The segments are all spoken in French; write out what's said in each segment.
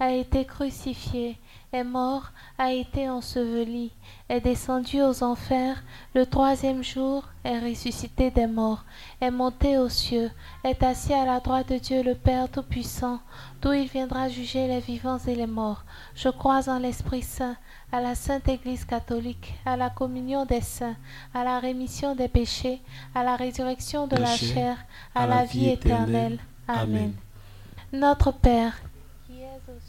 a été crucifié, est mort, a été enseveli, est descendu aux enfers, le troisième jour est ressuscité des morts, est monté aux cieux, est assis à la droite de Dieu le Père Tout-Puissant, d'où il viendra juger les vivants et les morts. Je crois en l'Esprit Saint, à la Sainte Église catholique, à la communion des saints, à la rémission des péchés, à la résurrection de la chair, à la vie éternelle. Amen. Notre Père,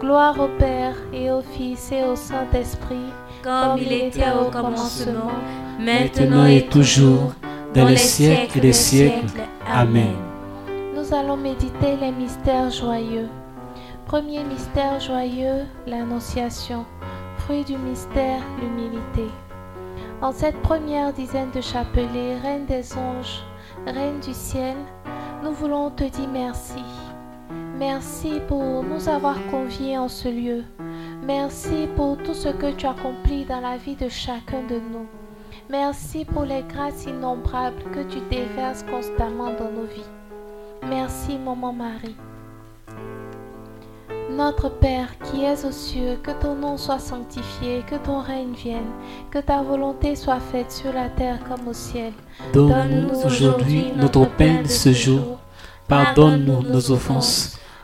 Gloire au Père et au Fils et au Saint-Esprit, comme il était au commencement, maintenant et toujours, dans les siècles des siècles. Amen. Nous allons méditer les mystères joyeux. Premier mystère joyeux, l'Annonciation fruit du mystère, l'humilité. En cette première dizaine de chapelets, Reine des anges, Reine du ciel, nous voulons te dire merci. Merci pour nous avoir conviés en ce lieu. Merci pour tout ce que tu accomplis dans la vie de chacun de nous. Merci pour les grâces innombrables que tu déverses constamment dans nos vies. Merci, Maman Marie. Notre Père qui es aux cieux, que ton nom soit sanctifié, que ton règne vienne, que ta volonté soit faite sur la terre comme au ciel. Donne-nous aujourd'hui notre pain de ce jour. Pardonne-nous nos offenses,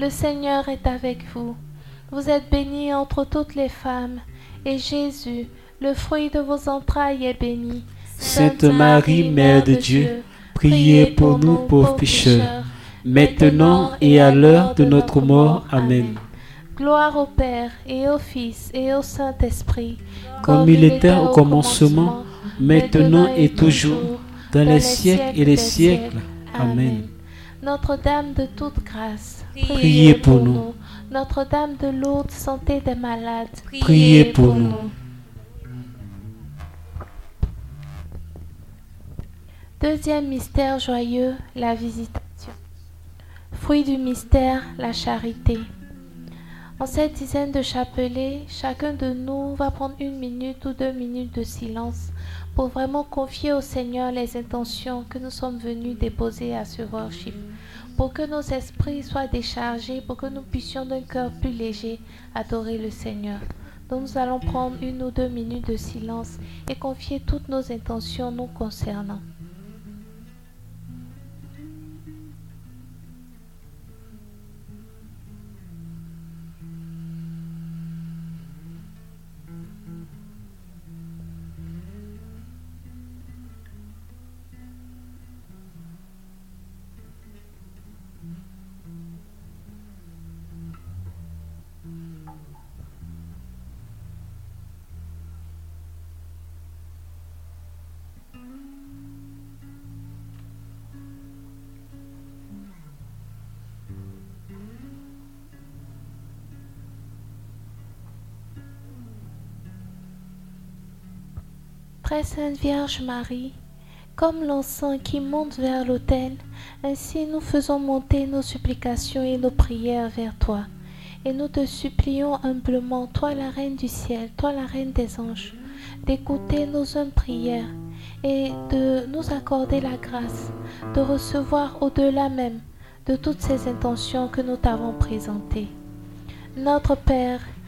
Le Seigneur est avec vous. Vous êtes bénie entre toutes les femmes, et Jésus, le fruit de vos entrailles, est béni. Sainte Marie, Mère de Dieu, priez pour nous pauvres pécheurs, maintenant et à l'heure de notre mort. Amen. Gloire au Père et au Fils et au Saint-Esprit, Comme il était au commencement, maintenant et toujours, dans les siècles et les siècles. Amen. Notre-Dame de toute grâce, Priez pour nous. Notre-Dame de lourde santé des malades, Priez pour nous. Deuxième mystère joyeux, la visitation. Fruit du mystère, la charité. En cette dizaine de chapelets, chacun de nous va prendre une minute ou deux minutes de silence pour vraiment confier au Seigneur les intentions que nous sommes venus déposer à ce worship, pour que nos esprits soient déchargés, pour que nous puissions d'un cœur plus léger adorer le Seigneur. Donc nous allons prendre une ou deux minutes de silence et confier toutes nos intentions nous concernant. Très Sainte Vierge Marie, comme l'encens qui monte vers l'autel, ainsi nous faisons monter nos supplications et nos prières vers toi. Et nous te supplions humblement, toi la Reine du ciel, toi la Reine des anges, d'écouter nos humbles prières et de nous accorder la grâce de recevoir au-delà même de toutes ces intentions que nous t'avons présentées. Notre Père,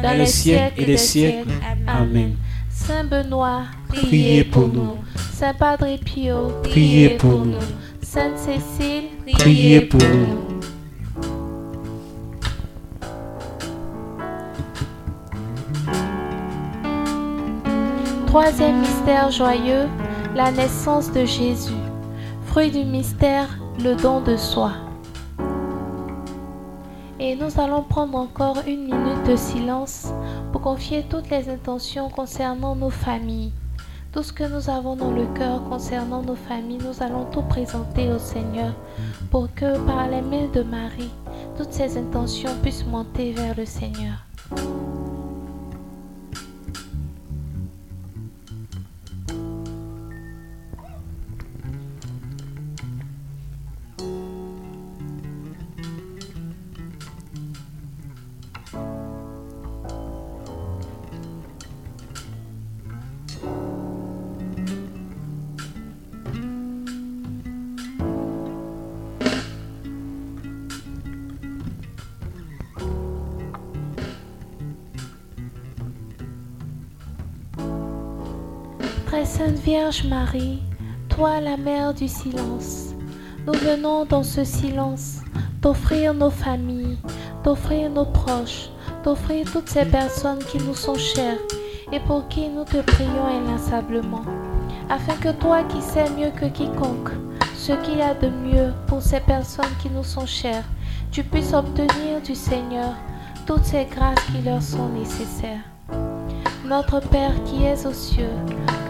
dans les siècles et des siècles. Amen. Saint Benoît, Priez pour nous. Saint Padre Pio, Priez pour nous. Sainte Cécile, Priez pour nous. Troisième mystère joyeux, la naissance de Jésus. Fruit du mystère, le don de soi. Et nous allons prendre encore une minute de silence pour confier toutes les intentions concernant nos familles. Tout ce que nous avons dans le cœur concernant nos familles, nous allons tout présenter au Seigneur pour que par les mains de Marie, toutes ces intentions puissent monter vers le Seigneur. Vierge Marie, toi la mère du silence, nous venons dans ce silence t'offrir nos familles, t'offrir nos proches, t'offrir toutes ces personnes qui nous sont chères et pour qui nous te prions inlassablement, afin que toi qui sais mieux que quiconque ce qu'il y a de mieux pour ces personnes qui nous sont chères, tu puisses obtenir du Seigneur toutes ces grâces qui leur sont nécessaires. Notre Père qui es aux cieux,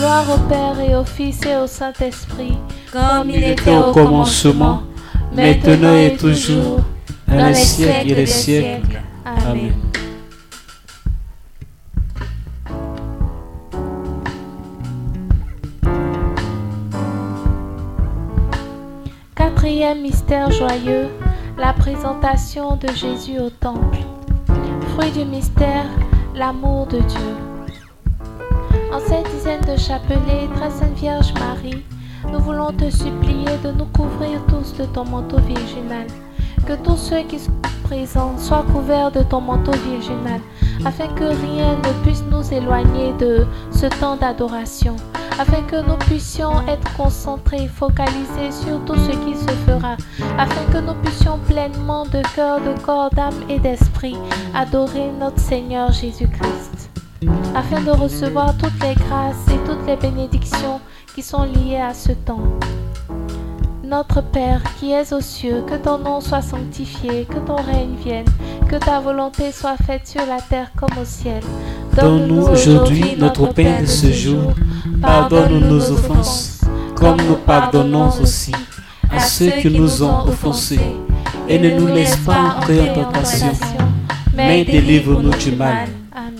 Gloire au Père et au Fils et au Saint-Esprit, comme il Il était au commencement, maintenant et toujours, dans les siècles et les siècles. Amen. Quatrième mystère joyeux, la présentation de Jésus au temple. Fruit du mystère, l'amour de Dieu. En cette dizaine de chapelets, très Sainte Vierge Marie, nous voulons te supplier de nous couvrir tous de ton manteau virginal. Que tous ceux qui sont présents soient couverts de ton manteau virginal, afin que rien ne puisse nous éloigner de ce temps d'adoration, afin que nous puissions être concentrés, focalisés sur tout ce qui se fera, afin que nous puissions pleinement de cœur, de corps, d'âme et d'esprit adorer notre Seigneur Jésus-Christ, afin de recevoir toutes les grâces et toutes les bénédictions qui sont liées à ce temps. Notre Père qui es aux cieux, que ton nom soit sanctifié, que ton règne vienne, que ta volonté soit faite sur la terre comme au ciel. Donne-nous aujourd'hui notre pain de ce jour. Pardonne-nous nos offenses, comme nous pardonnons aussi à ceux qui nous ont offensés. Et ne nous laisse pas entrer en tentation, mais délivre-nous du mal. Amen.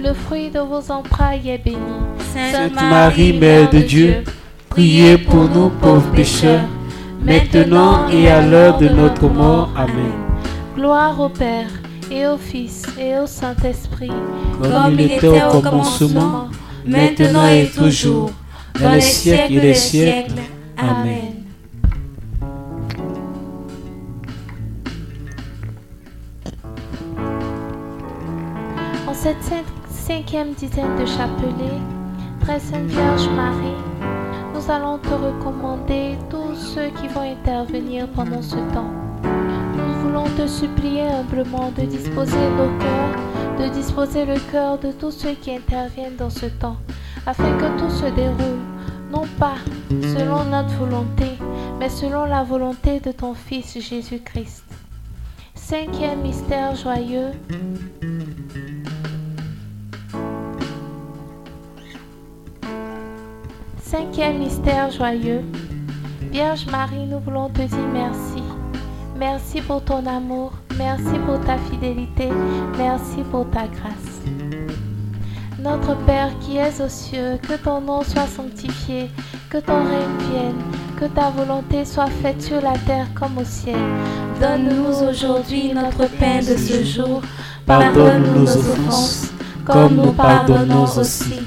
le fruit de vos entrailles, est béni. Sainte Marie, Mère de Dieu, priez pour nous pauvres pécheurs, maintenant et à l'heure de notre mort. Amen. Gloire au Père, et au Fils, et au Saint-Esprit, Comme il était au commencement, maintenant et toujours, dans les siècles des siècles. Amen. En cette cin- cinquième dizaine de chapelets, Très Sainte Vierge Marie, nous allons te recommander tous ceux qui vont intervenir pendant ce temps. Nous voulons te supplier humblement de disposer nos cœurs, de disposer le cœur de tous ceux qui interviennent dans ce temps, afin que tout se déroule, non pas selon notre volonté, mais selon la volonté de ton Fils Jésus-Christ. Cinquième mystère joyeux, Cinquième mystère joyeux. Vierge Marie, nous voulons te dire merci. Merci pour ton amour, merci pour ta fidélité, merci pour ta grâce. Notre Père qui es aux cieux, que ton nom soit sanctifié, que ton règne vienne, que ta volonté soit faite sur la terre comme au ciel. Donne-nous aujourd'hui notre pain de ce jour. Pardonne nos offenses, comme nous pardonnons aussi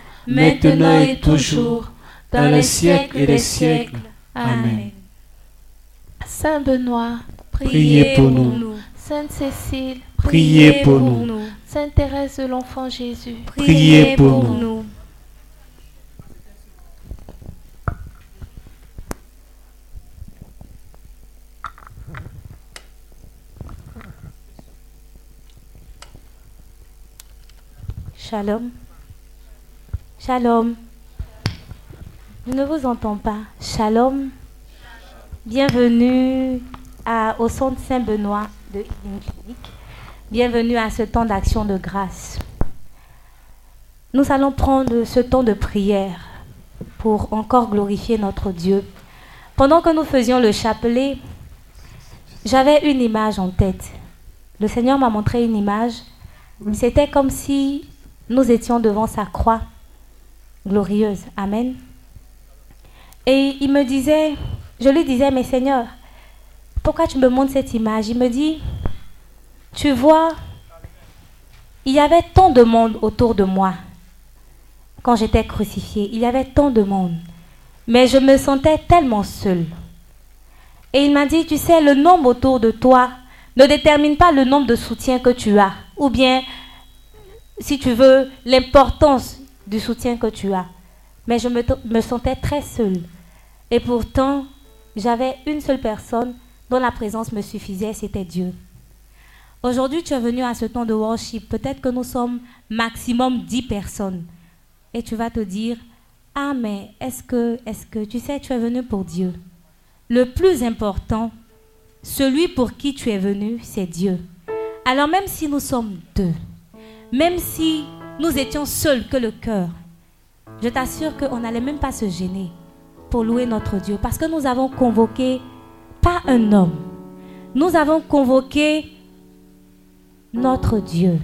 maintenant et toujours, dans les siècles et les siècles. Amen. Saint Benoît, Priez pour nous. Sainte Cécile, Priez pour nous. Sainte Thérèse de l'Enfant Jésus, Priez pour nous. Shalom. Shalom. Je ne vous entends pas. Shalom. Bienvenue au Centre Saint-Benoît de Healing. Bienvenue à ce temps d'action de grâce. Nous allons prendre ce temps de prière pour encore glorifier notre Dieu. Pendant que nous faisions le chapelet, j'avais une image en tête. Le Seigneur m'a montré une image. C'était comme si nous étions devant sa croix glorieuse. Amen. Et il me disait, je lui disais, mais Seigneur, pourquoi tu me montres cette image? Il me dit, tu vois, il y avait tant de monde autour de moi quand j'étais crucifié. Il y avait tant de monde. Mais je me sentais tellement seule. Et il m'a dit, tu sais, le nombre autour de toi ne détermine pas le nombre de soutiens que tu as. Ou bien, si tu veux, l'importance du soutien que tu as. Mais je me, sentais très seule. Et pourtant, j'avais une seule personne dont la présence me suffisait, c'était Dieu. Aujourd'hui, tu es venu à ce temps de worship. Peut-être que nous sommes maximum 10 personnes. Et tu vas te dire, ah mais est-ce que, est-ce que, tu sais, tu es venu pour Dieu. Le plus important, celui pour qui tu es venu, c'est Dieu. Alors même si nous sommes deux, même si nous étions seuls que le cœur, je t'assure qu'on n'allait même pas se gêner pour louer notre Dieu. Parce que nous avons convoqué pas un homme, nous avons convoqué notre Dieu.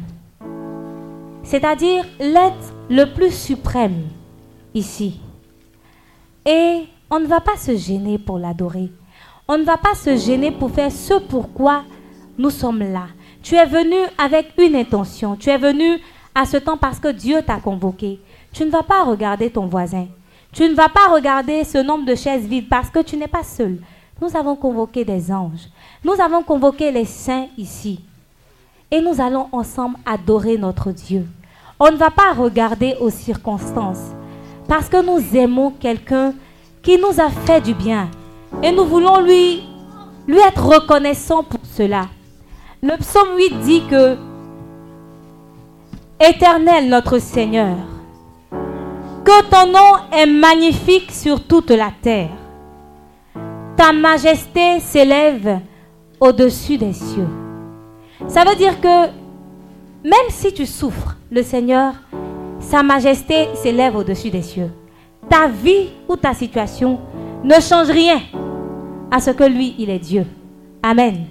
C'est-à-dire l'être le plus suprême ici. Et on ne va pas se gêner pour l'adorer. On ne va pas se gêner pour faire ce pourquoi nous sommes là. Tu es venu avec une intention. Tu es venu à ce temps parce que Dieu t'a convoqué. Tu ne vas pas regarder ton voisin. Tu ne vas pas regarder ce nombre de chaises vides parce que tu n'es pas seul. Nous avons convoqué des anges. Nous avons convoqué les saints ici. Et nous allons ensemble adorer notre Dieu. On ne va pas regarder aux circonstances parce que nous aimons quelqu'un qui nous a fait du bien. Et nous voulons lui, être reconnaissants pour cela. Le psaume 8 dit que Éternel notre Seigneur, que ton nom est magnifique sur toute la terre. Ta majesté s'élève au-dessus des cieux. Ça veut dire que Même si tu souffres, le Seigneur, sa majesté s'élève au-dessus des cieux. Ta vie ou ta situation ne change rien à ce que lui, il est Dieu. Amen.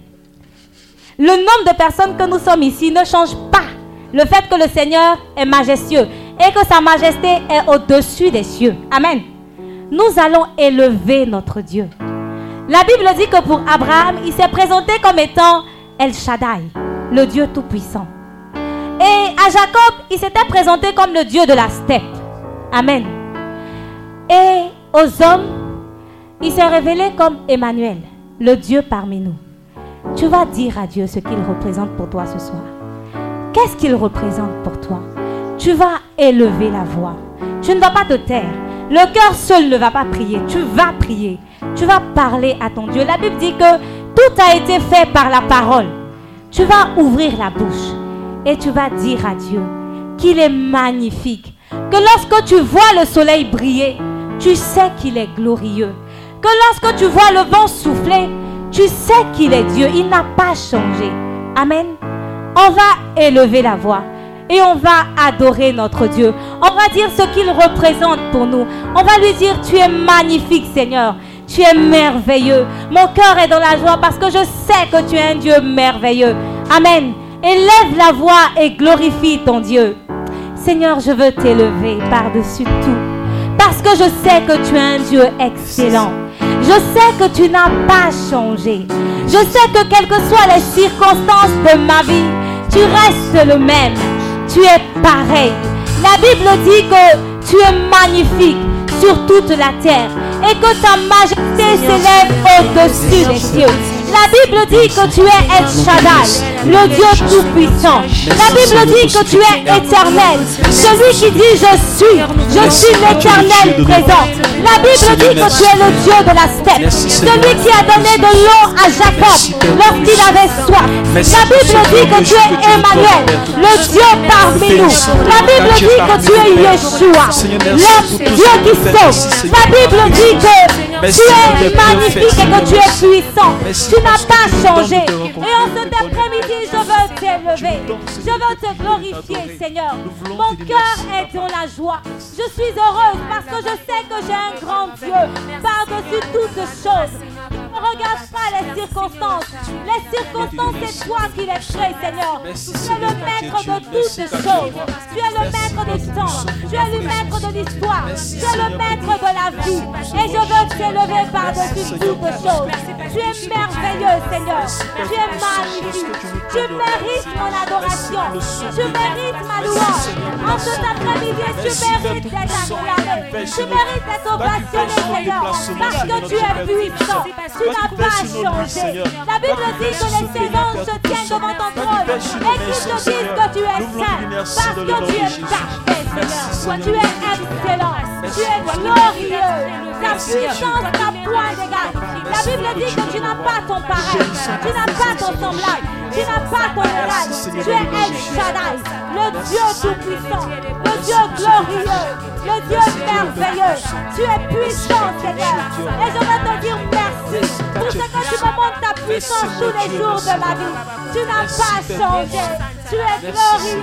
Le nombre de personnes que nous sommes ici ne change pas le fait que le Seigneur est majestueux et que sa majesté est au-dessus des cieux. Amen. Nous allons élever notre Dieu. La Bible dit que pour Abraham, il s'est présenté comme étant El Shaddai, le Dieu Tout-Puissant. Et à Jacob, il s'était présenté comme le Dieu de la steppe. Amen. Et aux hommes, il s'est révélé comme Emmanuel, le Dieu parmi nous. Tu vas dire à Dieu ce qu'il représente pour toi ce soir. Qu'est-ce qu'il représente pour toi? Tu vas élever la voix. Tu ne vas pas te taire. Le cœur seul ne va pas prier. Tu vas prier. Tu vas parler à ton Dieu. La Bible dit que tout a été fait par la parole. Tu vas ouvrir la bouche et tu vas dire à Dieu qu'il est magnifique. Que lorsque tu vois le soleil briller, tu sais qu'il est glorieux. Que lorsque tu vois le vent souffler, tu sais qu'il est Dieu. Il n'a pas changé. Amen. On va élever la voix et on va adorer notre Dieu. On va dire ce qu'il représente pour nous. On va lui dire, tu es magnifique Seigneur. Tu es merveilleux. Mon cœur est dans la joie parce que je sais que tu es un Dieu merveilleux. Amen. Élève la voix et glorifie ton Dieu. Seigneur, je veux t'élever par-dessus tout. Parce que je sais que tu es un Dieu excellent. Je sais que tu n'as pas changé. Je sais que quelles que soient les circonstances de ma vie, tu restes le même. Tu es pareil. La Bible dit que tu es magnifique sur toute la terre et que ta majesté s'élève au-dessus des cieux. La Bible dit que tu es El Shaddai, le Dieu Tout-Puissant. La Bible dit que tu es éternel. Celui qui dit je suis, je suis l'éternel présent. La Bible dit que tu es le Dieu de la steppe. Celui qui a donné de l'eau à Jacob lorsqu'il avait soif. La Bible dit que tu es Emmanuel, le Dieu parmi nous. La Bible dit que tu es Yeshua, le Dieu qui sauve. La Bible dit que tu es magnifique et que tu es puissant. Tu n'as pas changé. Et en cet après-midi, t'élever. Je veux te glorifier, Seigneur. Mon cœur est dans la joie. Je suis heureuse parce que je sais que j'ai un grand Dieu par-dessus toutes choses. Ne regarde pas les circonstances. Les circonstances, c'est toi qui les crées, Seigneur. Tu es le maître de toutes choses. Tu es le maître du temps. Tu es le maître de l'histoire. Tu es le maître de la vie. Et je veux t'élever par-dessus toutes choses. Tu es merveilleux, Seigneur. Tu es magnifique. Tu mérites mon adoration. Tu mérites ma louange. En cet après-midi, tu mérites d'être acclamé. Tu mérites d'être ovationné, Seigneur. Parce que tu es puissant tu n'as pas changé. La Bible dit que les saisons se tiennent devant ton trône. et qu'ils te disent que tu es saint. parce que tu es parfait, Seigneur. Tu es excellent, tu es glorieux. Ta puissance n'a point d'égal. La Bible dit que tu n'as pas ton pareil, tu n'as pas ton semblable, tu n'as pas ton égal. Tu es El Shaddai, le Dieu tout-puissant, le Dieu glorieux, le Dieu merveilleux. Tu es puissant, Seigneur. Et je veux te dire pour ce que tu me montres ta puissance tous les jours de ma vie. Tu n'as pas changé. Tu es glorieux.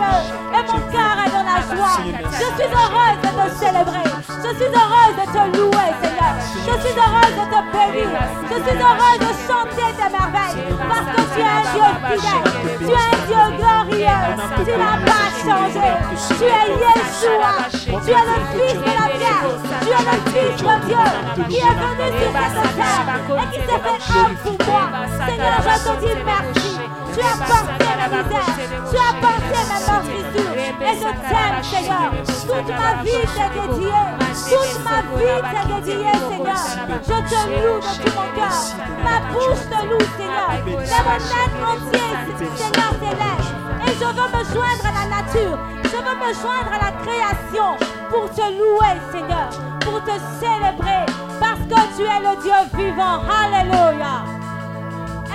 Et mon cœur est dans la joie. Je suis heureuse de te célébrer. Je suis heureuse de te louer, Seigneur. Je suis heureuse de te bénir. Je suis heureuse de chanter tes merveilles. Parce que tu es un Dieu fidèle. Tu es un Dieu glorieux. Tu n'as pas changé. Tu es Yeshua. Tu es le Fils de la Vierge. Tu es le Fils de Dieu qui est venu sur cette terre et qui s'est fait homme pour moi. Seigneur, je te dis merci. Tu as porté la misère. Tu as porté ma meurtrissure. Et je t'aime, Seigneur. Toute ma vie t'est dédiée. Toute ma vie t'est dédiée, Seigneur. Je te loue de tout mon cœur. Ma bouche te loue, Seigneur. Mais mon être entier, Seigneur, t'élève. Et je veux me joindre à la nature. Je veux me joindre à la création pour te louer, Seigneur. Pour te célébrer. Parce que tu es le Dieu vivant. Alléluia.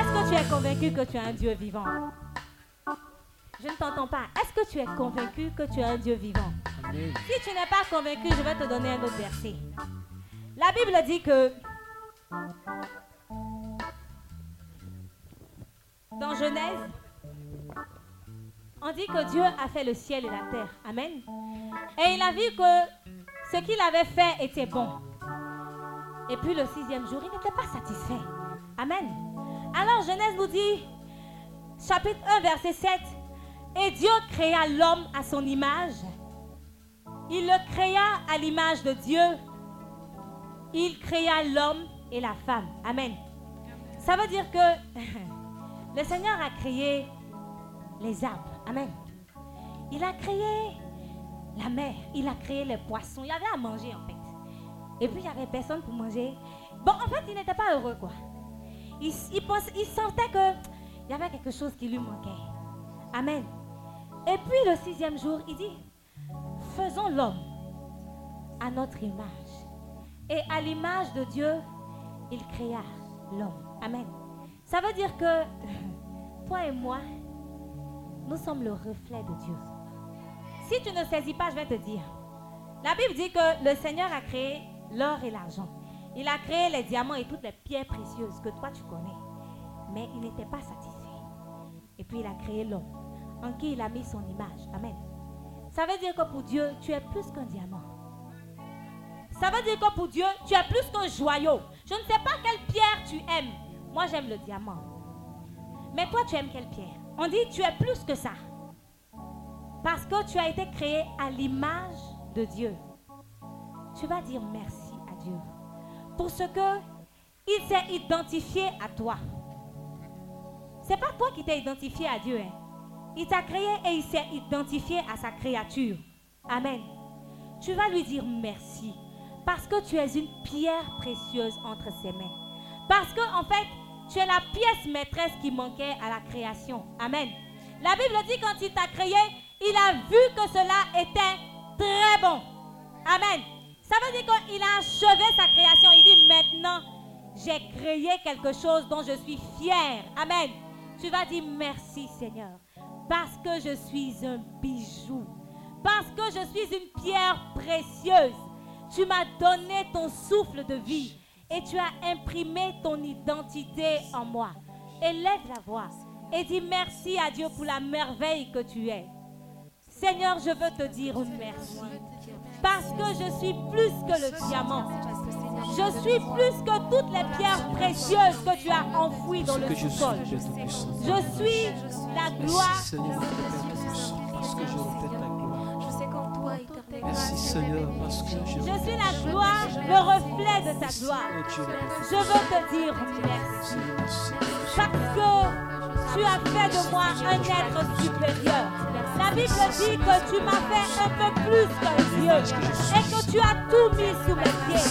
Est-ce que tu es convaincu que tu es un Dieu vivant? Je ne t'entends pas. Est-ce que tu es convaincu que tu es un Dieu vivant? Si tu n'es pas convaincu, je vais te donner un autre verset. La Bible dit que dans Genèse, on dit que Dieu a fait le ciel et la terre. Amen. Et il a vu que ce qu'il avait fait était bon. Et puis le sixième jour, il n'était pas satisfait. Amen. Alors Genèse nous dit, chapitre 1, verset 7, Et Dieu créa l'homme à son image. Il le créa à l'image de Dieu. Il créa l'homme et la femme. Amen. Ça veut dire que le Seigneur a créé les arbres. Amen. Il a créé la mer. Il a créé les poissons. Il y avait à manger en fait. Et puis il n'y avait personne pour manger. Bon, en fait, il n'était pas heureux quoi. Il, sentait qu'il y avait quelque chose qui lui manquait. Amen. Et puis le sixième jour, il dit, faisons l'homme à notre image. Et à l'image de Dieu, il créa l'homme. Amen. Ça veut dire que toi et moi, nous sommes le reflet de Dieu. Si tu ne saisis pas, je vais te dire. La Bible dit que le Seigneur a créé l'or et l'argent. Il a créé les diamants et toutes les pierres précieuses que toi tu connais. Mais il n'était pas satisfait. Et puis il a créé l'homme, en qui il a mis son image. Amen. Ça veut dire que pour Dieu, tu es plus qu'un diamant. Ça veut dire que pour Dieu, tu es plus qu'un joyau. Je ne sais pas quelle pierre tu aimes. Moi, j'aime le diamant. Mais toi, tu aimes quelle pierre? On dit, tu es plus que ça. Parce que tu as été créé à l'image de Dieu. Tu vas dire merci à Dieu pour ce que il s'est identifié à toi. C'est pas toi qui t'es identifié à Dieu. Hein. Il t'a créé et il s'est identifié à sa créature. Amen. Tu vas lui dire merci parce que tu es une pierre précieuse entre ses mains. Parce que en fait, tu es la pièce maîtresse qui manquait à la création. Amen. La Bible dit quand il t'a créé, il a vu que cela était très bon. Amen. Ça veut dire qu'il a achevé sa création. Il dit maintenant, j'ai créé quelque chose dont je suis fier. Amen. Tu vas dire merci Seigneur. Parce que je suis un bijou. Parce que je suis une pierre précieuse. Tu m'as donné ton souffle de vie. Et tu as imprimé ton identité en moi. Élève la voix et dis merci à Dieu pour la merveille que tu es. Seigneur, je veux te dire merci. Parce que je suis plus que le diamant. Je suis plus que toutes les pierres précieuses que tu as enfouies dans le sous-sol. Je suis la gloire. Merci Seigneur parce que je, je suis la gloire, le reflet de ta gloire. Je veux te dire merci. Parce que tu as fait de moi un être supérieur. La Bible dit que tu m'as fait un peu plus qu'un Dieu et que tu as tout mis sous mes pieds.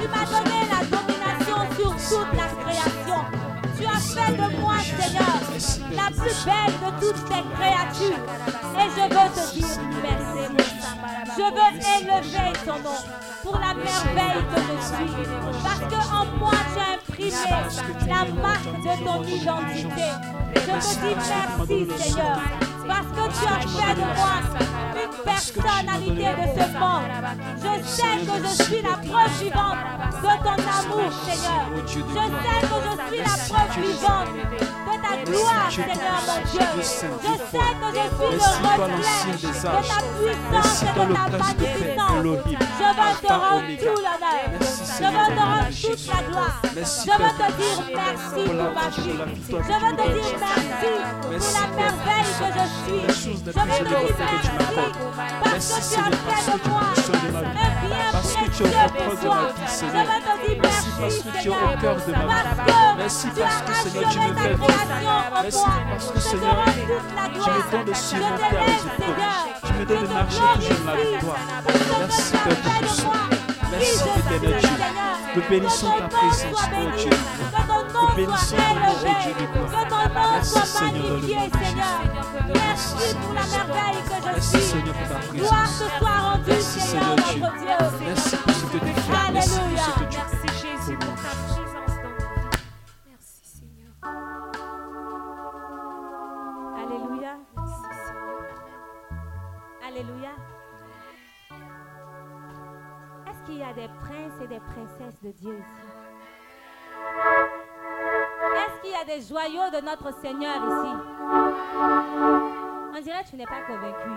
Tu m'as donné la domination sur toute la création. Tu as fait de moi, Seigneur, la plus belle de toutes tes créatures. Et je veux te dire merci. Je veux élever ton nom pour la merveille que je suis. Parce qu'en moi, tu as imprimé la marque de ton identité. Je te dis merci, Seigneur parce que tu as fait de moi une personnalité de ce monde. Je sais que je suis la preuve vivante de ton amour, Seigneur. Je sais que je suis la preuve vivante ta gloire, Seigneur mon Dieu. Je sais que je suis le reflet de ta puissance et de ta magnificence. Je veux te rendre tout l'honneur. Je veux te rendre toute la gloire. Je veux te dire merci pour ma vie. Je veux te dire merci pour la merveille que je suis. Je veux te dire merci parce que tu as fait de moi un bien pour toi. Je veux te dire merci, Seigneur, parce que Merci tu as achevé ta création en toi. parce que Je te Seigneur, rends toute la tu gloire. me donnes de surmonter t'élève, les épreuves. Seigneur. Tu me donnes de marcher toujours la victoire. que Merci, tu Père de Tout-Puissant. Merci, Éternel. Seigneur. Nous bénissons Que ta présence, oh. Dieu. Que ton nom Nous bénissons soit ton nom, oh élevé. Dieu de gloire. Que ton nom Merci, soit Seigneur, dans le nom de. Merci pour la merveille que je Merci suis. Seigneur pour ta Gloire te soit rendue, Seigneur, notre Dieu. Merci pour ce que tu fais. Merci pour ce que tu Merci y a des princes et des princesses de Dieu ici Est-ce qu'il y a des joyaux de notre Seigneur ici? On dirait que tu n'es pas convaincu.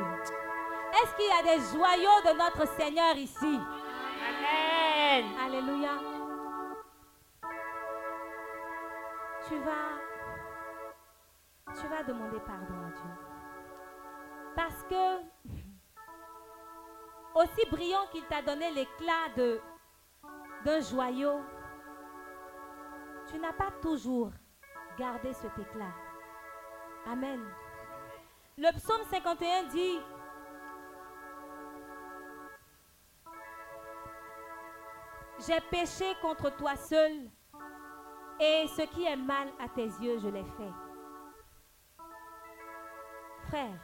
Est-ce qu'il y a des joyaux de notre Seigneur ici? Amen. Alléluia. Tu vas, tu vas demander pardon à Dieu. Parce que, aussi brillant qu'il t'a donné l'éclat d'un joyau, tu n'as pas toujours gardé cet éclat. Amen. Le psaume 51 dit, J'ai péché contre toi seul, et ce qui est mal à tes yeux, je l'ai fait. Frère,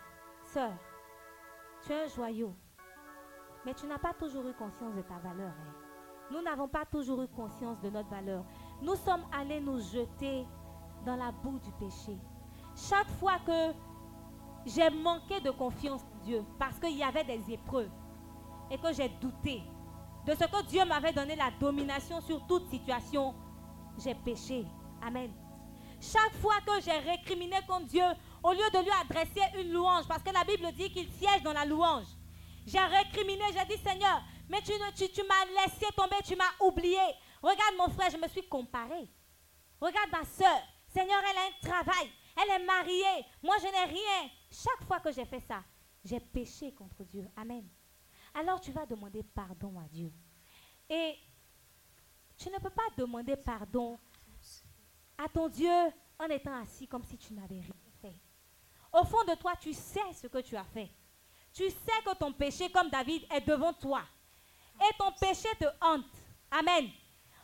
sœur, tu es un joyau, mais tu n'as pas toujours eu conscience de ta valeur. hein. Nous n'avons pas toujours eu conscience de notre valeur. Nous sommes allés nous jeter dans la boue du péché. Chaque fois que j'ai manqué de confiance en Dieu, parce qu'il y avait des épreuves, et que j'ai douté, de ce que Dieu m'avait donné la domination sur toute situation, j'ai péché. Amen. Chaque fois que j'ai récriminé contre Dieu, au lieu de lui adresser une louange, parce que la Bible dit qu'il siège dans la louange, j'ai récriminé, j'ai dit Seigneur, mais tu, m'as laissé tomber, tu m'as oublié. Regarde mon frère, je me suis comparé. Regarde ma soeur, Seigneur, elle a un travail, elle est mariée, moi je n'ai rien. Chaque fois que j'ai fait ça, j'ai péché contre Dieu. Amen. Alors tu vas demander pardon à Dieu. Et tu ne peux pas demander pardon à ton Dieu en étant assis comme si tu n'avais rien fait. Au fond de toi, tu sais ce que tu as fait. Tu sais que ton péché, comme David, est devant toi. Et ton péché te hante. Amen.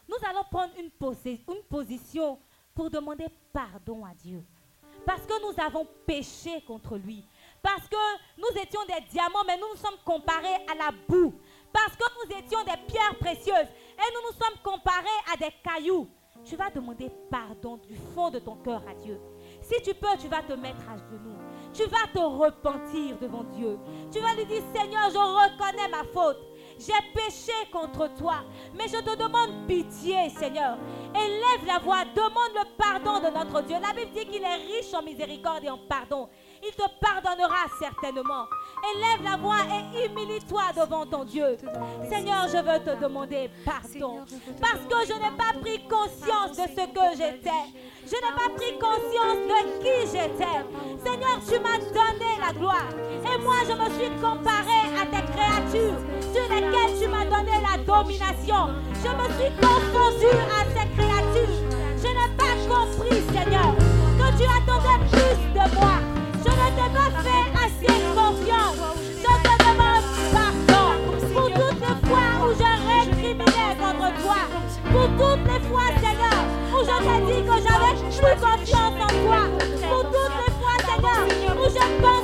Nous allons prendre une, posi- une position pour demander pardon à Dieu. Parce que nous avons péché contre lui. Parce que nous étions des diamants, mais nous nous sommes comparés à la boue. Parce que nous étions des pierres précieuses et nous nous sommes comparés à des cailloux. Tu vas demander pardon du fond de ton cœur à Dieu. Si tu peux, tu vas te mettre à genoux. Tu vas te repentir devant Dieu. Tu vas lui dire, Seigneur, je reconnais ma faute. J'ai péché contre toi, mais je te demande pitié, Seigneur. Élève la voix, demande le pardon de notre Dieu. La Bible dit qu'il est riche en miséricorde et en pardon. Il te pardonnera certainement. Élève la voix et humilie-toi devant ton Dieu. Seigneur, je veux te demander pardon. Parce que je n'ai pas pris conscience de ce que j'étais. Je n'ai pas pris conscience de qui j'étais. Seigneur, tu m'as donné la gloire. Et moi, je me suis comparé à tes créatures sur lesquelles tu m'as donné la domination. Je me suis confondu à ces créatures. Je n'ai pas compris, Seigneur, que tu attendais plus de moi. J'avais plus confiance en toi. Pour toutes les fois, Seigneur, où je pensais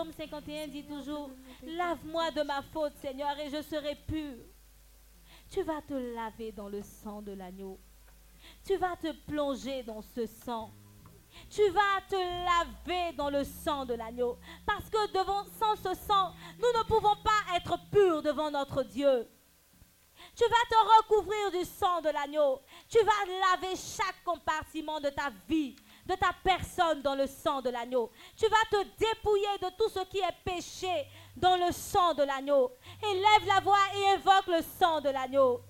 psaume 51 dit toujours, lave-moi de ma faute, Seigneur, et je serai pur. Tu vas te laver dans le sang de l'agneau. Tu vas te plonger dans ce sang. Tu vas te laver dans le sang de l'agneau. Parce que devant, sans ce sang, nous ne pouvons pas être purs devant notre Dieu. Tu vas te recouvrir du sang de l'agneau. Tu vas laver chaque compartiment de ta vie, de ta personne dans le sang de l'agneau. Tu vas te dépouiller de tout ce qui est péché dans le sang de l'agneau. Élève la voix et évoque le sang de l'agneau.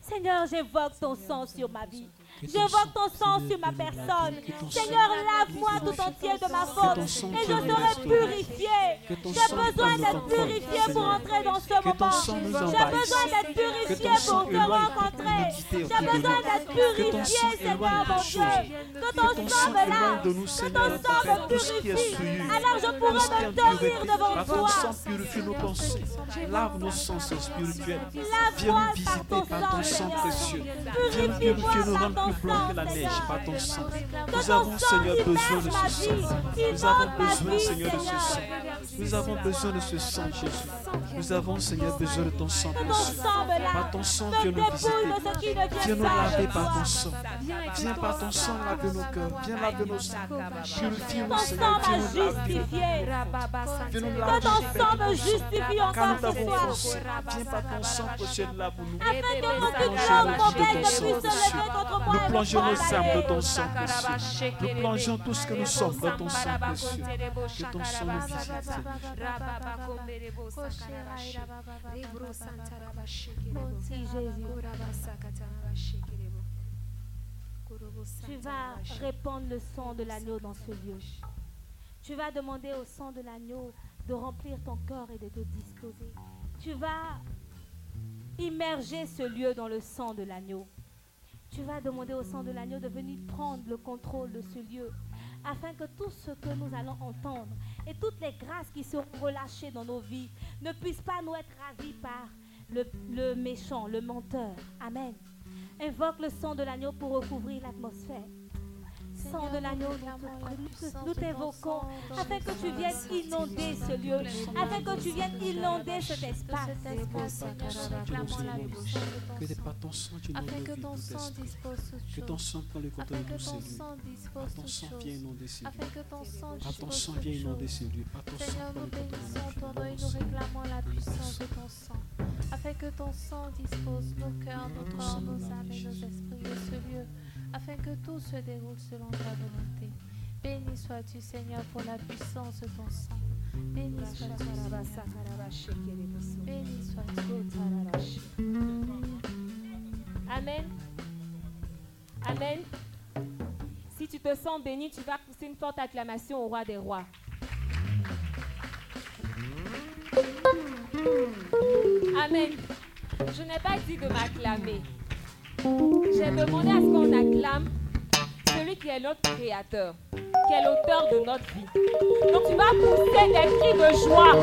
Seigneur, j'évoque ton sang sur ma vie. J'évoque ton sang sur ma personne. Seigneur, lave-moi tout entier de ma faute et je serai purifié. J'ai besoin d'être purifié pour entrer dans ce moment. J'ai besoin d'être purifié pour te rencontrer. J'ai besoin d'être purifié, Seigneur mon Dieu. Que ton sang me lave, que ton sang me purifie. Alors je pourrai me tenir devant toi. purifie nos pensées. Lave nos sens spirituels. Lave-moi Viens nous par ton visiter par ton sang, précieux. Viens purifier, ton plus blancs sang, que la neige par ton sang. Nous avons, Seigneur, besoin de ce sang. Nous avons besoin, Seigneur, de ce sang. Nous avons besoin de ce sang, Jésus. Nous avons, Seigneur, besoin de ton sang précieux. Par ton sang, viens nous visiter. Viens nous laver par ton sang. Viens par ton sang laver nos cœurs. Viens laver nos sangs. Purifie-nous, Seigneur. Viens nous laver. Viens nous laver. ton sang me justifie encore nous ce soir. Viens par ton sang là pour nous. Afin que mauvaise ton ne sang puisse se lever contre moi Nous plongeons nos âmes condamner. ton sang précieux. Nous plongeons tout ce que nous sommes dans ton sang précieux. Que ton sang nous visite. Tu vas répandre le sang de l'agneau dans ce lieu. Tu vas demander au sang de l'agneau de remplir ton corps et de te disposer. Tu vas immerger ce lieu dans le sang de l'agneau. Tu vas demander au sang de l'agneau de venir prendre le contrôle de ce lieu afin que tout ce que nous allons entendre et toutes les grâces qui seront relâchées dans nos vies ne puissent pas nous être ravies par le, le méchant, le menteur. Amen. Invoque le sang de l'agneau pour recouvrir l'atmosphère. Sang de l'agneau, nous t'évoquons afin que tu viennes inonder ce lieu, afin que tu viennes inonder cet espace. Que ton sang que ton sang dispose Que ton sang prend le contrôle Afin de ton sang dispose Par ton toutes sang viens choses. inonder ton sang Par ton dispose sang toutes viens inonder. Par ton sang le contrôle de nom et nous réclamons la puissance de ton sang. Afin que ton sang dispose nos cœurs, nos corps, nos âmes et nos esprits de ce lieu. Afin que tout se déroule selon ta volonté. Béni sois-tu, Seigneur, pour la puissance de ton sang. Béni sois-tu, Seigneur. Béni sois-tu. Amen. Amen. Si tu te sens béni, tu vas pousser une forte acclamation au roi des rois. Amen. Je n'ai pas dit de m'acclamer. J'ai demandé à ce qu'on acclame celui qui est notre créateur, qui est l'auteur de notre vie. Donc tu vas pousser des cris de joie,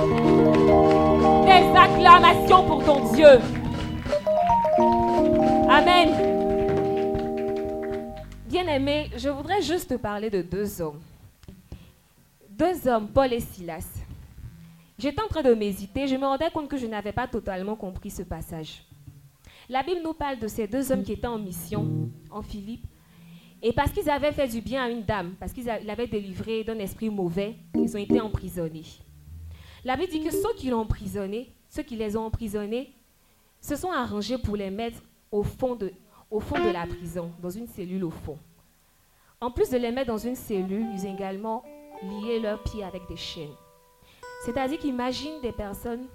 des acclamations pour ton Dieu. Amen. Bien-aimé, je voudrais juste te parler de deux hommes. Deux hommes, Paul et Silas. J'étais en train de m'hésiter, je me rendais compte que je n'avais pas totalement compris ce passage. La Bible nous parle de ces deux hommes qui étaient en mission en Philippe. Et parce qu'ils avaient fait du bien à une dame, parce qu'ils l'avaient délivré d'un esprit mauvais, ils ont été emprisonnés. La Bible dit que ceux qui l'ont emprisonné, ceux qui les ont emprisonnés, se sont arrangés pour les mettre au fond de, au fond de la prison, dans une cellule au fond. En plus de les mettre dans une cellule, ils ont également lié leurs pieds avec des chaînes. C'est-à-dire qu'imagine des personnes,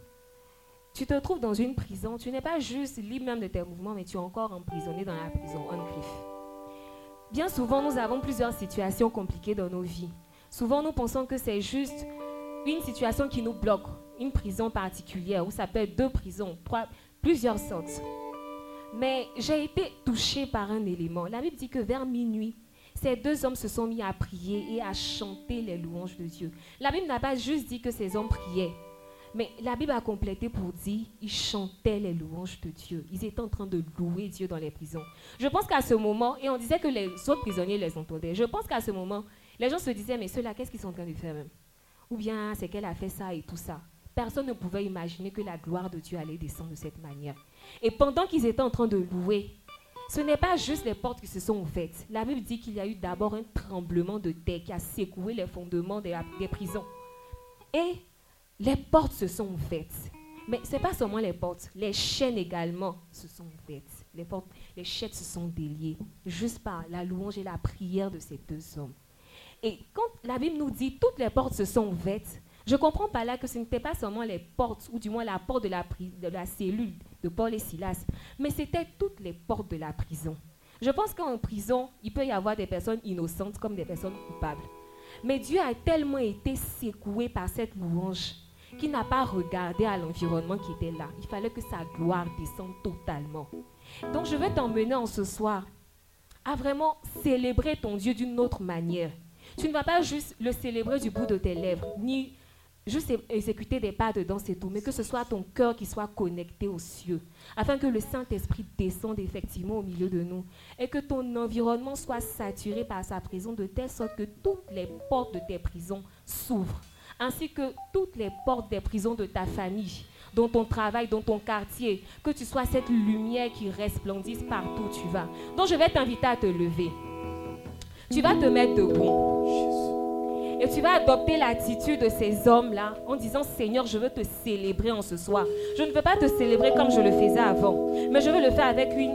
tu te trouves dans une prison, tu n'es pas juste libre même de tes mouvements, mais tu es encore emprisonné dans la prison, on griffe. Bien souvent, nous avons plusieurs situations compliquées dans nos vies. Souvent, nous pensons que c'est juste une situation qui nous bloque, une prison particulière, ou ça peut être deux prisons, plusieurs sortes. Mais j'ai été touchée par un élément. La Bible dit que vers minuit, ces deux hommes se sont mis à prier et à chanter les louanges de Dieu. La Bible n'a pas juste dit que ces hommes priaient, mais la Bible a complété pour dire ils chantaient les louanges de Dieu. Ils étaient en train de louer Dieu dans les prisons. Je pense qu'à ce moment, et on disait que les autres prisonniers les entendaient, je pense qu'à ce moment, les gens se disaient, mais ceux-là, qu'est-ce qu'ils sont en train de faire même Ou bien c'est qu'elle a fait ça et tout ça. Personne ne pouvait imaginer que la gloire de Dieu allait descendre de cette manière. Et pendant qu'ils étaient en train de louer, ce n'est pas juste les portes qui se sont ouvertes. La Bible dit qu'il y a eu d'abord un tremblement de terre qui a secoué les fondements des, des prisons. Et les portes se sont ouvertes. Mais ce n'est pas seulement les portes, les chaînes également se sont ouvertes. Les, portes, les chaînes se sont déliées juste par la louange et la prière de ces deux hommes. Et quand la Bible nous dit toutes les portes se sont ouvertes, je comprends pas là que ce n'était pas seulement les portes, ou du moins la porte de la, de la cellule de Paul et Silas, mais c'était toutes les portes de la prison. Je pense qu'en prison, il peut y avoir des personnes innocentes comme des personnes coupables. Mais Dieu a tellement été secoué par cette louange qu'il n'a pas regardé à l'environnement qui était là. Il fallait que sa gloire descende totalement. Donc je vais t'emmener en ce soir à vraiment célébrer ton Dieu d'une autre manière. Tu ne vas pas juste le célébrer du bout de tes lèvres, ni juste exécuter des pas de danse et tout, mais que ce soit ton cœur qui soit connecté aux cieux, afin que le Saint-Esprit descende effectivement au milieu de nous et que ton environnement soit saturé par sa présence de telle sorte que toutes les portes de tes prisons s'ouvrent, ainsi que toutes les portes des prisons de ta famille, dans ton travail, dans ton quartier, que tu sois cette lumière qui resplendisse partout où tu vas. Donc je vais t'inviter à te lever. Tu vas te mettre debout. Et tu vas adopter l'attitude de ces hommes-là en disant Seigneur, je veux te célébrer en ce soir. Je ne veux pas te célébrer comme je le faisais avant, mais je veux le faire avec une,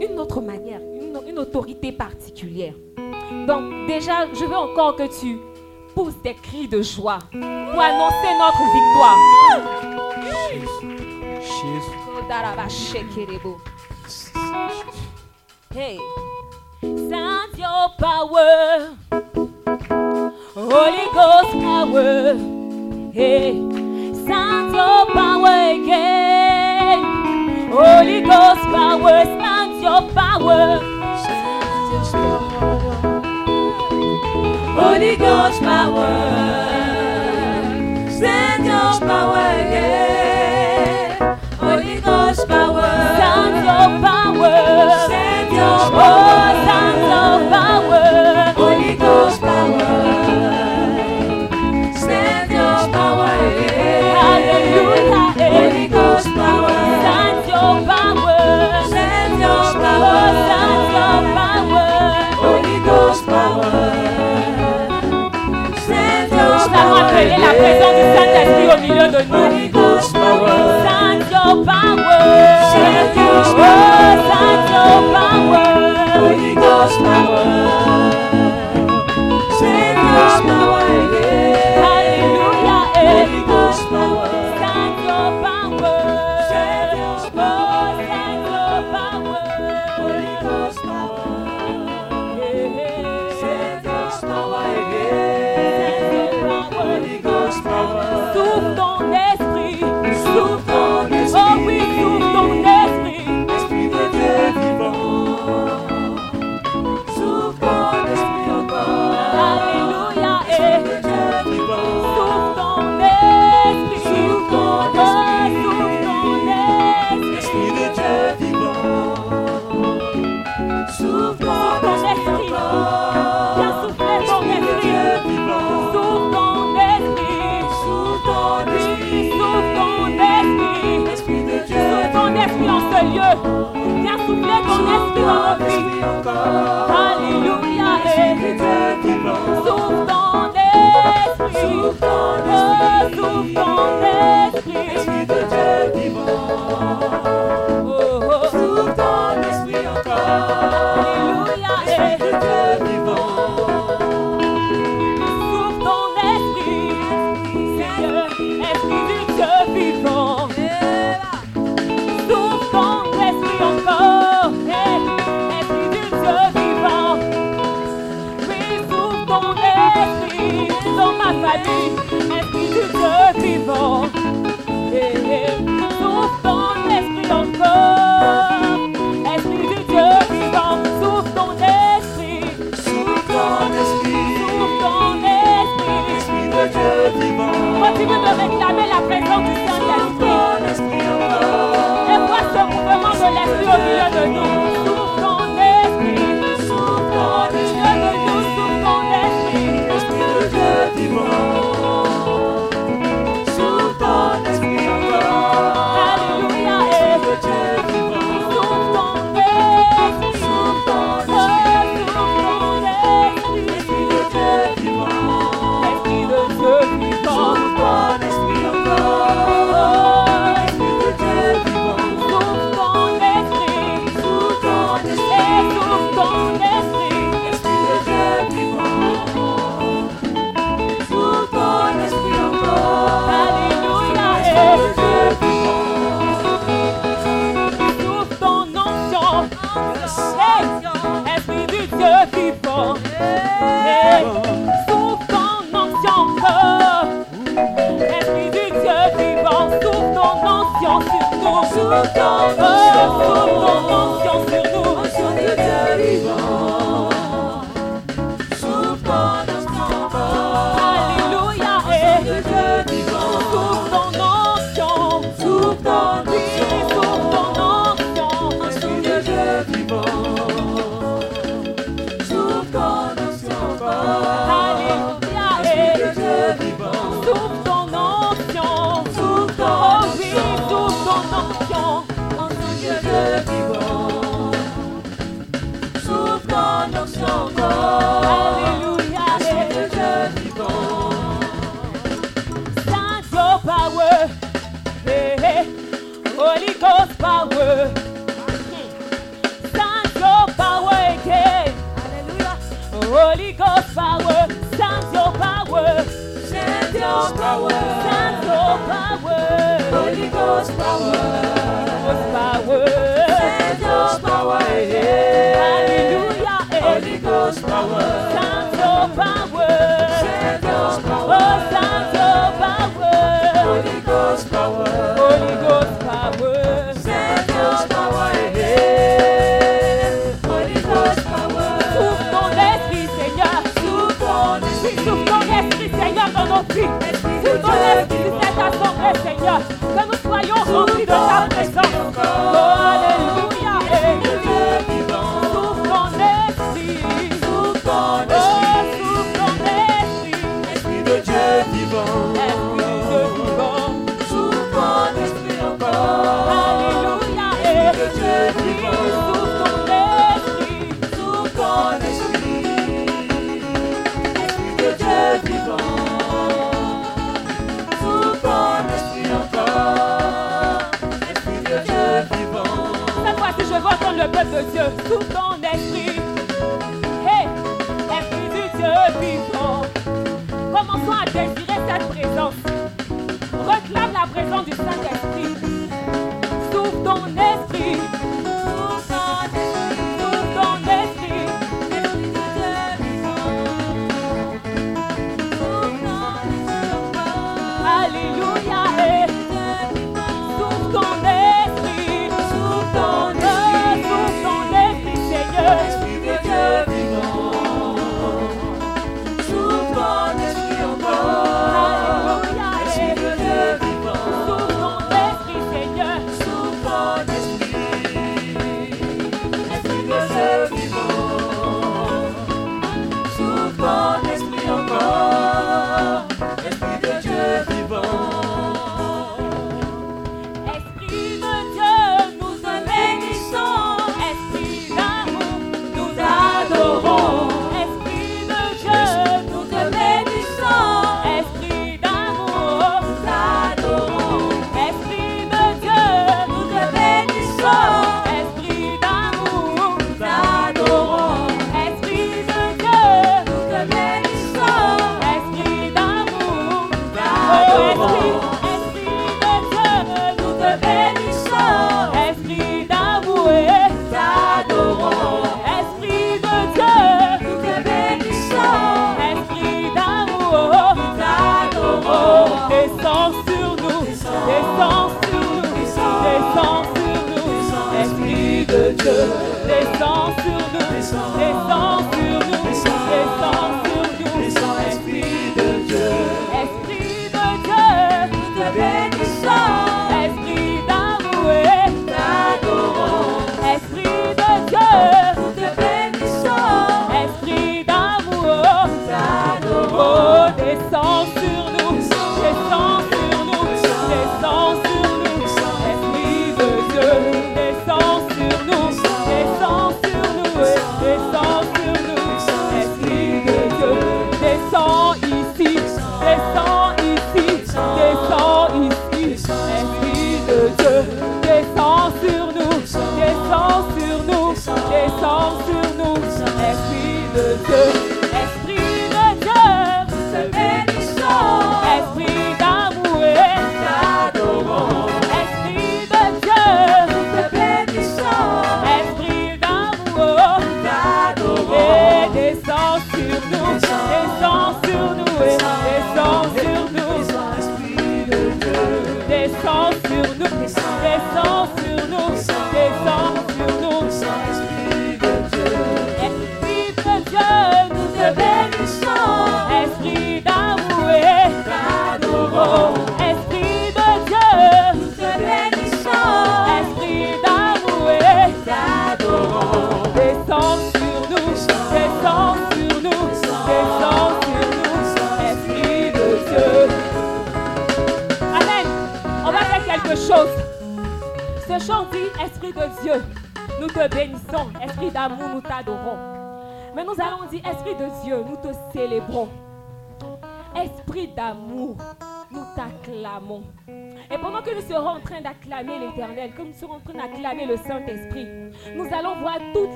une autre manière, une, une autorité particulière. Donc, déjà, je veux encore que tu pousses des cris de joie pour annoncer notre victoire. Hey. Send your power, Holy Ghost power. Hey, power Holy Ghost power. Send your power, Holy Ghost power. Send your power Allons la présence du Saint-Esprit au milieu de nous. Holy Ghost power. Oh, Send your power. Send your power. Send your power. Esprit de Dieu vivant. Hallelujah. Holy Ghost power.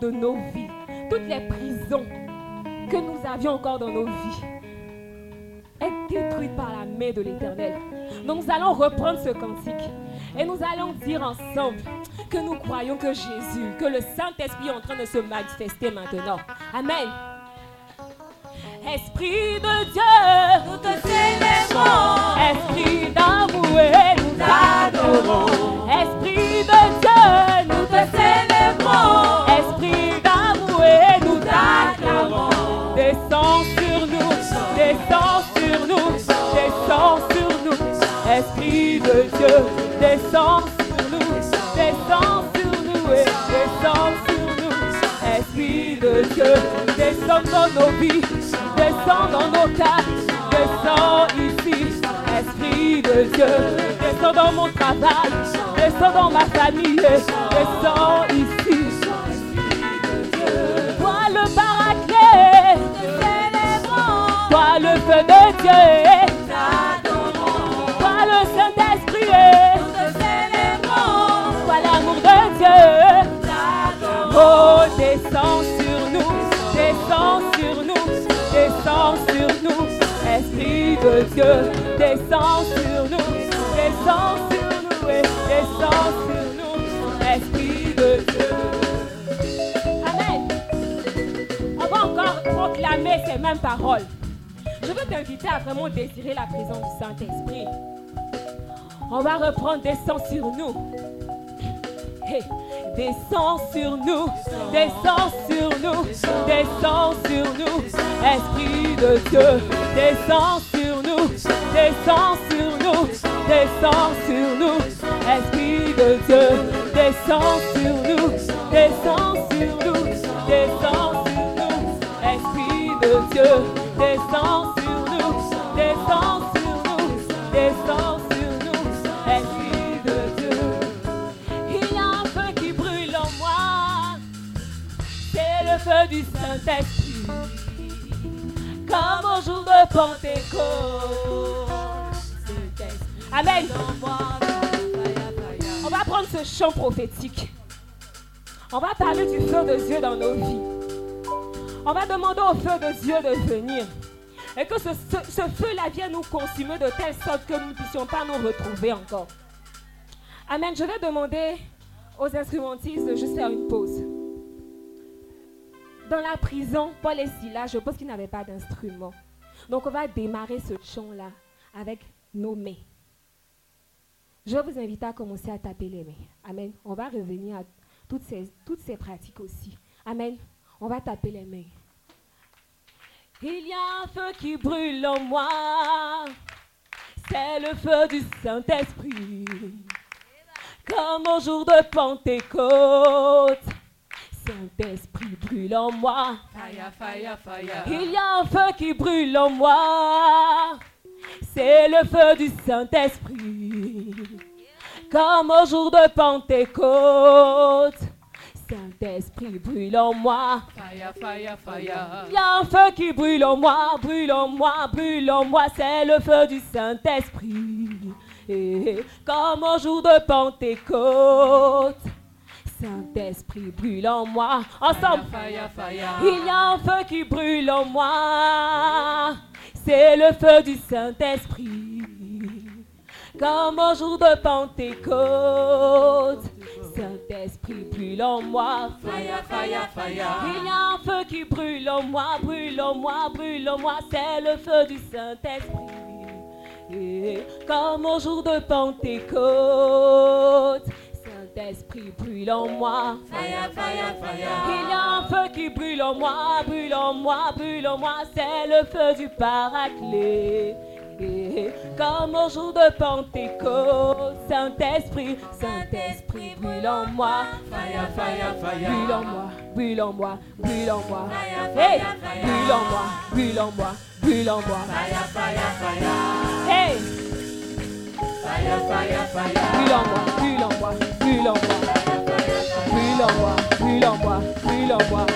De nos vies, toutes les prisons que nous avions encore dans nos vies. est détruite par la main de l'Éternel. Nous allons reprendre ce cantique et nous allons dire ensemble que nous croyons que Jésus, que le Saint-Esprit est en train de se manifester maintenant. Amen. Esprit de Dieu, nous te célébrons. Descends sur nous, descends sur nous, descends sur nous. Esprit de Dieu, descends sur nous, descends sur nous et descends sur nous. Esprit de Dieu, descends dans nos vies, descends dans nos cas, descends ici. Esprit de Dieu, descends dans mon travail, descends dans ma famille, descends ici. Toi le paraclet, de Dieu, toi le Saint-Esprit, toi l'amour de Dieu. Oh, descends sur nous, descends sur nous, descends sur nous. Esprit de Dieu, descends sur nous, descends sur nous et descends sur nous. Esprit de Dieu. Amen. On va encore proclamer ces mêmes paroles. T'inviter à vraiment désirer la présence du Saint-Esprit. On va reprendre descends sur nous. Hey, descends sur nous, descends sur nous, descends sur nous, Esprit de Dieu, descends sur nous, descends sur nous, descends sur nous, Esprit de Dieu, descends sur nous, descends sur nous, descends sur nous, Esprit de Dieu, descends Comme au jour de Pentecôte. Amen. On va prendre ce chant prophétique. On va parler du feu de Dieu dans nos vies. On va demander au feu de Dieu de venir. Et que ce, ce- ce feu-là vienne nous consumer de telle sorte que nous ne puissions pas nous retrouver encore. Amen. Je vais demander aux instrumentistes de juste faire une pause. Dans la prison, Paul et Silas, je pense qu'ils n'avaient pas d'instrument. Donc on va démarrer ce chant-là avec nos mains. Je vous inviter à commencer à taper les mains. Amen. On va revenir à toutes ces, toutes ces pratiques aussi. Amen. On va taper les mains. Il y a un feu qui brûle en moi. C'est le feu du Saint-Esprit. Comme au jour de Pentecôte. Saint-Esprit brûle en moi. Fire, fire, fire. Il y a un feu qui brûle en moi. C'est le feu du Saint-Esprit. Comme au jour de Pentecôte. Saint-Esprit brûle en moi. Fire, fire, fire. Il y a un feu qui brûle en moi, brûle en moi, brûle en moi, c'est le feu du Saint-Esprit. Comme au jour de Pentecôte, Saint-Esprit brûle en moi. Ensemble, Fire, fire. il y a un feu qui brûle en moi, c'est le feu du Saint-Esprit. Comme au jour de Pentecôte, Saint-Esprit brûle en moi. Fire, fire, fire. Il y a un feu qui brûle en moi, brûle en moi, brûle en moi, c'est le feu du Saint-Esprit. Et comme au jour de Pentecôte, Saint-Esprit brûle en moi. Fire, fire, fire. Il y a un feu qui brûle en moi, brûle en moi, brûle en moi, c'est le feu du Paraclet. Et comme au jour de Pentecôte, Saint-Esprit, Saint-Esprit brûle en moi. Fire, fire, fire. Brûle en moi, brûle en moi, brûle en moi. Hey, brûle en moi, brûle en moi, brûle en moi. Fire, fire, fire. Hey. Brûle en moi, moi, brûle en moi. Moi, brûle en moi, moi. Brûle en moi,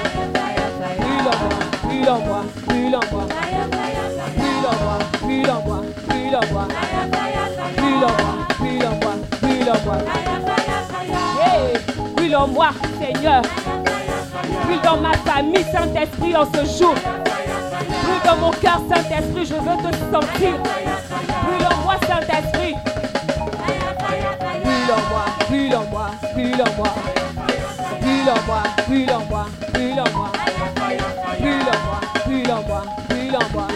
moi, brûle en moi. Moi, brûle en moi, brûle en moi. Brûle Seigneur. Dans ma famille, Saint-Esprit, en ce jour. Brûle dans mon cœur, Saint-Esprit, je veux te sentir. Brûle en moi, Saint-Esprit. En moi, brûle en moi, brûle en moi. Brûle en moi, brûle en moi, brûle en moi. Brûle en moi, brûle en moi, brûle en moi.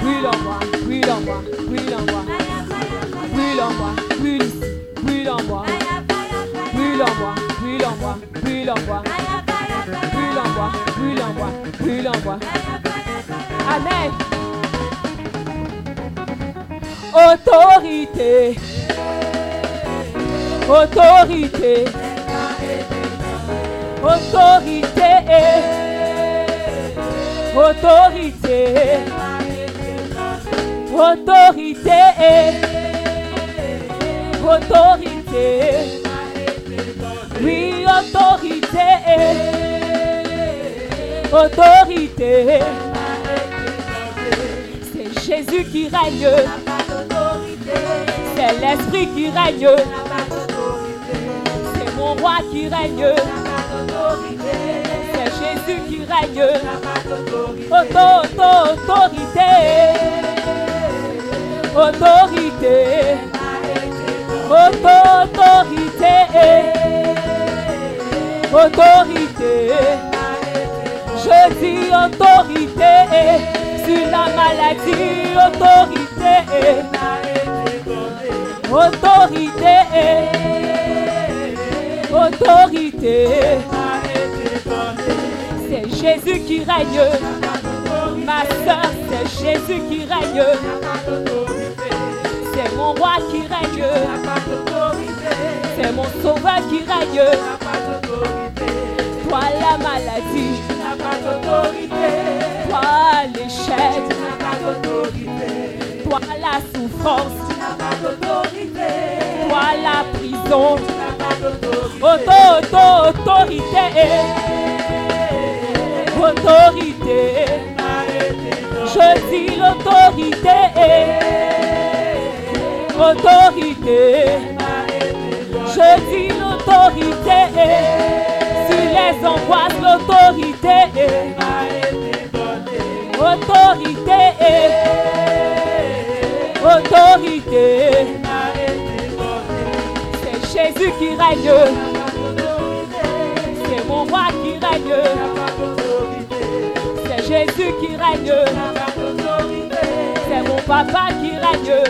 Brûle en moi, brûle en moi, brûle en moi. Brûle en moi, brûle ici, brûle en moi. Brûle en moi, brûle en moi, brûle en moi. Brûle en moi, brûle en moi, brûle en moi. Amen. Autorité. Autorité. Autorité. Autorité. Autorité. Autorité. Oui, autorité. Autorité. C'est Jésus qui règne. C'est l'Esprit qui règne. Roi qui règne. C'est Jésus qui règne. Auto, auto, autorité. Autorité. Auto, autorité. Autorité. Je dis autorité sur la maladie, autorité. Autorité. Autorité. C'est Jésus qui règne. Ma soeur, c'est Jésus qui règne. C'est mon roi qui règne. C'est mon sauveur qui règne. Toi la maladie. Toi l'échec. Toi la souffrance. Toi la prison. Auto, auto, autorité. Autorité. Je dis l'autorité. Autorité. Je dis l'autorité. Sur les angoisses, l'autorité. Autorité. Autorité. Qui règne. C'est mon roi qui règne. C'est Jésus qui règne. C'est mon papa qui règne.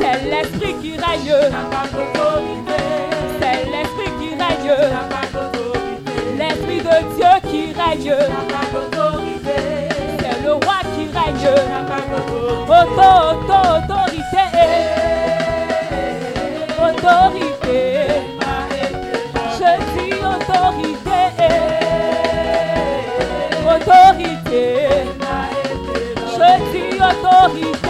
C'est l'esprit qui règne. C'est l'esprit qui règne. L'esprit de Dieu qui règne. C'est le roi qui règne. Auto, auto, autorité. Autorité. Je dis autorité. Autorité. Je dis autorité.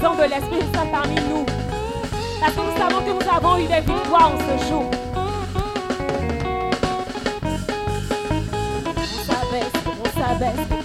De l'Esprit Saint parmi nous. Parce que nous savons que nous avons eu des victoires en ce jour. On s'abaisse, on s'abaisse,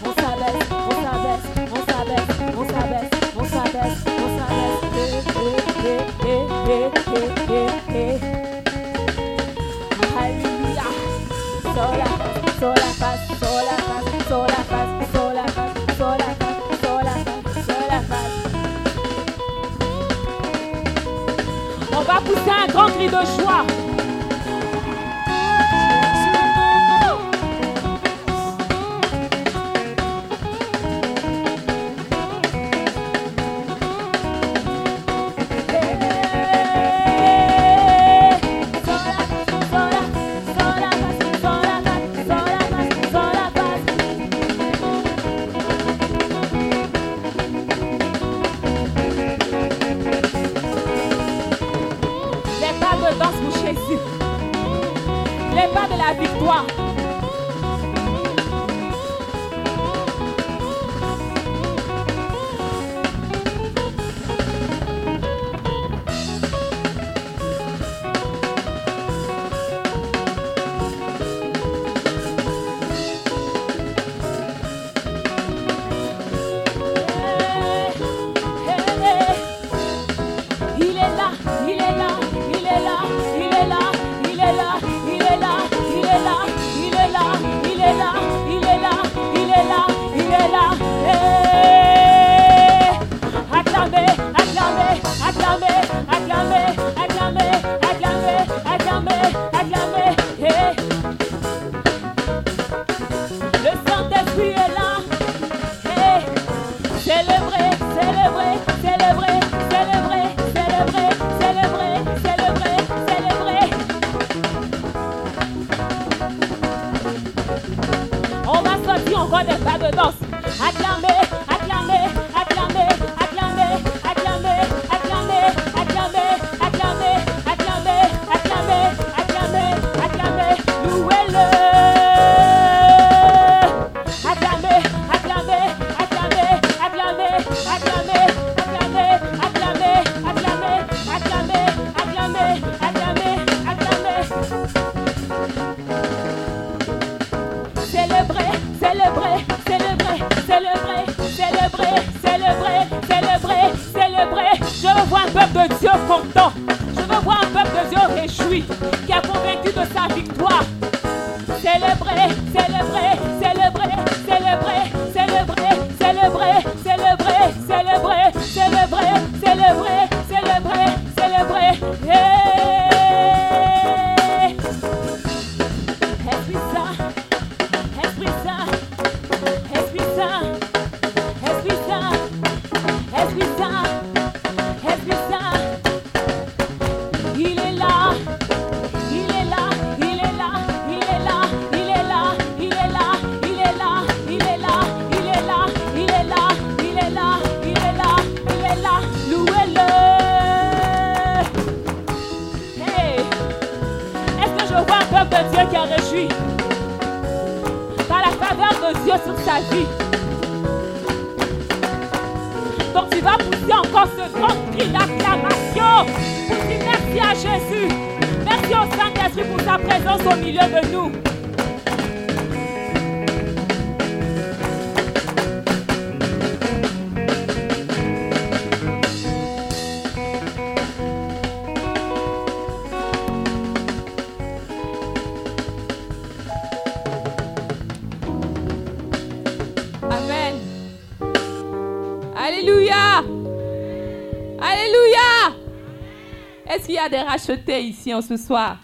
des rachetés ici en ce soir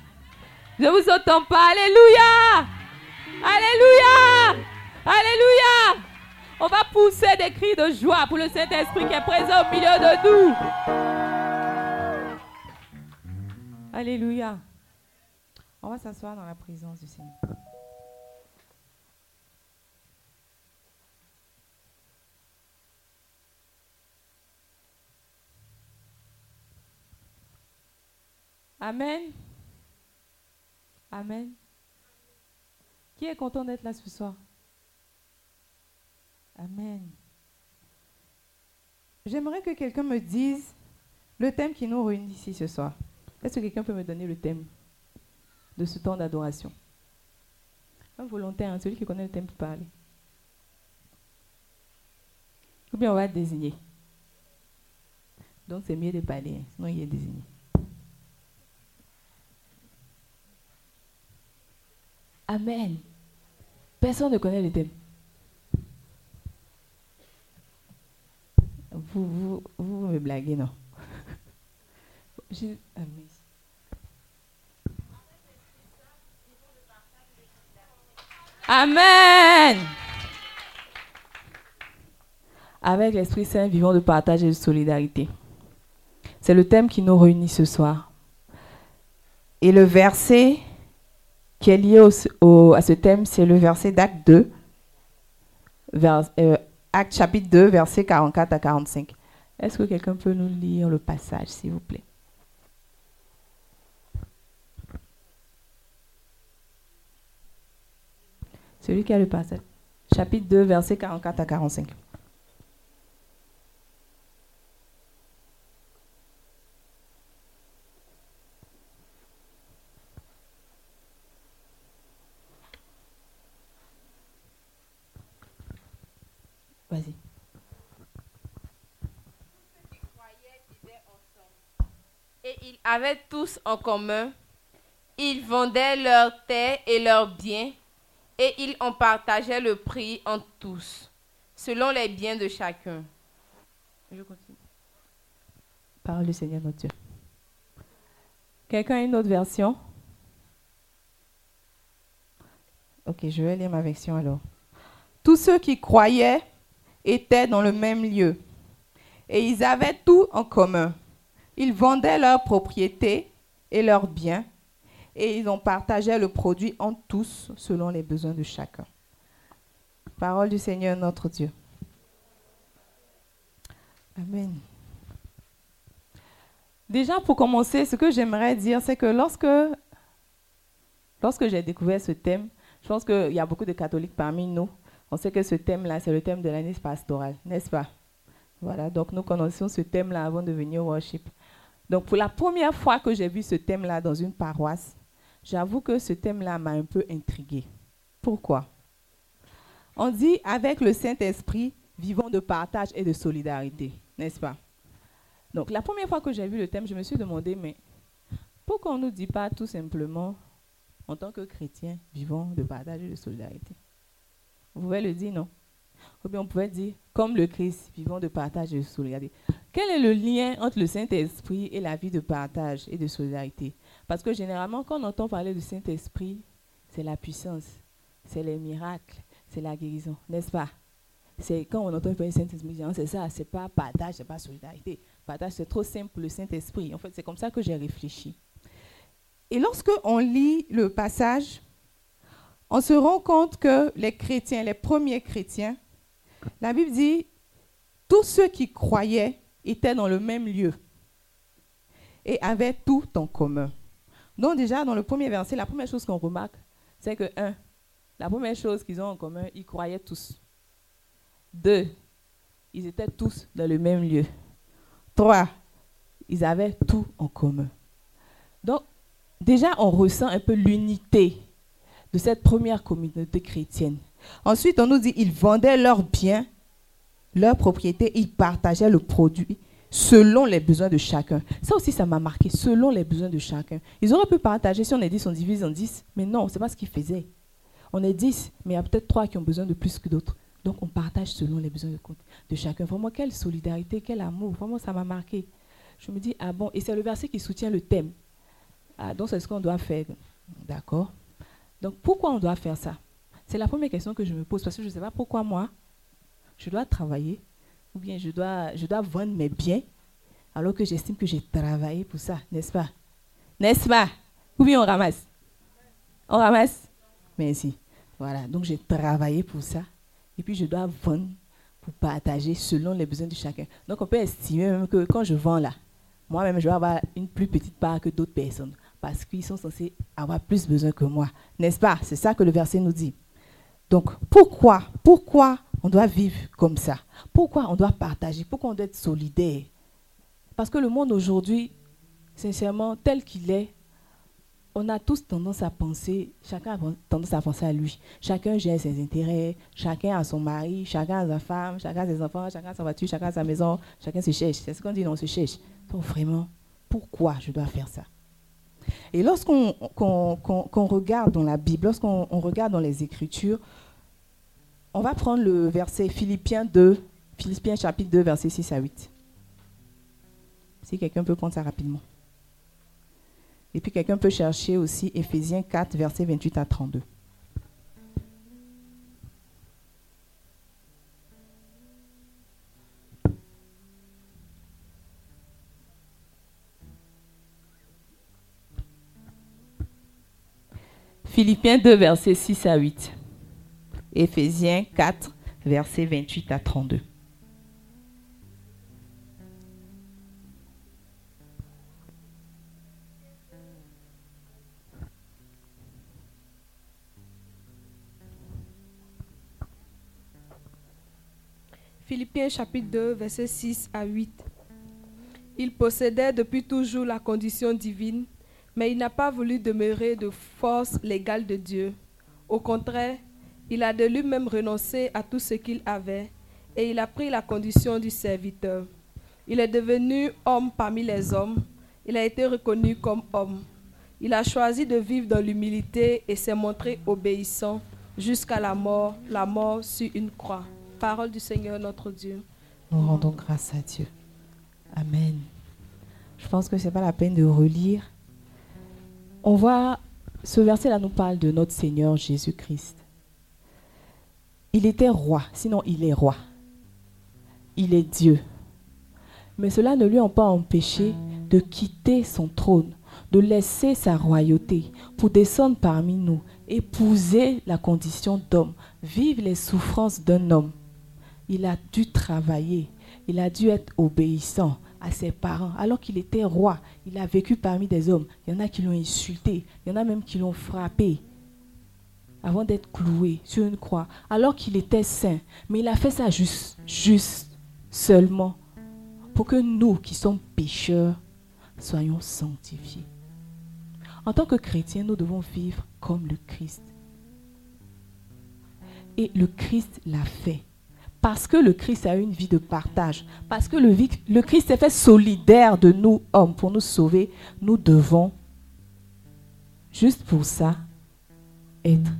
Je vous entends pas. Alléluia. Alléluia. Alléluia. On va pousser des cris de joie pour le Saint-Esprit qui est présent au milieu de nous. Alléluia. On va s'asseoir dans la présence du Seigneur. Amen. Amen. Qui est content d'être là ce soir? Amen. J'aimerais que quelqu'un me dise le thème qui nous réunit ici ce soir. Est-ce que quelqu'un peut me donner le thème de ce temps d'adoration? Un volontaire, hein, celui qui connaît le thème peut parler. Ou bien on va désigner. Donc c'est mieux de parler, hein, sinon il est désigné. Amen. Personne ne connaît le thème. Vous, vous, vous me blaguez, non? Je- Amen. Amen. Avec l'Esprit Saint, vivons de partage et de solidarité. C'est le thème qui nous réunit ce soir. Et le verset qui est lié à ce thème, c'est le verset d'Acte 2, vers, euh, Acte chapitre 2, versets 44 à 45. Est-ce que quelqu'un peut nous lire le passage, s'il vous plaît? Celui qui a le passage. Chapitre 2, versets 44 à 45. Ils avaient tous en commun. Ils vendaient leurs terres et leurs biens, et ils en partageaient le prix entre tous, selon les biens de chacun. Je continue. Parole du Seigneur notre Dieu. Quelqu'un a une autre version? Ok, je vais lire ma version alors. Tous ceux qui croyaient étaient dans le même lieu et ils avaient tout en commun. Ils vendaient leurs propriétés et leurs biens et ils en partageaient le produit entre tous selon les besoins de chacun. Parole du Seigneur notre Dieu. Amen. Déjà, pour commencer, ce que j'aimerais dire, c'est que lorsque, lorsque j'ai découvert ce thème, je pense qu'il y a beaucoup de catholiques parmi nous. On sait que ce thème-là, c'est le thème de l'année pastorale, n'est-ce pas? Voilà, donc nous connaissions ce thème-là avant de venir au worship. Donc, pour la première fois que j'ai vu ce thème-là dans une paroisse, j'avoue que ce thème-là m'a un peu intriguée. Pourquoi? On dit avec le Saint-Esprit, vivons de partage et de solidarité, n'est-ce pas? Donc, la première fois que j'ai vu le thème, je me suis demandé, mais pourquoi on ne nous dit pas tout simplement, en tant que chrétiens, vivons de partage et de solidarité? Vous pouvez le dire, non? Ou bien on pouvait dire, comme le Christ, vivons de partage et de solidarité. Quel est le lien entre le Saint-Esprit et la vie de partage et de solidarité? Parce que généralement, quand on entend parler du Saint-Esprit, c'est la puissance, c'est les miracles, c'est la guérison, n'est-ce pas? C'est quand on entend parler du Saint-Esprit, c'est ça, c'est pas partage, c'est pas solidarité. Partage, c'est trop simple pour le Saint-Esprit. En fait, c'est comme ça que j'ai réfléchi. Et lorsque on lit le passage, on se rend compte que les chrétiens, les premiers chrétiens, la Bible dit, tous ceux qui croyaient étaient dans le même lieu et avaient tout en commun. Donc déjà, dans le premier verset, la première chose qu'on remarque, c'est que, un, la première chose qu'ils ont en commun, ils croyaient tous. Deux, ils étaient tous dans le même lieu. Trois, ils avaient tout en commun. Donc, déjà, on ressent un peu l'unité de cette première communauté chrétienne. Ensuite, on nous dit, ils vendaient leurs biens leur propriété, ils partageaient le produit selon les besoins de chacun. Ça aussi, ça m'a marqué, selon les besoins de chacun. Ils auraient pu partager, si on est 10, on divise en 10, mais non, ce n'est pas ce qu'ils faisaient. On est 10, mais il y a peut-être 3 qui ont besoin de plus que d'autres. Donc, on partage selon les besoins de, de chacun. Vraiment, quelle solidarité, quel amour. Vraiment, ça m'a marqué. Je me dis, ah bon, et c'est le verset qui soutient le thème. Ah, donc, c'est ce qu'on doit faire. D'accord. Donc, pourquoi on doit faire ça? C'est la première question que je me pose, parce que je ne sais pas pourquoi moi, je dois travailler ou bien je dois, vendre mes biens alors que j'estime que j'ai travaillé pour ça, n'est-ce pas? N'est-ce pas? Ou bien on ramasse? On ramasse? Merci. Voilà, donc j'ai travaillé pour ça et puis je dois vendre pour partager selon les besoins de chacun. Donc on peut estimer même que quand je vends là, moi-même je vais avoir une plus petite part que d'autres personnes parce qu'ils sont censés avoir plus besoin que moi. N'est-ce pas? C'est ça que le verset nous dit. Donc pourquoi Pourquoi on doit vivre comme ça? Pourquoi on doit partager? Pourquoi on doit être solidaire? Parce que le monde aujourd'hui, sincèrement, tel qu'il est, on a tous tendance à penser, chacun a tendance à penser à lui. Chacun gère ses intérêts, chacun a son mari, chacun a sa femme, chacun a ses enfants, chacun a sa voiture, chacun a sa maison, chacun se cherche. C'est ce qu'on dit, on se cherche. Donc vraiment, pourquoi je dois faire ça? Et lorsqu'on regarde dans la Bible, lorsqu'on regarde dans les Écritures, on va prendre le verset Philippiens 2, Philippiens chapitre 2, verset 6 à 8. Si quelqu'un peut prendre ça rapidement. Et puis quelqu'un peut chercher aussi Ephésiens 4, verset 28 à 32. Philippiens 2, verset 6 à 8. Éphésiens 4, versets 28 à 32. Philippiens chapitre 2, versets 6 à 8. Il possédait depuis toujours la condition divine, mais il n'a pas voulu demeurer de force légale de Dieu. Au contraire, il a de lui-même renoncé à tout ce qu'il avait et il a pris la condition du serviteur. Il est devenu homme parmi les hommes. Il a été reconnu comme homme. Il a choisi de vivre dans l'humilité et s'est montré obéissant jusqu'à la mort, la mort sur une croix. Parole du Seigneur notre Dieu. Nous rendons grâce à Dieu. Amen. Je pense que ce n'est pas la peine de relire. On voit, ce verset-là nous parle de notre Seigneur Jésus-Christ. Il était roi, sinon il est roi. Il est Dieu. Mais cela ne lui a pas empêché de quitter son trône, de laisser sa royauté pour descendre parmi nous épouser la condition d'homme, vivre les souffrances d'un homme. Il a dû travailler, il a dû être obéissant à ses parents. Alors qu'il était roi, il a vécu parmi des hommes. Il y en a qui l'ont insulté, il y en a même qui l'ont frappé avant d'être cloué sur une croix, alors qu'il était saint. Mais il a fait ça juste, juste, seulement, pour que nous qui sommes pécheurs soyons sanctifiés. En tant que chrétiens, nous devons vivre comme le Christ. Et le Christ l'a fait. Parce que le Christ a eu une vie de partage. Parce que le, Christ s'est fait solidaire de nous, hommes, pour nous sauver. Nous devons, juste pour ça, être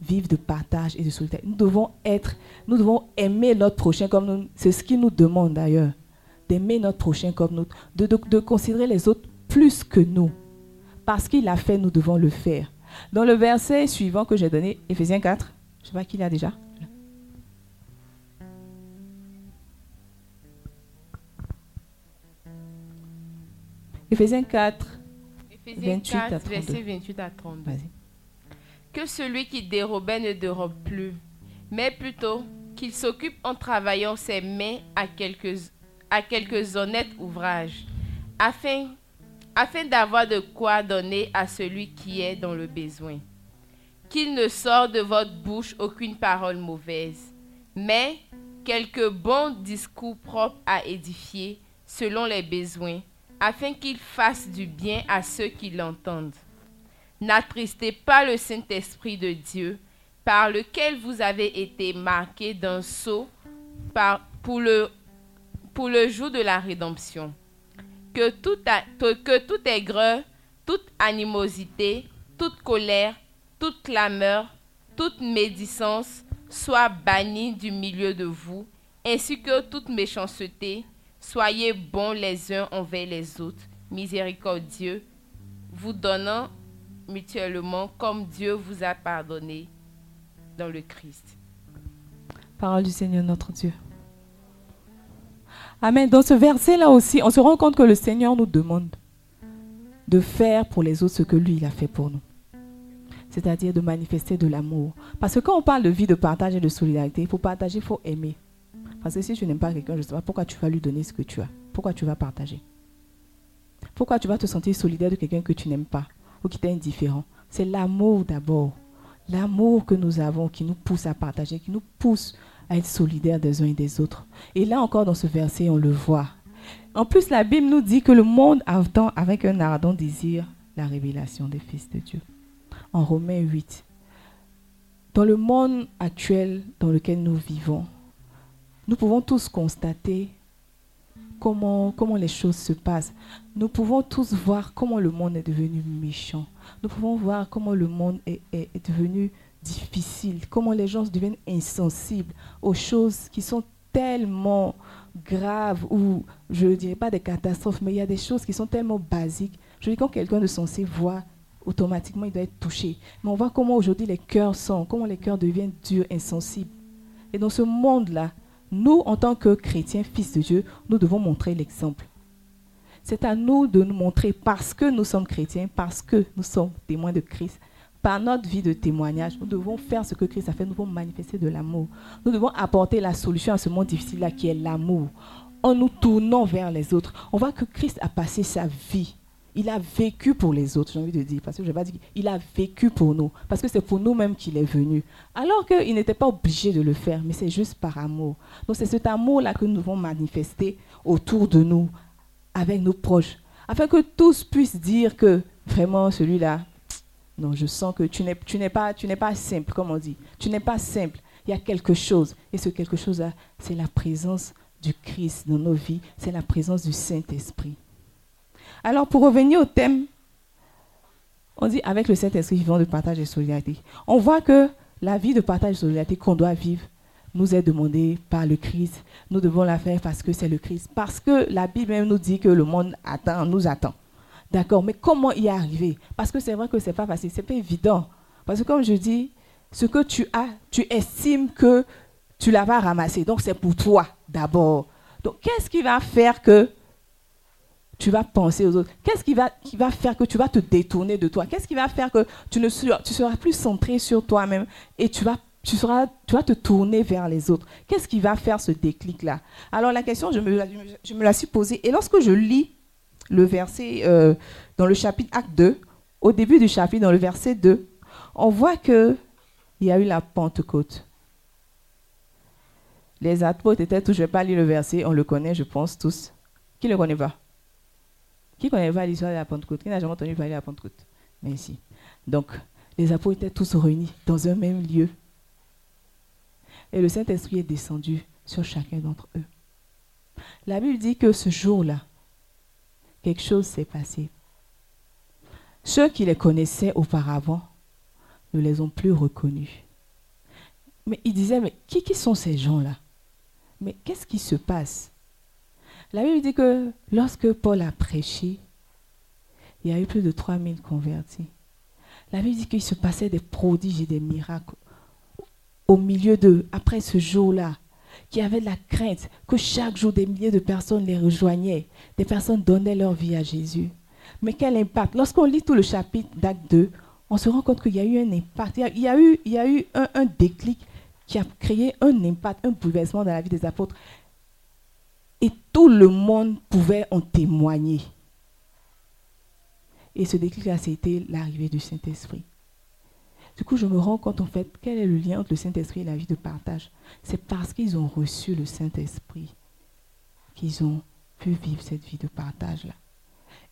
vivre de partage et de solidarité. Nous devons être, nous devons aimer notre prochain comme nous. C'est ce qu'il nous demande d'ailleurs, d'aimer notre prochain comme nous, de, considérer les autres plus que nous. Parce qu'il a fait, nous devons le faire. Dans le verset suivant que j'ai donné, Ephésiens 4, je ne sais pas qui l'a déjà. Ephésiens 4, 28 à 28 à 32 que celui qui dérobait ne dérobe plus, mais plutôt qu'il s'occupe en travaillant ses mains à quelques, à quelques honnêtes ouvrages, afin, afin d'avoir de quoi donner à celui qui est dans le besoin. Qu'il ne sorte de votre bouche aucune parole mauvaise, mais quelques bons discours propres à édifier selon les besoins, afin qu'il fasse du bien à ceux qui l'entendent. N'attristez pas le Saint-Esprit de Dieu, par lequel vous avez été marqués d'un sceau pour, le, jour de la rédemption. Que toute aigreur, toute animosité, toute colère, toute clameur, toute médisance soit bannie du milieu de vous, ainsi que toute méchanceté. Soyez bons les uns envers les autres, miséricordieux, vous donnant mutuellement comme Dieu vous a pardonné dans le Christ. Parole du Seigneur notre Dieu. Amen. Dans ce verset-là aussi, on se rend compte que le Seigneur nous demande de faire pour les autres ce que lui, il a fait pour nous. C'est-à-dire de manifester de l'amour. Parce que quand on parle de vie, de partage et de solidarité, il faut partager, il faut aimer. Parce que si tu n'aimes pas quelqu'un, je ne sais pas pourquoi tu vas lui donner ce que tu as? Pourquoi tu vas partager? Pourquoi tu vas te sentir solidaire de quelqu'un que tu n'aimes pas ou qui est indifférent? C'est l'amour d'abord. L'amour que nous avons qui nous pousse à partager, qui nous pousse à être solidaires des uns et des autres. Et là encore dans ce verset, on le voit. En plus, la Bible nous dit que le monde attend avec un ardent désir la révélation des fils de Dieu. En Romains 8. Dans le monde actuel dans lequel nous vivons, nous pouvons tous constater comment, comment les choses se passent. Nous pouvons tous voir comment le monde est devenu méchant. Nous pouvons voir comment le monde est, est, devenu difficile, comment les gens deviennent insensibles aux choses qui sont tellement graves ou je ne dirais pas des catastrophes, mais il y a des choses qui sont tellement basiques. Je dis quand quelqu'un de sensé voit, automatiquement il doit être touché. Mais on voit comment aujourd'hui les cœurs sont, comment les cœurs deviennent durs, insensibles. Et dans ce monde-là, nous, en tant que chrétiens, fils de Dieu, nous devons montrer l'exemple. C'est à nous de nous montrer parce que nous sommes chrétiens, parce que nous sommes témoins de Christ. Par notre vie de témoignage, nous devons faire ce que Christ a fait, nous devons manifester de l'amour. Nous devons apporter la solution à ce monde difficile-là qui est l'amour. En nous tournant vers les autres, on voit que Christ a passé sa vie il a vécu pour les autres, j'ai envie de dire, parce que je vais pas dire qu'il a vécu pour nous, parce que c'est pour nous-mêmes qu'il est venu. Alors qu'il n'était pas obligé de le faire, mais c'est juste par amour. Donc c'est cet amour-là que nous devons manifester autour de nous, avec nos proches, afin que tous puissent dire que vraiment celui-là, non, je sens que tu n'es, tu n'es pas, tu n'es pas simple, comme on dit. Tu n'es pas simple. Il y a quelque chose. Et ce quelque chose-là, c'est la présence du Christ dans nos vies. C'est la présence du Saint-Esprit. Alors, pour revenir au thème, on dit avec le Saint-Esprit vivant de partage et solidarité. On voit que la vie de partage et solidarité qu'on doit vivre nous est demandée par le Christ. Nous devons la faire parce que c'est le Christ. Parce que la Bible même nous dit que le monde attend, nous attend. D'accord, mais comment y arriver? Parce que c'est vrai que ce n'est pas facile, ce n'est pas évident. Parce que comme je dis, ce que tu as, tu estimes que tu l'as ramasser. Donc c'est pour toi d'abord. Donc qu'est-ce qui va faire que tu vas penser aux autres Qu'est-ce qui va, qui va faire que tu vas te détourner de toi? Qu'est-ce qui va faire que tu, ne seras, tu seras plus centré sur toi-même et tu vas, tu, seras, tu vas te tourner vers les autres? Qu'est-ce qui va faire ce déclic-là? Alors la question, je me, la- je me suis posée. Et lorsque je lis le verset euh, dans le chapitre Acte 2, au début du chapitre, dans le verset 2, on voit que il y a eu la Pentecôte. Les apôtres étaient tous, je ne vais pas lire le verset, on le connaît, je pense tous. Qui ne le connaît pas? Qui connaît pas l'histoire de la Pentecôte Qui n'a jamais entendu parler de la Pentecôte? Merci. Donc, les apôtres étaient tous réunis dans un même lieu. Et le Saint-Esprit est descendu sur chacun d'entre eux. La Bible dit que ce jour-là, quelque chose s'est passé. Ceux qui les connaissaient auparavant ne les ont plus reconnus. Mais ils disaient, mais qui sont ces gens-là? Mais qu'est-ce qui se passe? La Bible dit que lorsque Paul a prêché, il y a eu plus de 3000 convertis. La Bible dit qu'il se passait des prodiges et des miracles au milieu d'eux, après ce jour-là, qui avait la crainte que chaque jour des milliers de personnes les rejoignaient, des personnes donnaient leur vie à Jésus. Mais quel impact? Lorsqu'on lit tout le chapitre d'Acte 2, on se rend compte qu'il y a eu un impact, il y a, il y a eu, il y a eu un, un déclic qui a créé un impact, un bouleversement dans la vie des apôtres. Et tout le monde pouvait en témoigner. Et ce déclic-là, c'était l'arrivée du Saint-Esprit. Du coup, je me rends compte en fait quel est le lien entre le Saint-Esprit et la vie de partage. C'est parce qu'ils ont reçu le Saint-Esprit qu'ils ont pu vivre cette vie de partage-là.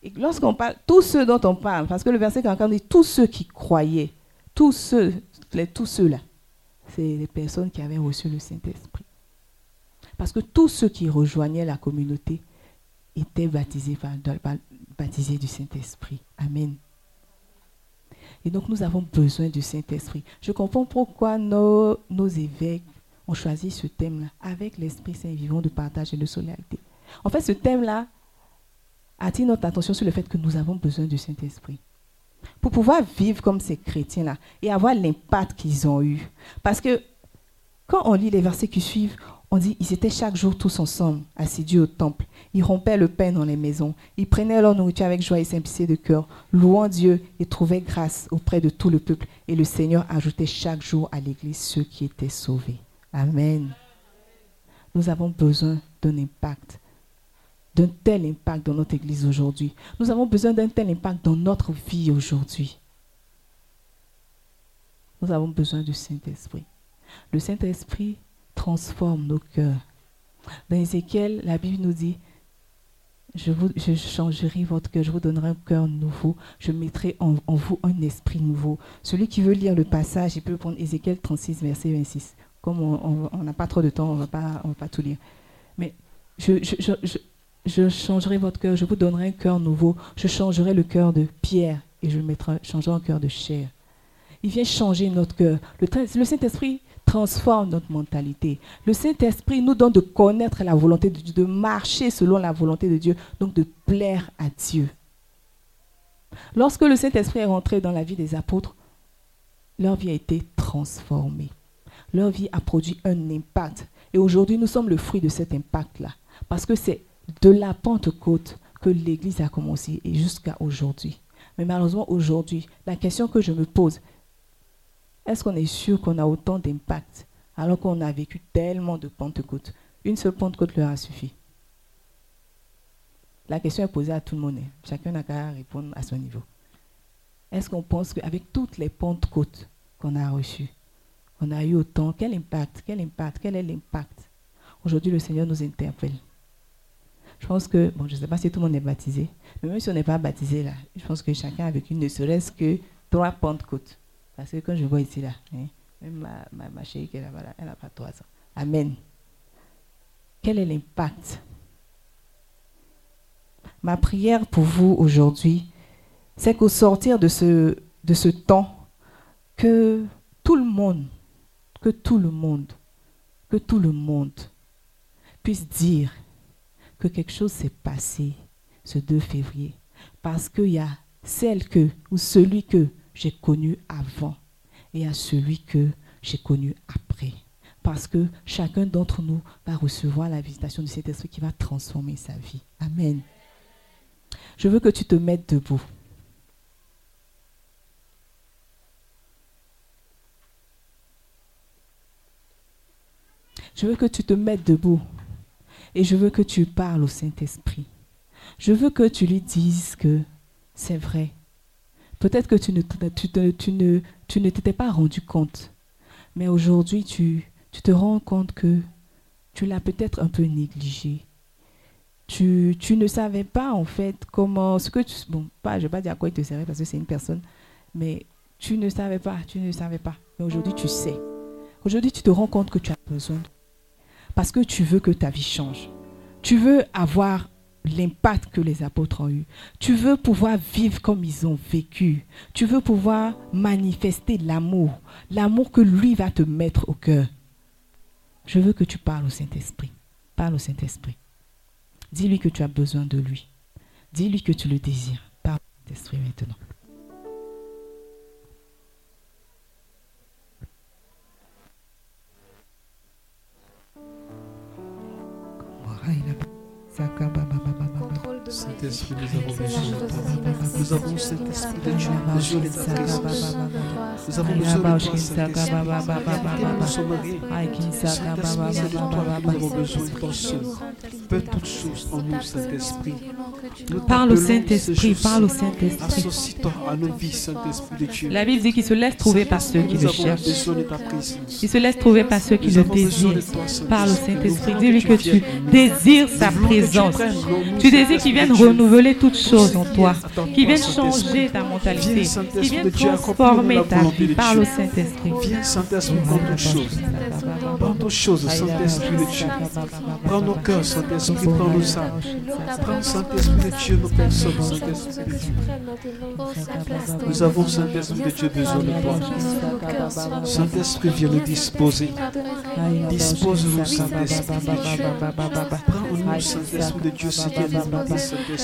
Et lorsqu'on parle, tous ceux dont on parle, parce que le verset 44 dit tous ceux qui croyaient, tous ceux, les, tous ceux-là, c'est les personnes qui avaient reçu le Saint-Esprit. Parce que tous ceux qui rejoignaient la communauté étaient baptisés, du Saint-Esprit. Amen. Et donc nous avons besoin du Saint-Esprit. Je comprends pourquoi nos, nos évêques ont choisi ce thème-là, avec l'Esprit Saint vivant de partage et de solidarité. En fait, ce thème-là attire notre attention sur le fait que nous avons besoin du Saint-Esprit. Pour pouvoir vivre comme ces chrétiens-là et avoir l'impact qu'ils ont eu. Parce que quand on lit les versets qui suivent, on dit ils étaient chaque jour tous ensemble, assidus au temple. Ils rompaient le pain dans les maisons. Ils prenaient leur nourriture avec joie et simplicité de cœur, louant Dieu et trouvaient grâce auprès de tout le peuple. Et le Seigneur ajoutait chaque jour à l'Église ceux qui étaient sauvés. Amen. Nous avons besoin d'un impact, d'un tel impact dans notre Église aujourd'hui. Nous avons besoin d'un tel impact dans notre vie aujourd'hui. Nous avons besoin du Saint-Esprit. Le Saint-Esprit transforme nos cœurs. Dans Ézéchiel, la Bible nous dit, je, vous, je changerai votre cœur, je vous donnerai un cœur nouveau, je mettrai en, vous un esprit nouveau. Celui qui veut lire le passage, il peut prendre Ézéchiel 36, verset 26. Comme on n'a pas trop de temps, on ne va pas tout lire. Mais je, je, je, je, changerai votre cœur, je vous donnerai un cœur nouveau, je changerai le cœur de pierre et je mettrai, changerai un cœur de chair. Il vient changer notre cœur. Le Saint-Esprit transforme notre mentalité. Le Saint-Esprit nous donne de connaître la volonté de Dieu, de marcher selon la volonté de Dieu, donc de plaire à Dieu. Lorsque le Saint-Esprit est rentré dans la vie des apôtres, leur vie a été transformée. Leur vie a produit un impact. Et aujourd'hui, nous sommes le fruit de cet impact-là. Parce que c'est de la Pentecôte que l'Église a commencé et jusqu'à aujourd'hui. Mais malheureusement, aujourd'hui, la question que je me pose, est-ce qu'on est sûr qu'on a autant d'impact alors qu'on a vécu tellement de Pentecôte Une seule Pentecôte leur a suffi. La question est posée à tout le monde. hein. Chacun n'a qu'à répondre à son niveau. Est-ce qu'on pense qu'avec toutes les Pentecôtes qu'on a reçues, on a eu autant Quel impact Quel impact Quel est l'impact? Aujourd'hui, le Seigneur nous interpelle. Je pense que, bon, je ne sais pas si tout le monde est baptisé, mais même si on n'est pas baptisé là, je pense que chacun a vécu ne serait-ce que trois Pentecôtes. Parce que quand je vois ici là, hein, même ma, ma, ma chérie qui est là-bas, là, elle n'a pas trois ans. Amen. Quel est l'impact? Ma prière pour vous aujourd'hui, c'est qu'au sortir de ce, de ce temps, que tout le monde, que tout le monde, que tout le monde puisse dire que quelque chose s'est passé ce 2 février. Parce qu'il y a celle que, ou celui que j'ai connu avant et à celui que j'ai connu après. Parce que chacun d'entre nous va recevoir la visitation du Saint-Esprit qui va transformer sa vie. Amen. Je veux que tu te mettes debout. Je veux que tu te mettes debout. Et je veux que tu parles au Saint-Esprit. Je veux que tu lui dises que c'est vrai. Peut-être que tu ne, tu, tu ne, tu ne t'étais pas rendu compte. Mais aujourd'hui, tu, tu te rends compte que tu l'as peut-être un peu négligé. Tu, tu ne savais pas en fait comment, ce que bon, pas, je ne vais pas dire à quoi il te servait parce que c'est une personne, mais tu ne savais pas, tu ne savais pas. Mais aujourd'hui, tu sais. Aujourd'hui, tu te rends compte que tu as besoin parce que tu veux que ta vie change. Tu veux avoir l'impact que les apôtres ont eu. Tu veux pouvoir vivre comme ils ont vécu. Tu veux pouvoir manifester l'amour, l'amour que lui va te mettre au cœur. Je veux que tu parles au Saint-Esprit. Parle au Saint-Esprit. Dis-lui que tu as besoin de lui. Dis-lui que tu le désires. Parle au Saint-Esprit maintenant. Saint-Esprit, nous avons besoin de toi. Nous avons Saint-Esprit de Dieu, besoin de ta présence. Nous avons besoin de toi, Saint-Esprit. Nous sommes rien. Saint-Esprit, c'est de toi que nous avons besoin de toi seul. Fais toutes choses en nous, Saint-Esprit. Parle au Saint-Esprit, parle au Saint-Esprit. Associe-toi à nos vies, Saint-Esprit de Dieu. La Bible dit qu'il se laisse trouver par ceux qui le cherchent. Il se laisse trouver par ceux qui le désirent. Parle au Saint-Esprit. Dis-lui que tu désires sa présence. Tu désires qu'il vienne. Renouveler toutes choses en toi. Attends, toi, Qu'il vienne Saint-Esprit. changer ta mentalité. Accomplis transformer ta vie. au Dieu. Saint-Esprit. Viens, Saint-Esprit, prends toutes choses. Prends toutes choses, Saint-Esprit de Dieu. Prends nos cœurs, Saint-Esprit, prends nos âmes. Prends, Saint-Esprit de Dieu, nos personnes, Saint-Esprit de Dieu. Nous avons, Saint-Esprit de Dieu, besoin de toi. Saint-Esprit, viens nous disposer. Dispose-nous, Saint-Esprit de Dieu. Prends en nous, Saint-Esprit de Dieu, qui est limité, Saint-Esprit.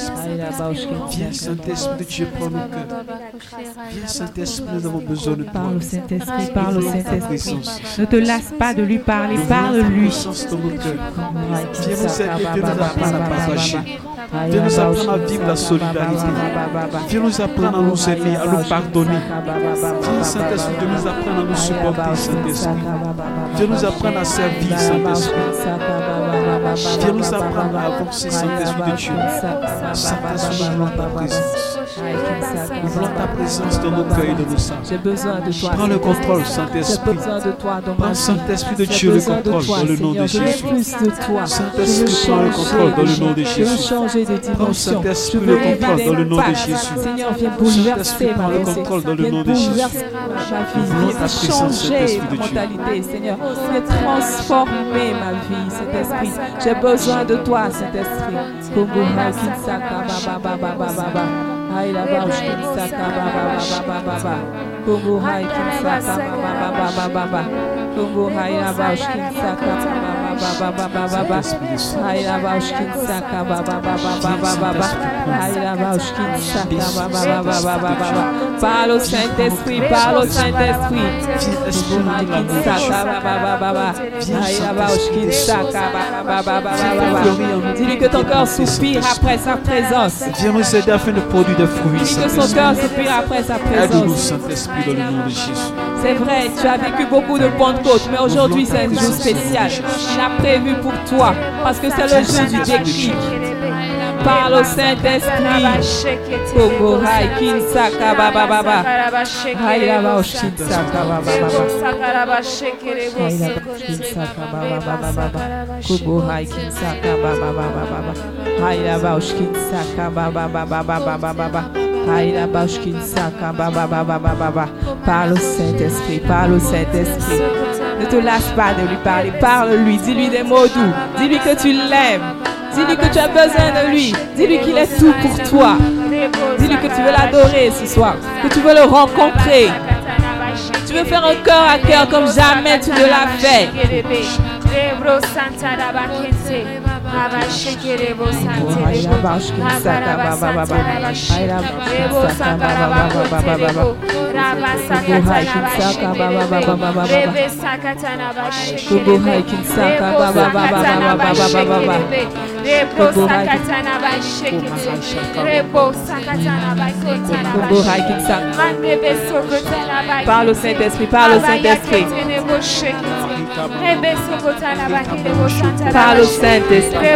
Viens, Saint-Esprit de Dieu, prends nos cœurs. Viens, Saint-Esprit, nous avons besoin de toi. Parle au Saint-Esprit, parle au Saint-Esprit. Ne te lasse pas de lui parler, parle-lui. Viens nous aider, viens nous apprendre à partager. Viens nous apprendre à vivre la solidarité. Viens nous apprendre à nous aimer, à nous pardonner. Viens, Saint-Esprit, viens nous apprendre à nous supporter, Saint-Esprit. Viens nous apprendre à servir, Saint-Esprit. Viens nous apprendre à avancer, Saint-Esprit de Dieu. Saint-Esprit, nous voulons ta présence. Nous voulons ta présence dans nos cœurs et dans nos âmes. J'ai besoin de toi. Prends le contrôle, Saint-Esprit. Prends. Saint-Esprit de Dieu, le contrôle dans le nom de Jésus. Saint-Esprit, prends le contrôle dans le nom de Jésus. Prends, Saint-Esprit, le contrôle dans le nom de. Jésus. Saint-Esprit, prends le contrôle dans le nom de Jésus. Nous voulons ta présence, Saint-Esprit de Dieu. Seigneur. Transformer ma vie, Saint-Esprit. J'ai besoin de toi, Saint-Esprit. Kongo Hakinsaka Baba Baba Baba Baba. Kongo Hakinsaka Baba Baba Baba. Kongo Haïla Baushkinsaka Baba Baba Baba Baba. Aïla Baushkinsaka Baba Baba Baba Baba. Aïla Baushkinsaka Baba Baba Baba Baba. Parle au Saint-Esprit, parle au Baba Baba Baba. Baba Baba Baba Baba. Dis-lui que ton cœur soupire après sa présence. Viens nous aider afin de produire des fruits, Dis-lui que son cœur soupire après sa Aide-nous, présence. Saint-Esprit, dans le nom de Jésus. C'est vrai, tu as vécu beaucoup de Pentecôte, mais aujourd'hui c'est un jour spécial. Il a prévu pour toi, parce que c'est le jour du déclic. Parle au Saint-Esprit. Kinsaka Kinsaka Parle au Saint-Esprit, parle au Saint-Esprit. Ne te lâche pas de lui parler, parle-lui, dis-lui des mots doux, dis-lui que tu l'aimes, dis-lui que tu as besoin de lui, dis-lui qu'il est tout pour toi, dis-lui que tu veux l'adorer ce soir, que tu veux le rencontrer, tu veux faire un cœur à cœur comme jamais tu ne l'as fait. Rebro Santa Rabakete, Rabasheke Saint-Esprit, parle au Saint-Esprit. Parle au Saint-Esprit.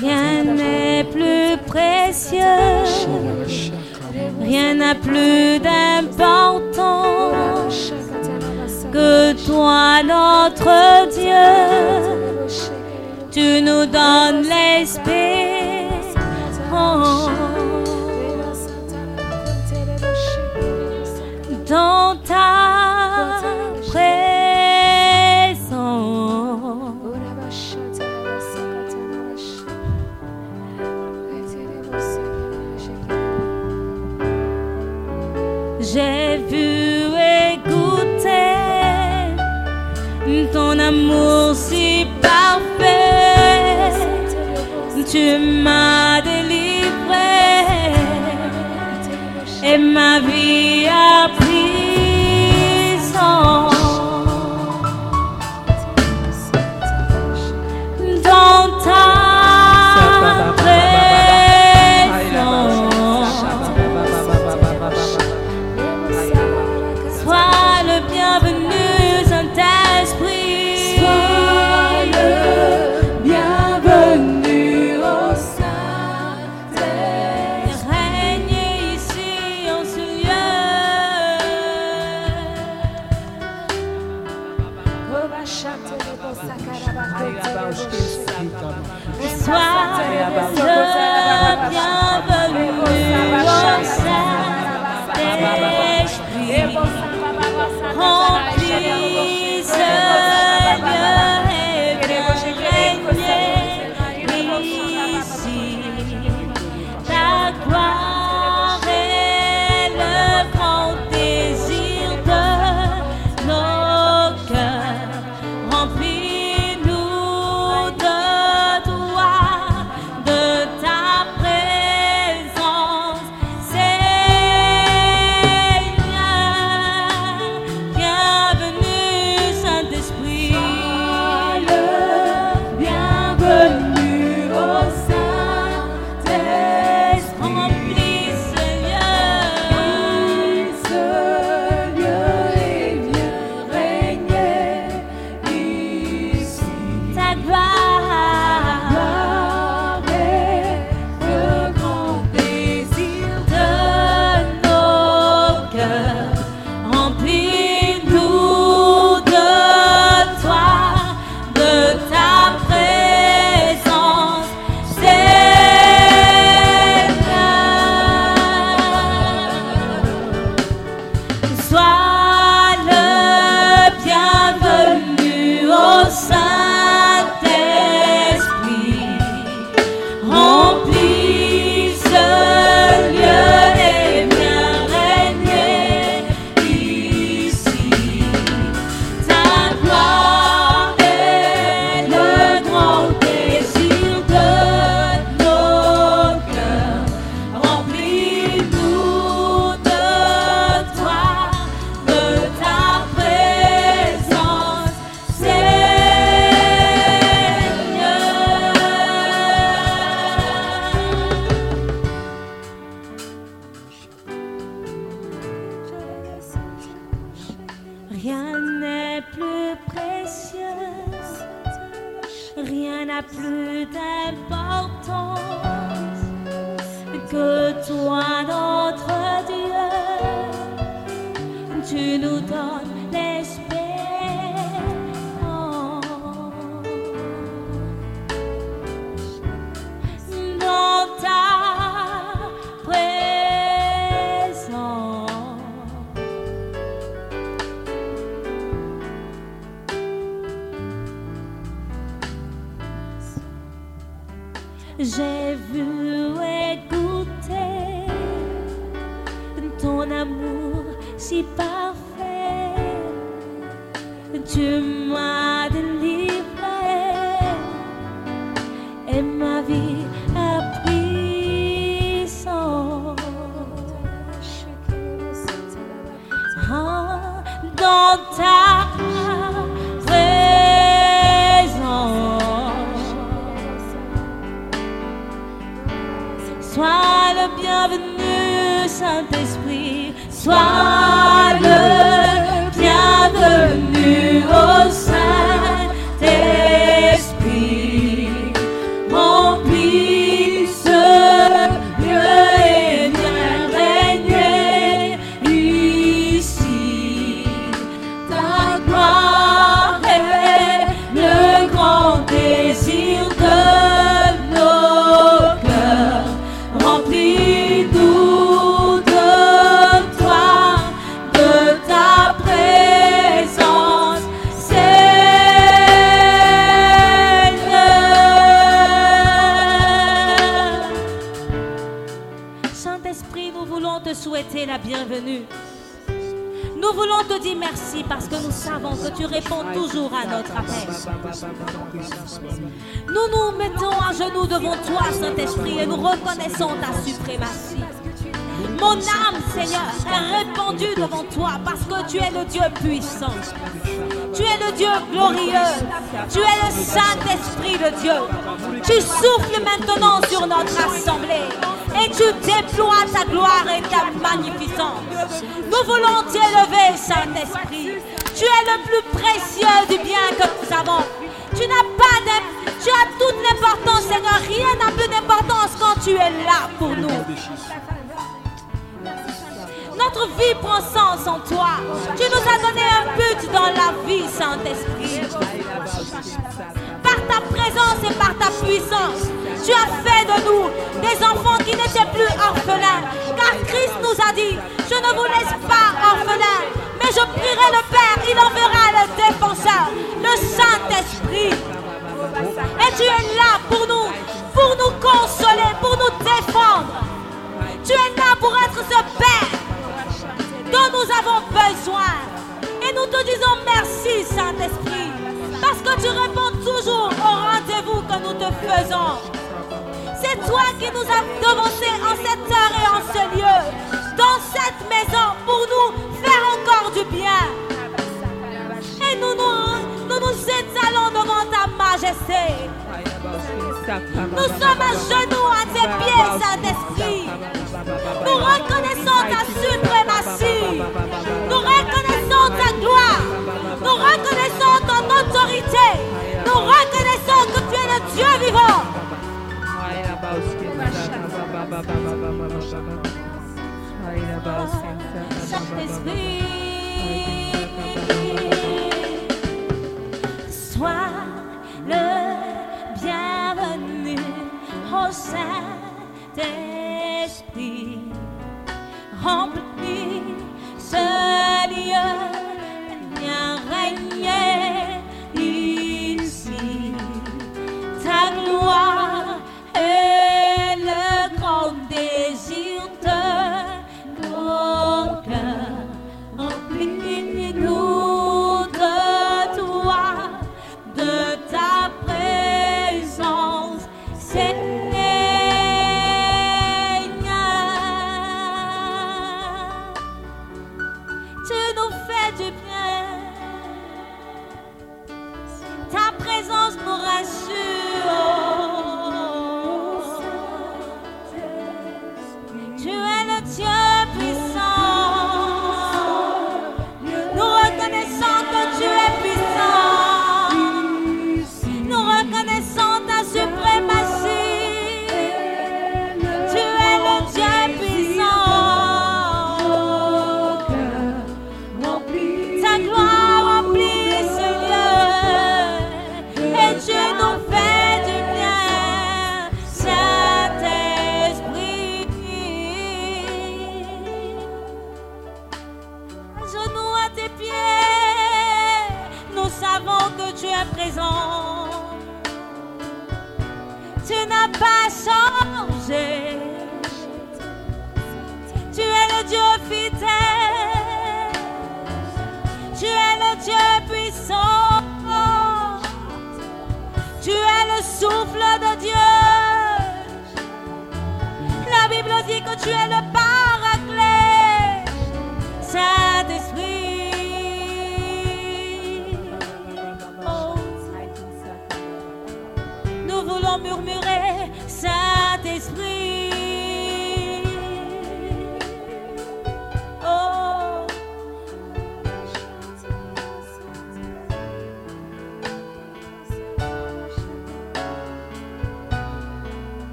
Rien n'est plus précieux, rien n'a plus d'importance que toi, notre Dieu. Tu nous donnes l'espérance. Amour si parfait. Tu m'as délivré et ma vie a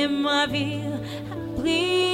in my view, please.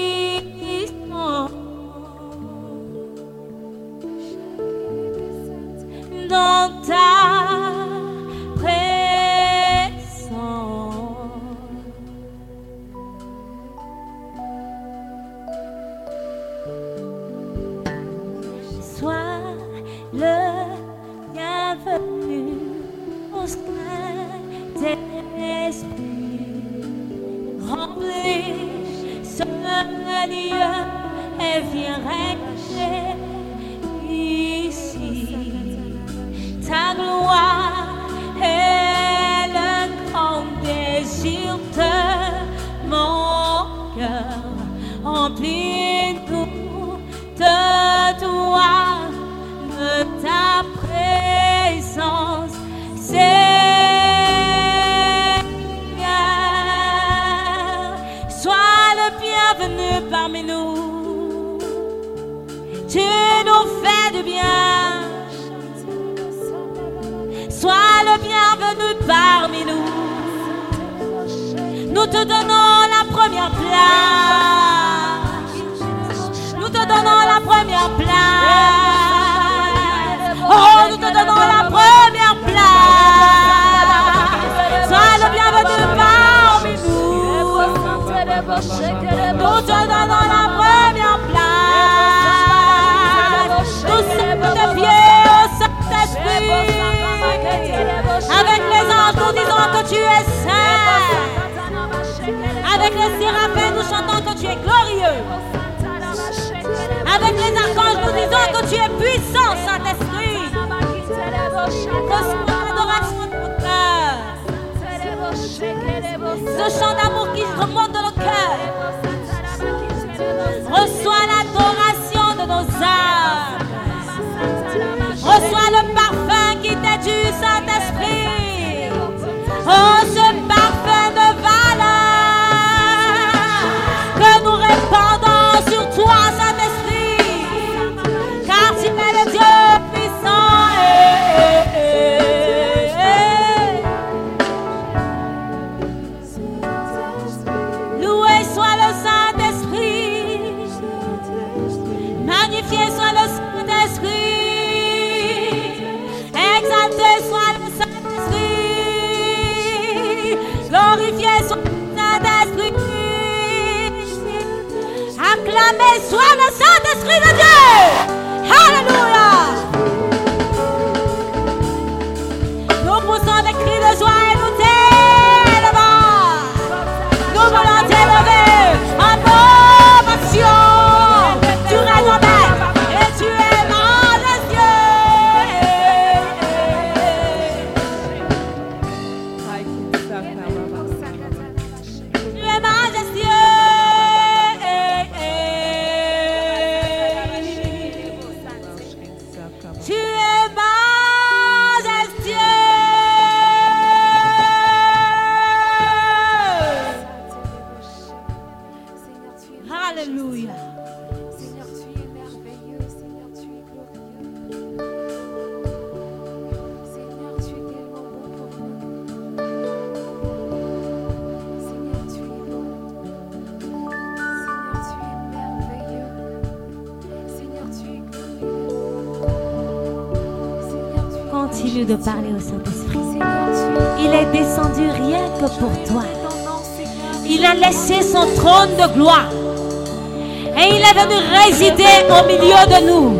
milieu de nous.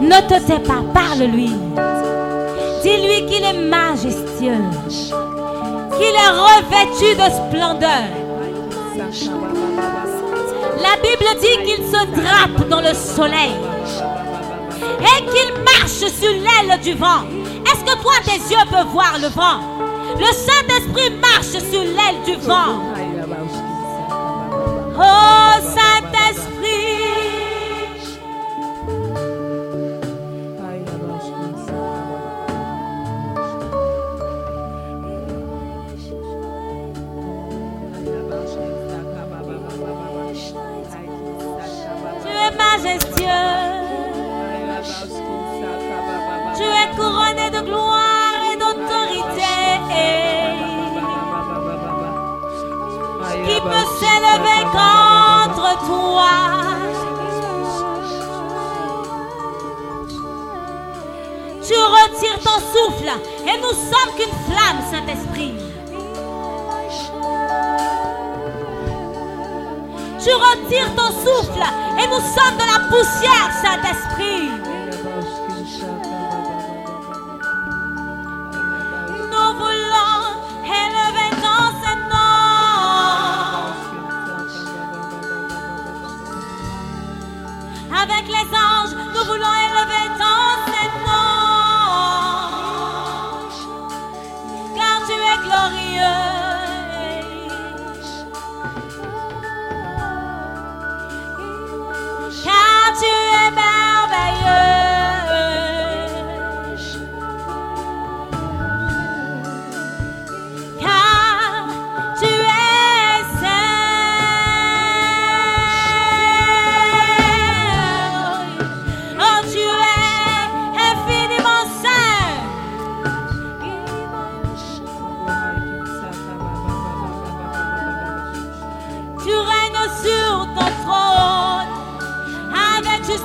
Ne te tais pas, parle-lui. Dis-lui qu'il est majestueux, qu'il est revêtu de splendeur. La Bible dit qu'il se drape dans le soleil et qu'il marche sur l'aile du vent. Est-ce que toi, tes yeux peuvent voir le vent? Le Saint-Esprit marche sur l'aile du vent.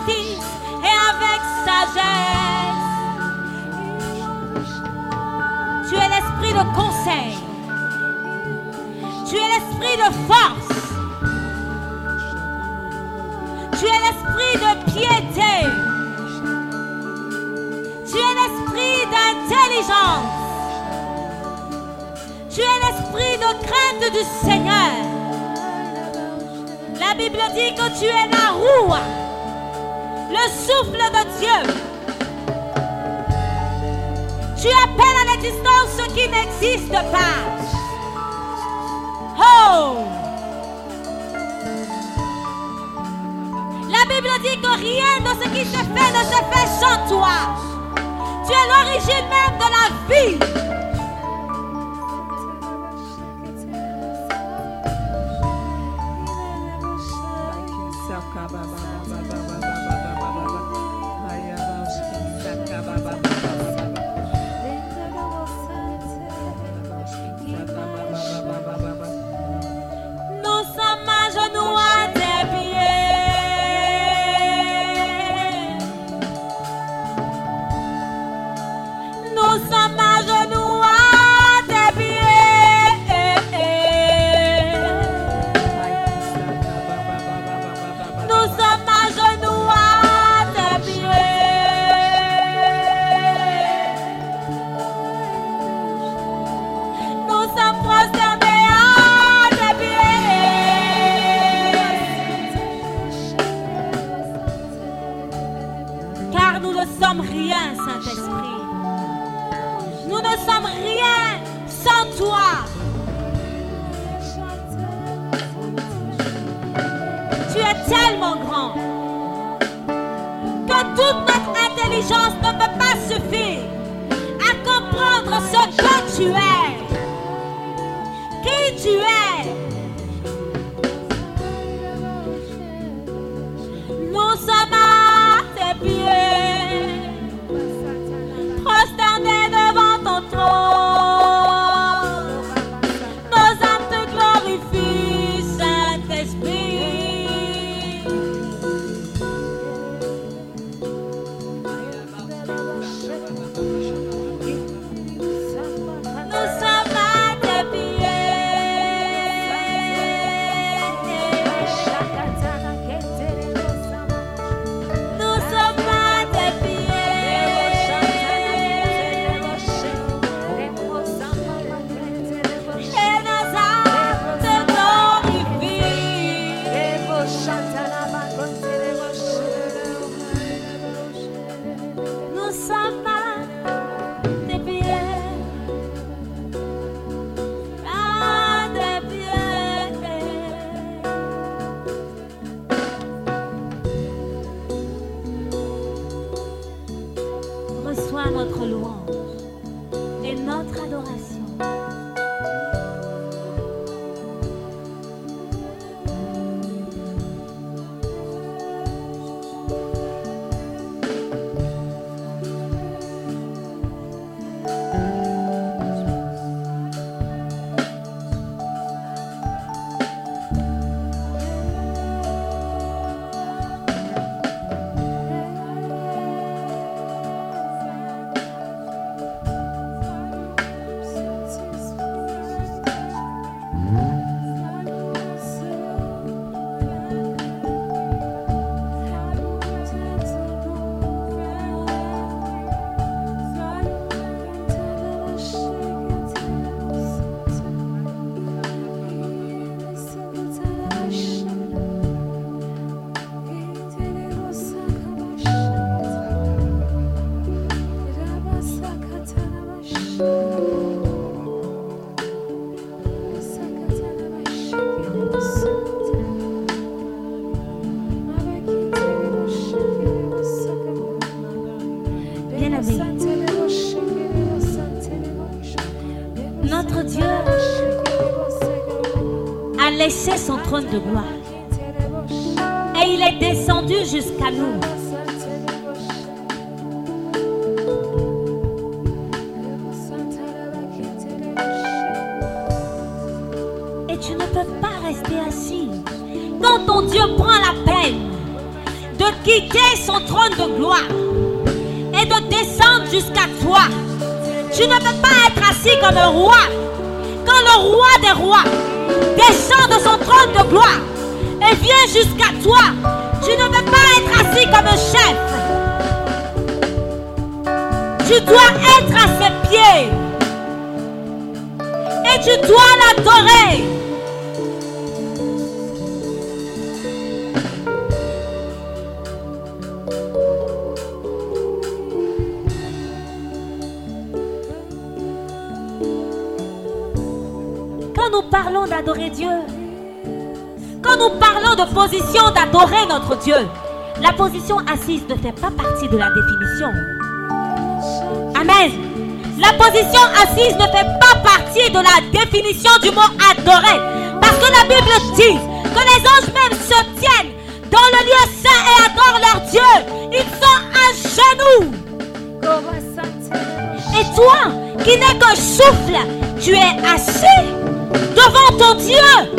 et avec sagesse. Tu es l'esprit de conseil. Tu es l'esprit de force. Tu es l'esprit de piété. Tu es l'esprit d'intelligence. Tu es l'esprit de crainte du Seigneur. La Bible dit que tu es la roue le souffle de Dieu. Tu appelles à l'existence ce qui n'existe pas. Oh! La Bible dit que rien de ce qui se fait ne se fait sans toi. Tu es l'origine même de la vie. Laissé son trône de gloire et il est descendu jusqu'à nous. Et tu ne peux pas rester assis. Quand ton Dieu prend la peine de quitter son trône de gloire et de descendre jusqu'à toi, tu ne peux pas être assis comme un roi. Et vient jusqu'à toi, tu ne peux pas être assis comme un chef. Tu dois être à ses pieds. Et tu dois l'adorer. Position d'adorer notre Dieu, la position assise ne fait pas partie de la définition. Amen. La position assise ne fait pas partie de la définition du mot adorer. Parce que la Bible dit que les anges même se tiennent dans le lieu saint et adorent leur Dieu. Ils sont à genoux. Et toi, qui n'es qu'un souffle, tu es assis devant ton Dieu.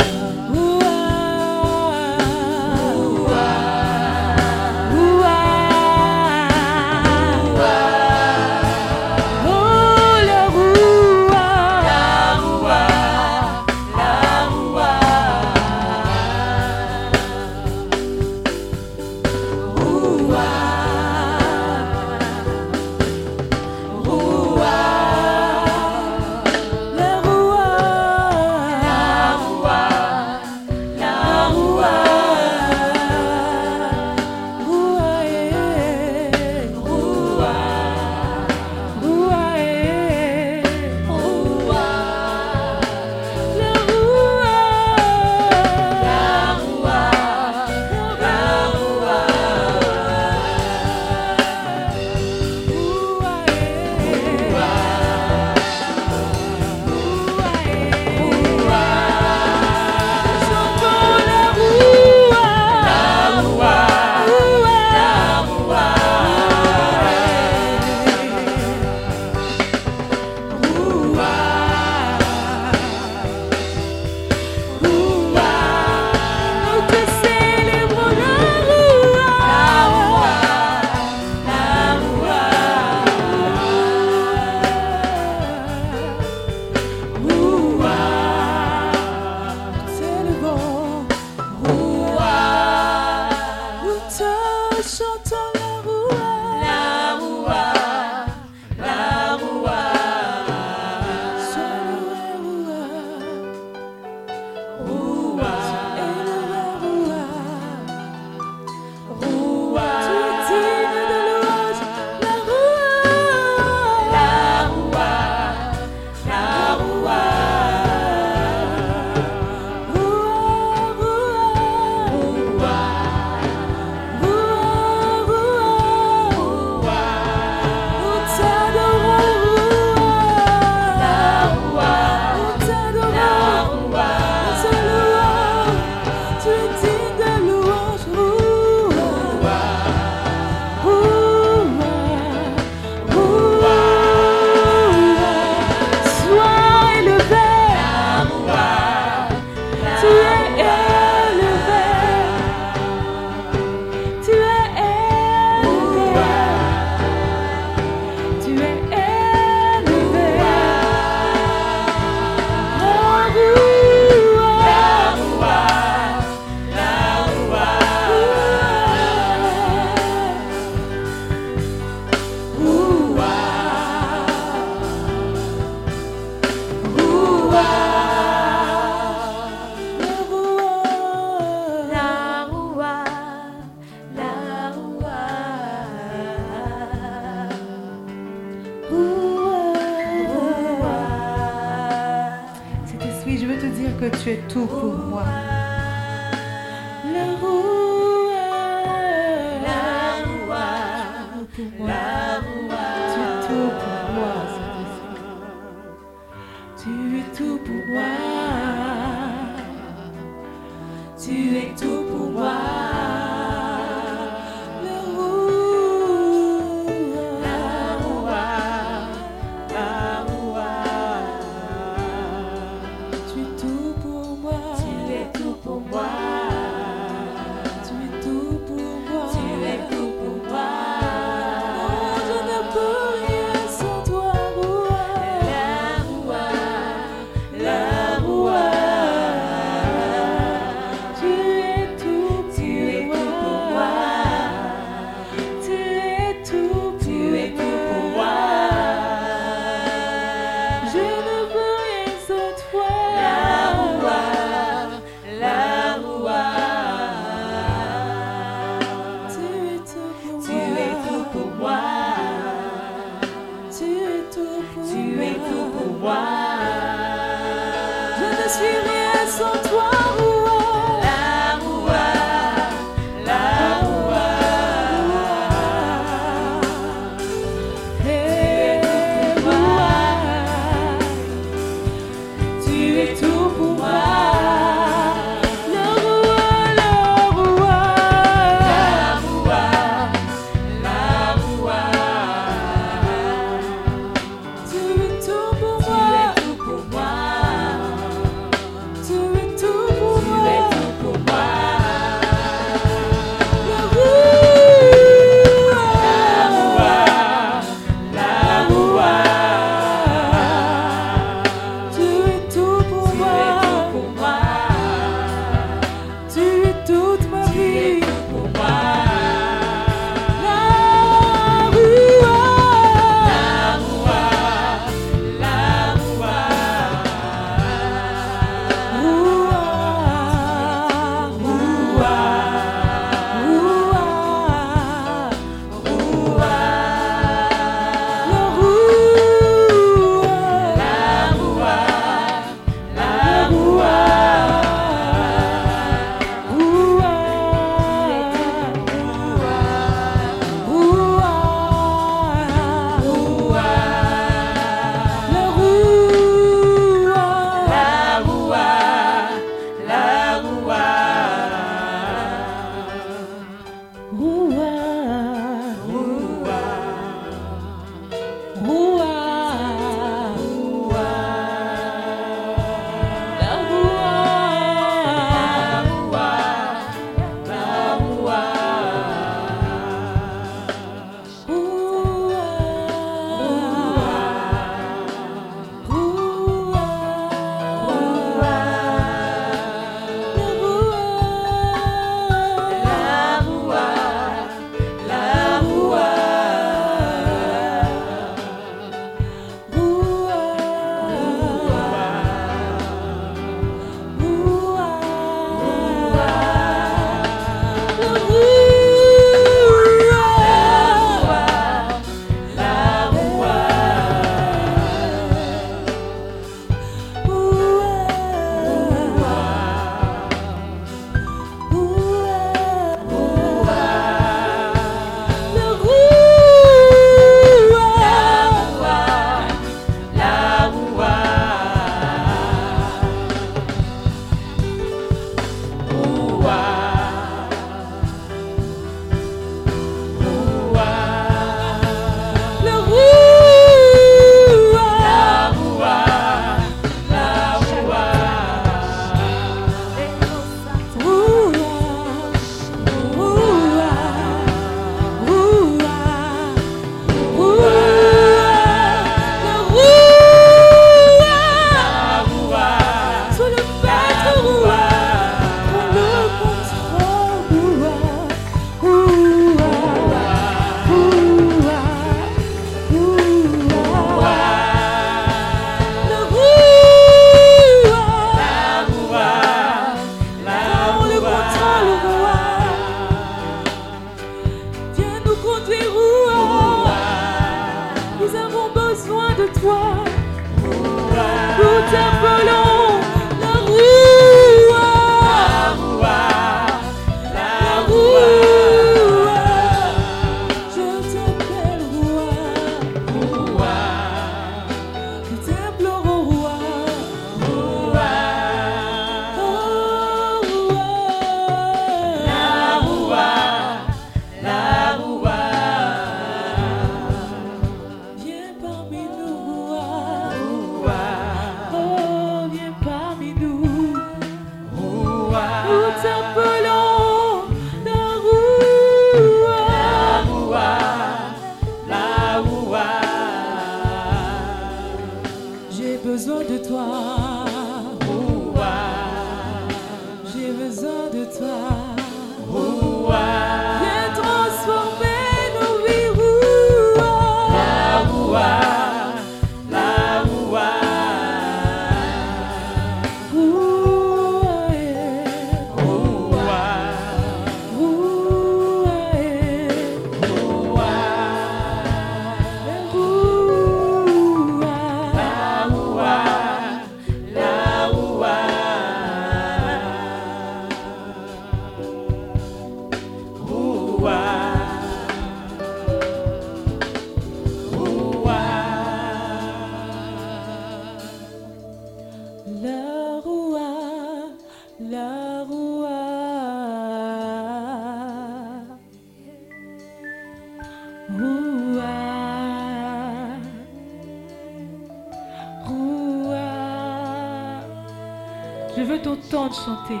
santé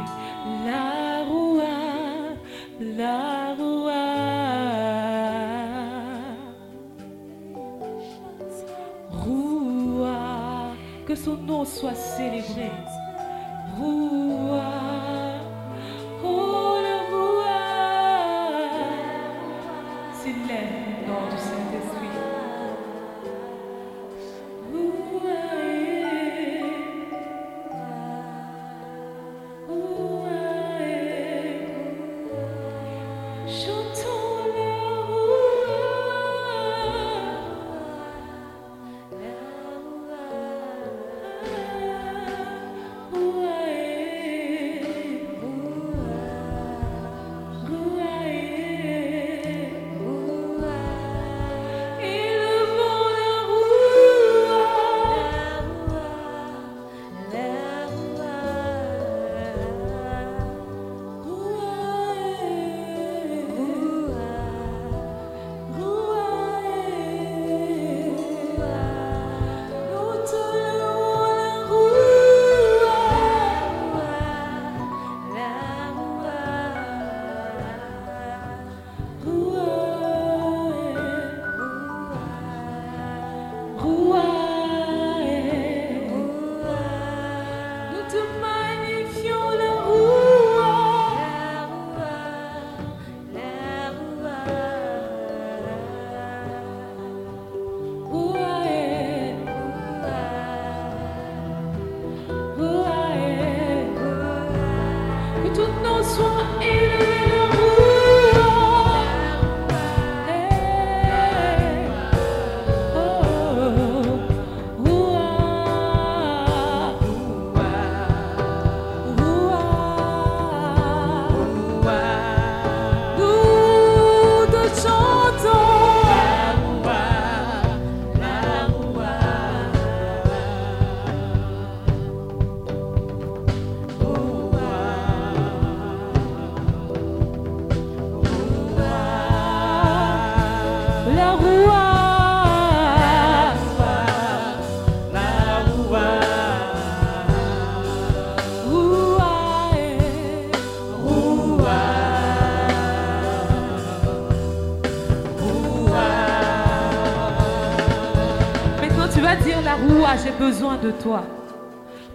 Ah, j'ai besoin de toi.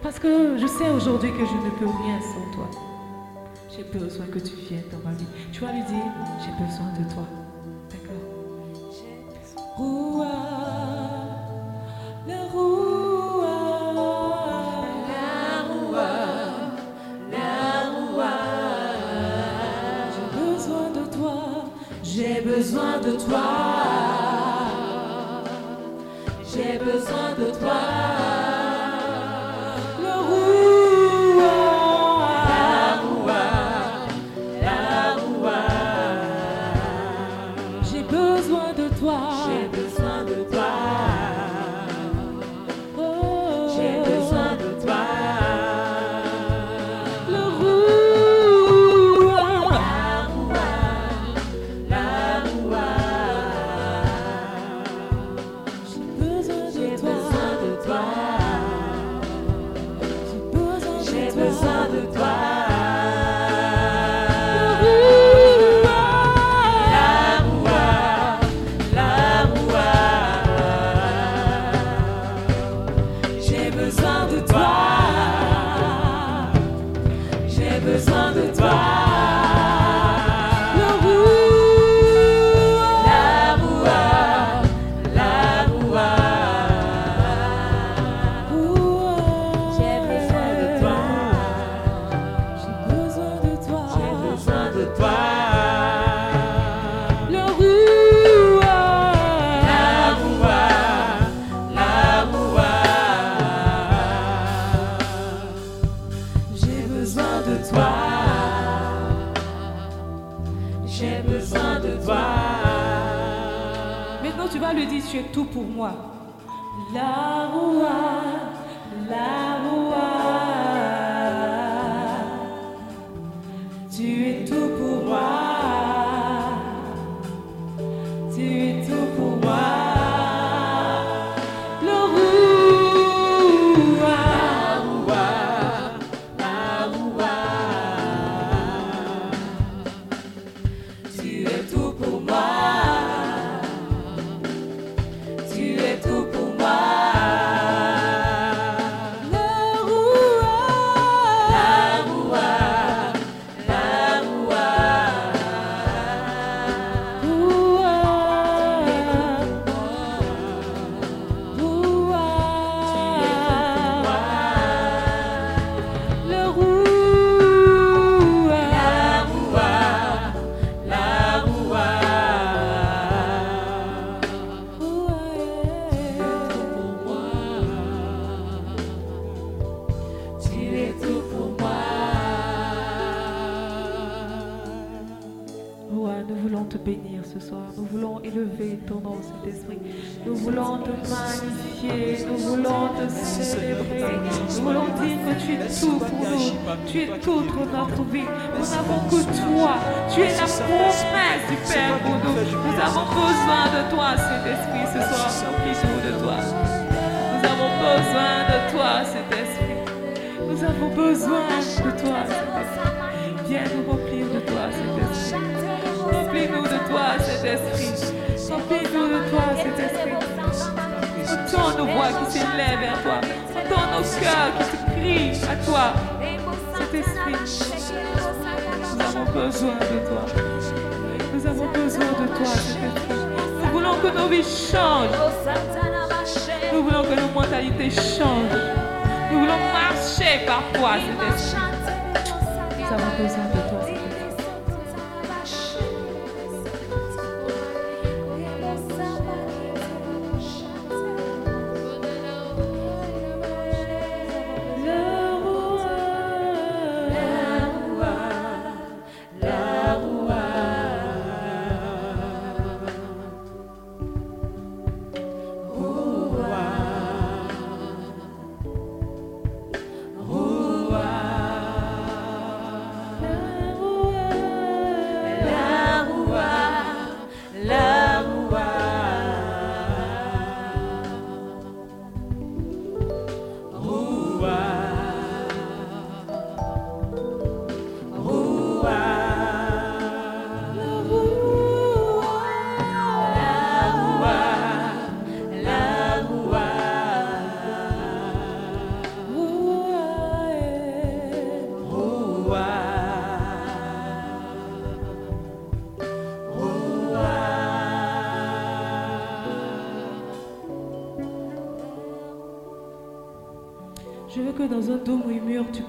Parce que je sais aujourd'hui que je ne peux rien.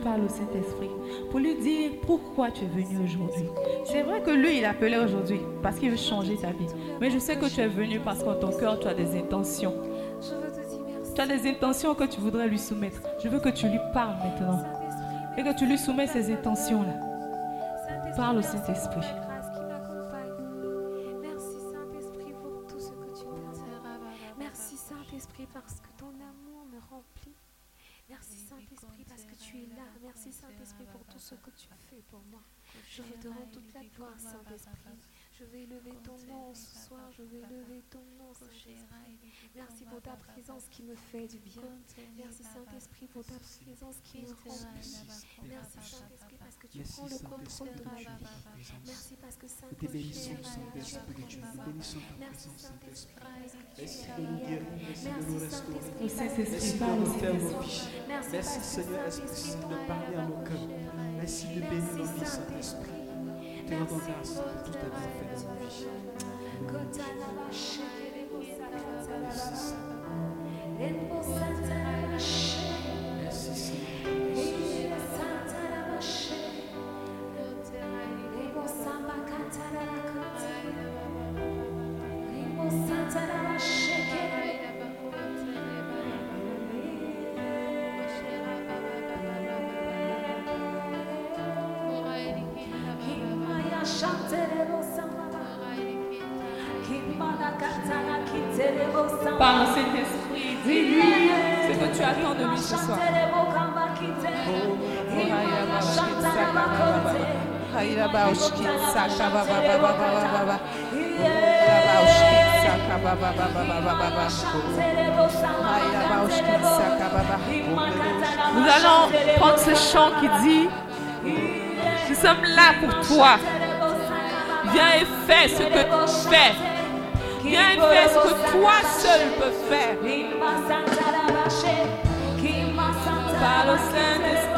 Parle au Saint-Esprit pour lui dire pourquoi tu es venu aujourd'hui. C'est vrai que lui, il appelait aujourd'hui parce qu'il veut changer ta vie. Mais je sais que tu es venu parce qu'en ton cœur, tu as des intentions. Tu as des intentions que tu voudrais lui soumettre. Je veux que tu lui parles maintenant et que tu lui soumets ces intentions-là. Parle au Saint-Esprit. Saint-Esprit. Je vais élever ton nom ce soir, je vais élever ton nom, Saint-Esprit. Merci pour ta présence qui me fait du bien. Merci, Saint-Esprit, pour ta présence qui me remplit. Merci, Saint-Esprit, parce que tu prends le contrôle de ma vie. Merci parce que Saint-Esprit, tu Merci, Saint-Esprit, Merci, Saint-Esprit, Saint-Esprit, parle Merci, Seigneur, Esprit, de parler à nos cœurs. Merci de bénir nos vies, Saint-Esprit pourra t'en Nous allons prendre ce chant qui dit, nous sommes là pour toi. Viens et fais ce que tu fais. Viens et fais ce que toi seul peux faire. Palo Santo Espírito.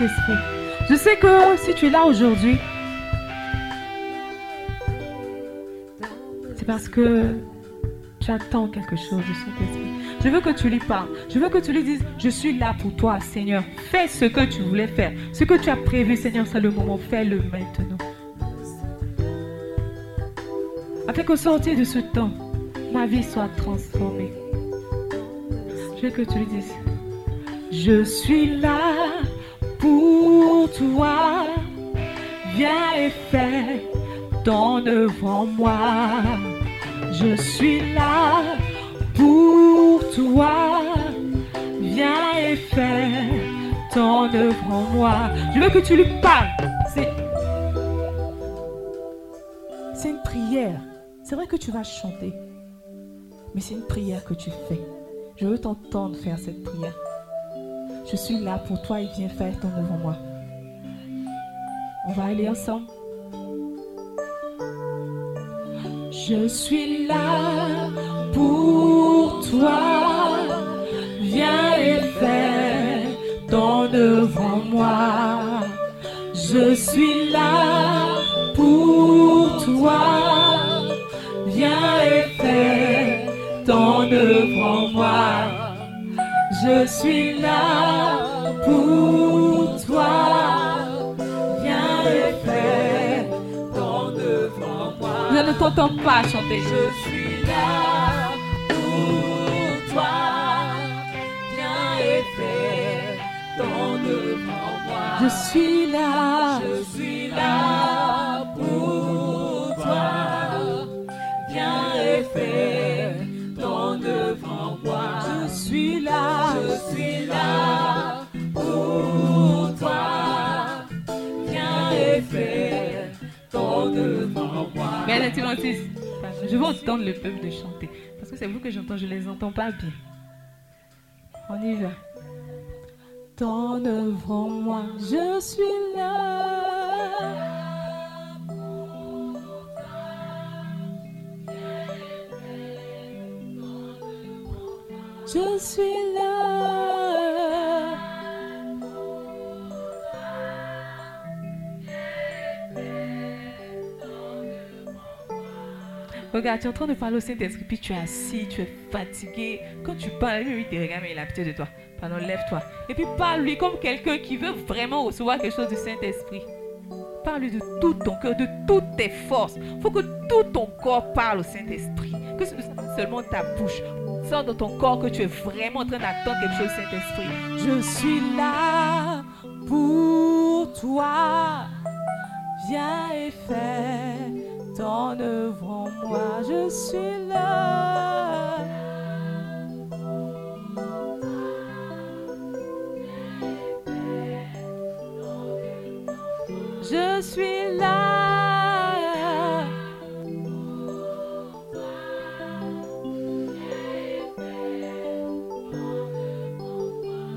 esprit. Je sais que si tu es là aujourd'hui, c'est parce que tu attends quelque chose de cet esprit. Je veux que tu lui parles. Je veux que tu lui dises, je suis là pour toi, Seigneur. Fais ce que tu voulais faire. Ce que tu as prévu, Seigneur, c'est le moment. Fais-le maintenant. Afin qu'au sortir de ce temps, ma vie soit transformée. Je veux que tu lui dises, je suis là toi. Viens et fais ton en moi. Je suis là pour toi. Viens et fais ton œuvre en moi. Je veux que tu lui parles. C'est, une prière. C'est vrai que tu vas chanter. Mais c'est une prière que tu fais. Je veux t'entendre faire cette prière. Je suis là pour toi et viens faire ton en moi. On va aller ensemble. Je suis là pour toi. Viens et fais ton en moi. Je suis là pour toi. Viens et fais ton en moi. Je suis là pour toi. Pas chanter. Je suis là pour toi. Viens et fais ton en moi. Je suis là. Je suis là pour toi. Viens et fais ton en moi. Je suis là. Je suis là pour toi. Mais l'intendiste, je veux entendre le peuple de chanter. Parce que c'est vous que j'entends, je ne les entends pas bien. On y va. Œuvre en moi, je suis là. Je suis là. Regarde, tu es en train de parler au Saint-Esprit, puis tu es assis, tu es fatigué. Quand tu parles, lui, il te regarde, mais il a pitié de toi. Pardon, lève-toi. Et puis parle-lui comme quelqu'un qui veut vraiment recevoir quelque chose du Saint-Esprit. Parle-lui de tout ton cœur, de toutes tes forces. Il faut que tout ton corps parle au Saint-Esprit. Que ce ne soit seulement ta bouche. Sors dans ton corps que tu es vraiment en train d'attendre quelque chose Saint-Esprit. Je suis là pour toi. Viens et fais ton œuvre en moi. Je suis là. Je suis là.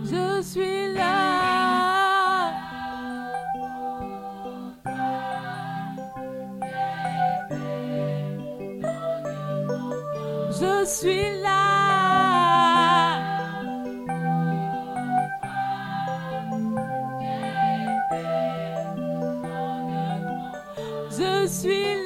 Je suis là. Suis là. Je suis là.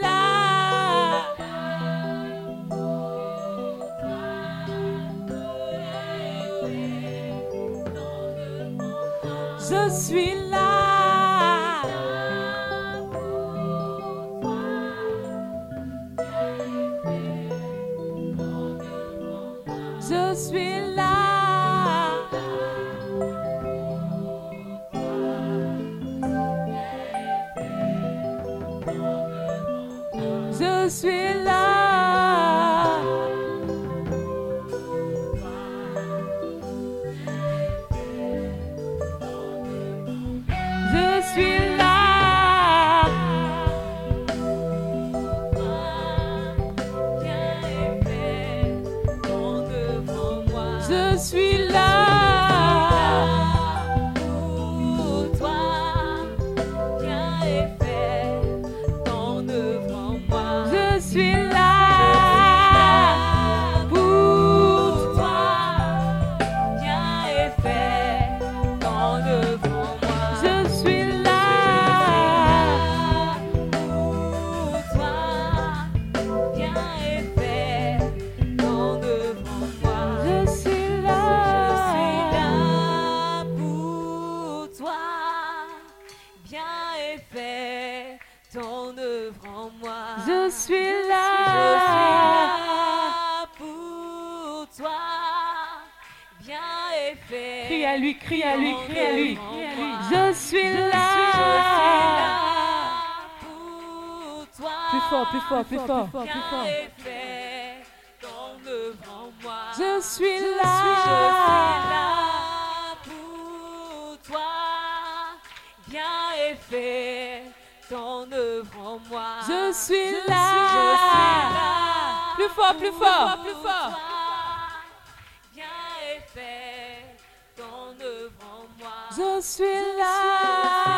Crie à lui, crie à lui. crie à lui. Je suis là. pour toi. Plus fort, plus fort, plus fort, plus fort. Je suis là. pour toi. Bien est fait ton œuvre en moi. Je suis là. Plus fort, plus fort, plus fort. just relax.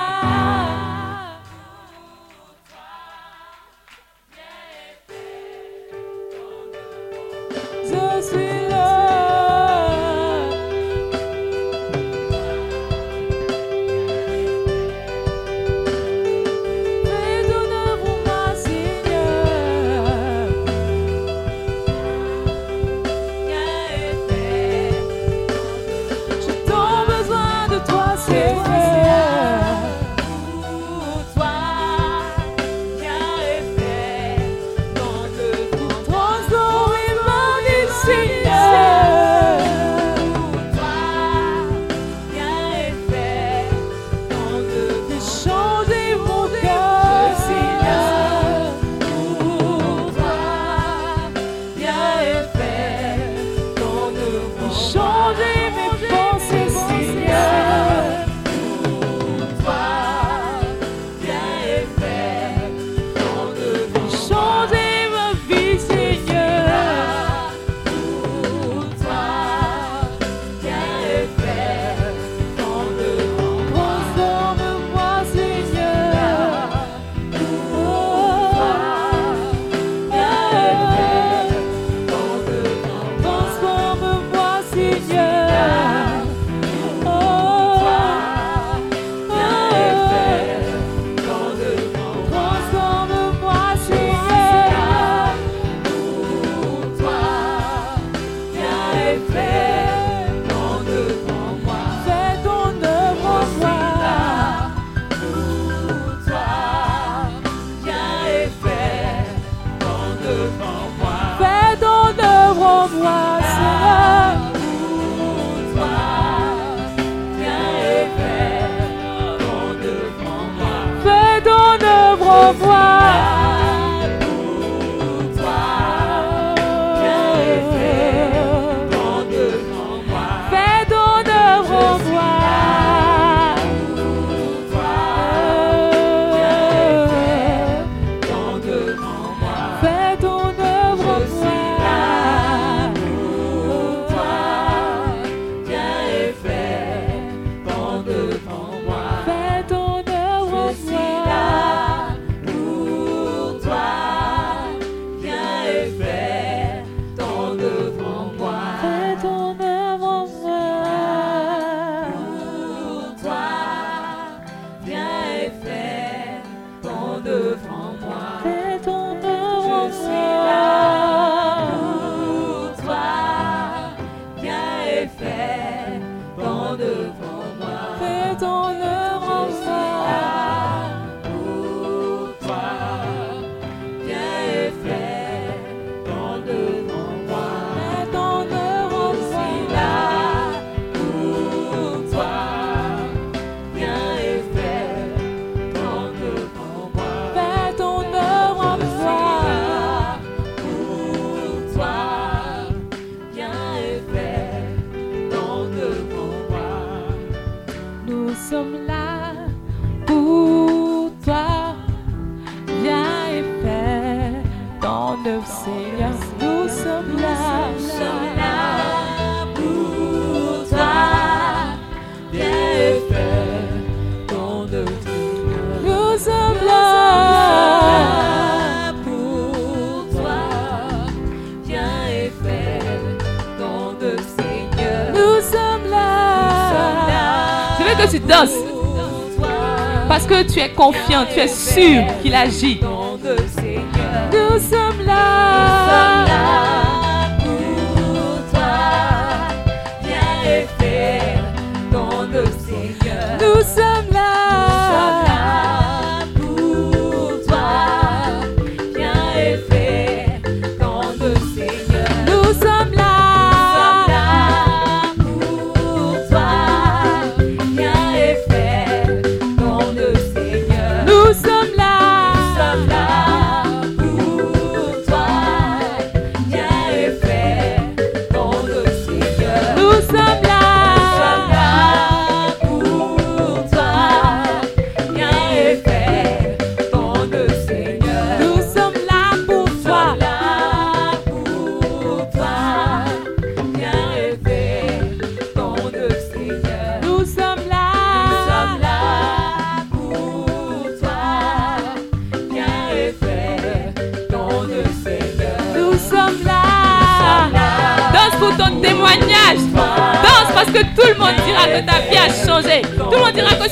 Tu es sûr qu'il agit.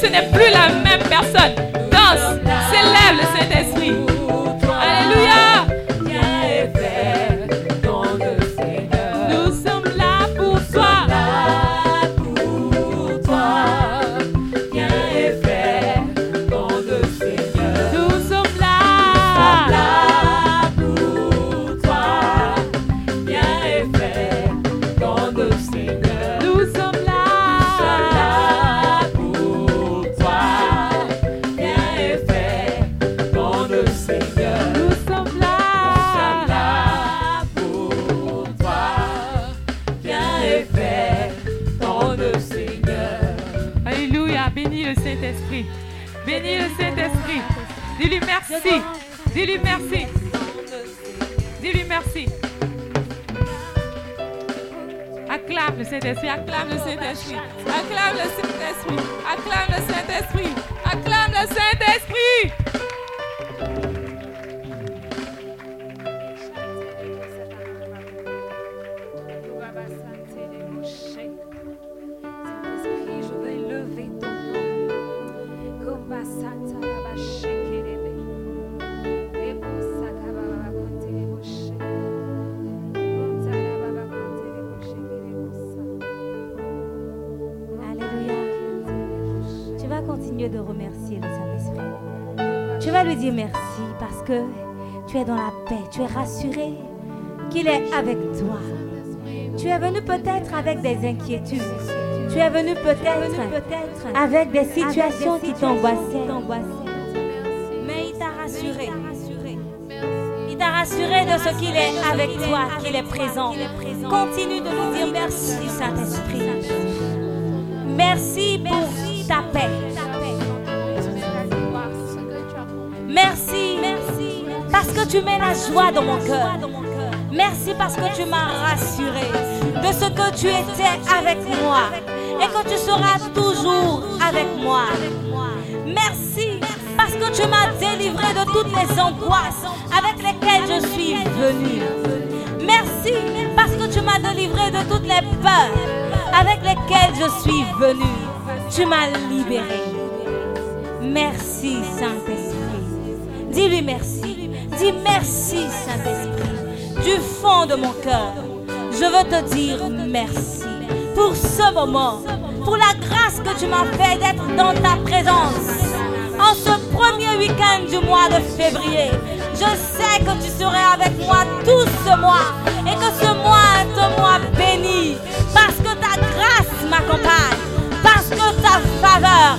Le monde inquiétudes. Tu es venu peut-être avec des situations qui t'angoissaient. Mais il t'a rassuré. Il t'a rassuré de ce qu'il est avec toi, qu'il est présent. Continue de lui dire merci, Saint-Esprit. Merci pour ta paix. Merci, parce que tu mets la joie dans mon cœur. Merci parce que tu m'as rassuré de ce que tu étais avec moi et que tu seras toujours avec moi. Merci parce que tu m'as délivré de toutes les angoisses avec lesquelles je suis venue. Merci parce que tu m'as délivré de toutes les peurs avec lesquelles je suis venue. Tu m'as libéré. Merci Saint-Esprit. Dis-lui merci. Dis merci Saint-Esprit. Du fond de mon cœur, je veux te dire merci pour ce moment, pour la grâce que tu m'as fait d'être dans ta présence. En ce premier week-end du mois de février, je sais que tu serais avec moi tout ce mois et que ce mois est un mois béni parce que ta grâce m'accompagne, parce que ta faveur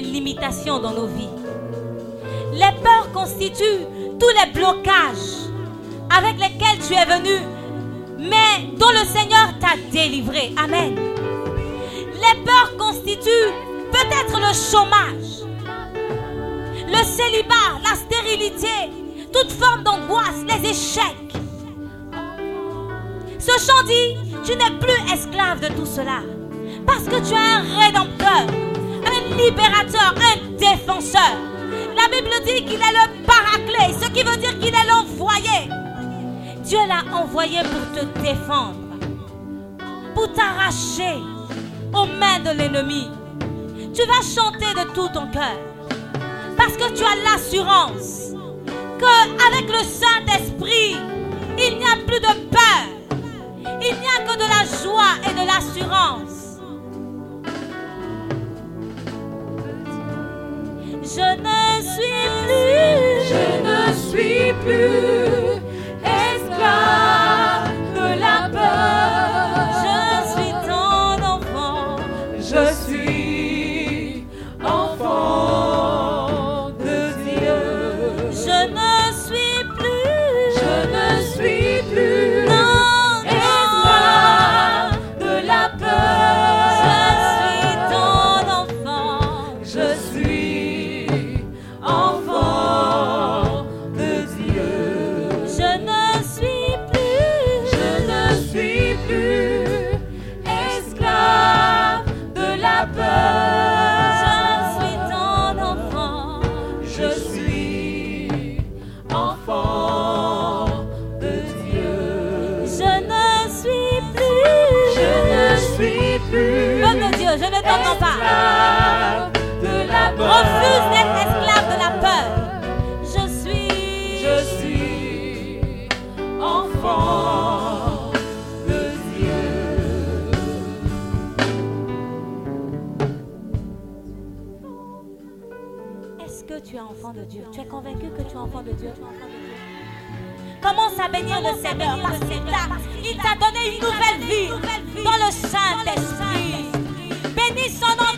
limitations dans nos vies. Les peurs constituent tous les blocages avec lesquels tu es venu, mais dont le Seigneur t'a délivré. Amen. Les peurs constituent peut-être le chômage, le célibat, la stérilité, toute forme d'angoisse, les échecs. Ce chant dit, tu n'es plus esclave de tout cela. défendre, pour t'arracher aux mains de l'ennemi. Tu vas chanter de tout ton cœur parce que tu as l'assurance qu'avec le Saint-Esprit, il n'y a plus de peur, il n'y a que de la joie et de l'assurance. Je ne suis plus, je ne suis plus. le Seigneur il t'a donné une nouvelle vie dans le Saint-Esprit. Bénis son nom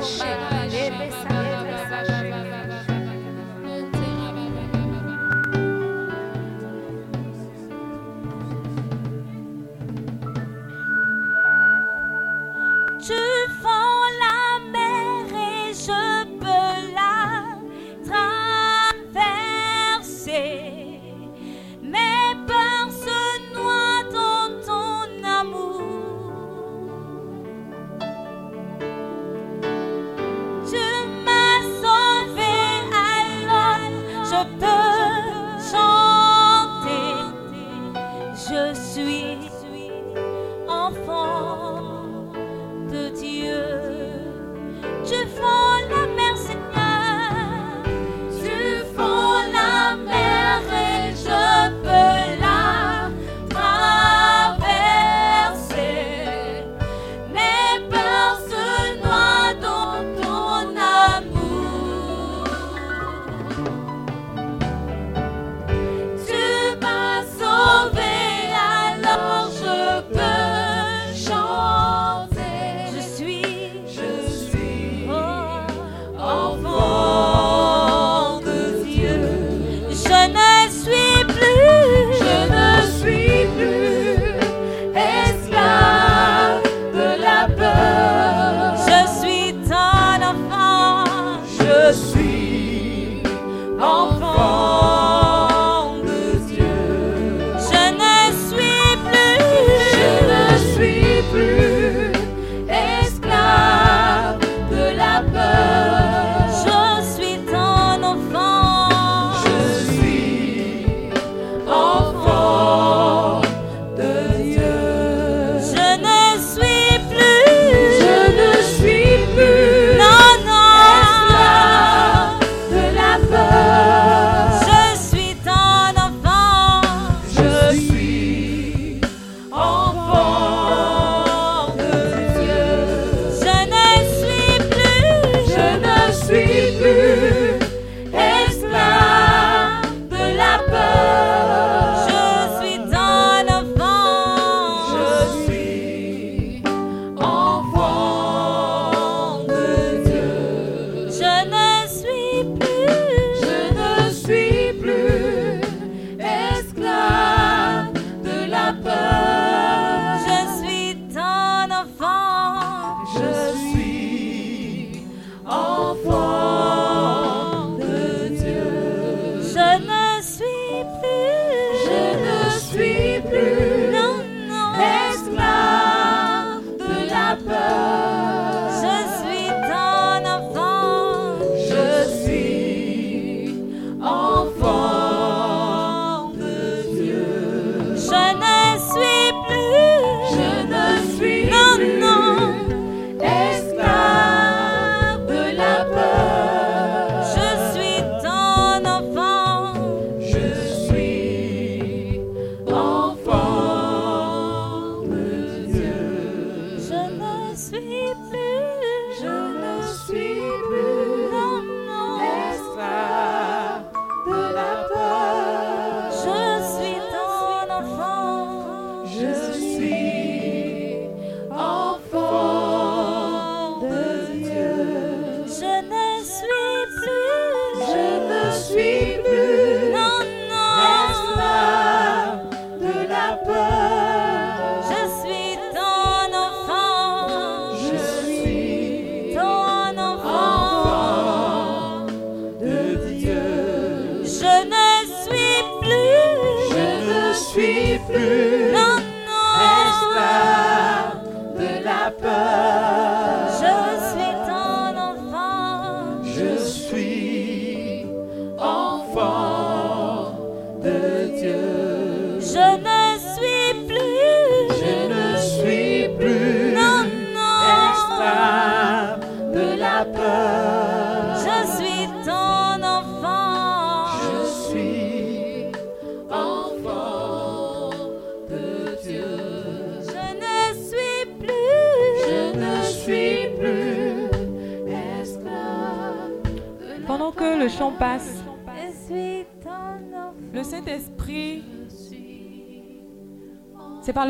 Tu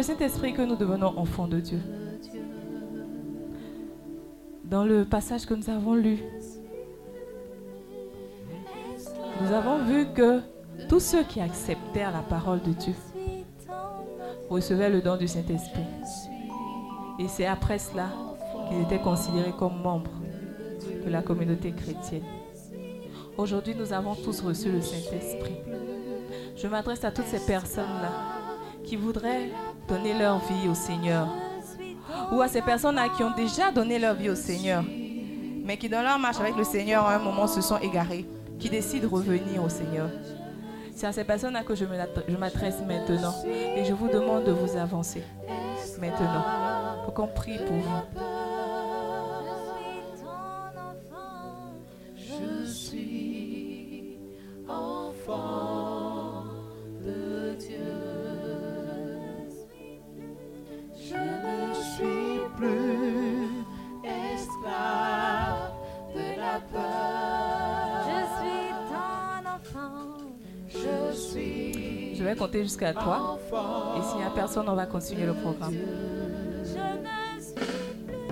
Saint-Esprit que nous devenons enfants de Dieu. Dans le passage que nous avons lu, nous avons vu que tous ceux qui acceptèrent la parole de Dieu recevaient le don du Saint-Esprit. Et c'est après cela qu'ils étaient considérés comme membres de la communauté chrétienne. Aujourd'hui, nous avons tous reçu le Saint-Esprit. Je m'adresse à toutes ces personnes-là qui voudraient donner leur vie au Seigneur. Ou à ces personnes-là qui ont déjà donné leur vie au Seigneur, mais qui dans leur marche avec le Seigneur, à un moment se sont égarés, qui décident de revenir au Seigneur. C'est à ces personnes-là que je me- je m'adresse maintenant. Et je vous demande de vous avancer maintenant. Pour qu'on prie pour vous. Jusqu'à toi. Et s'il n'y a personne, on va continuer le programme. Je ne suis plus.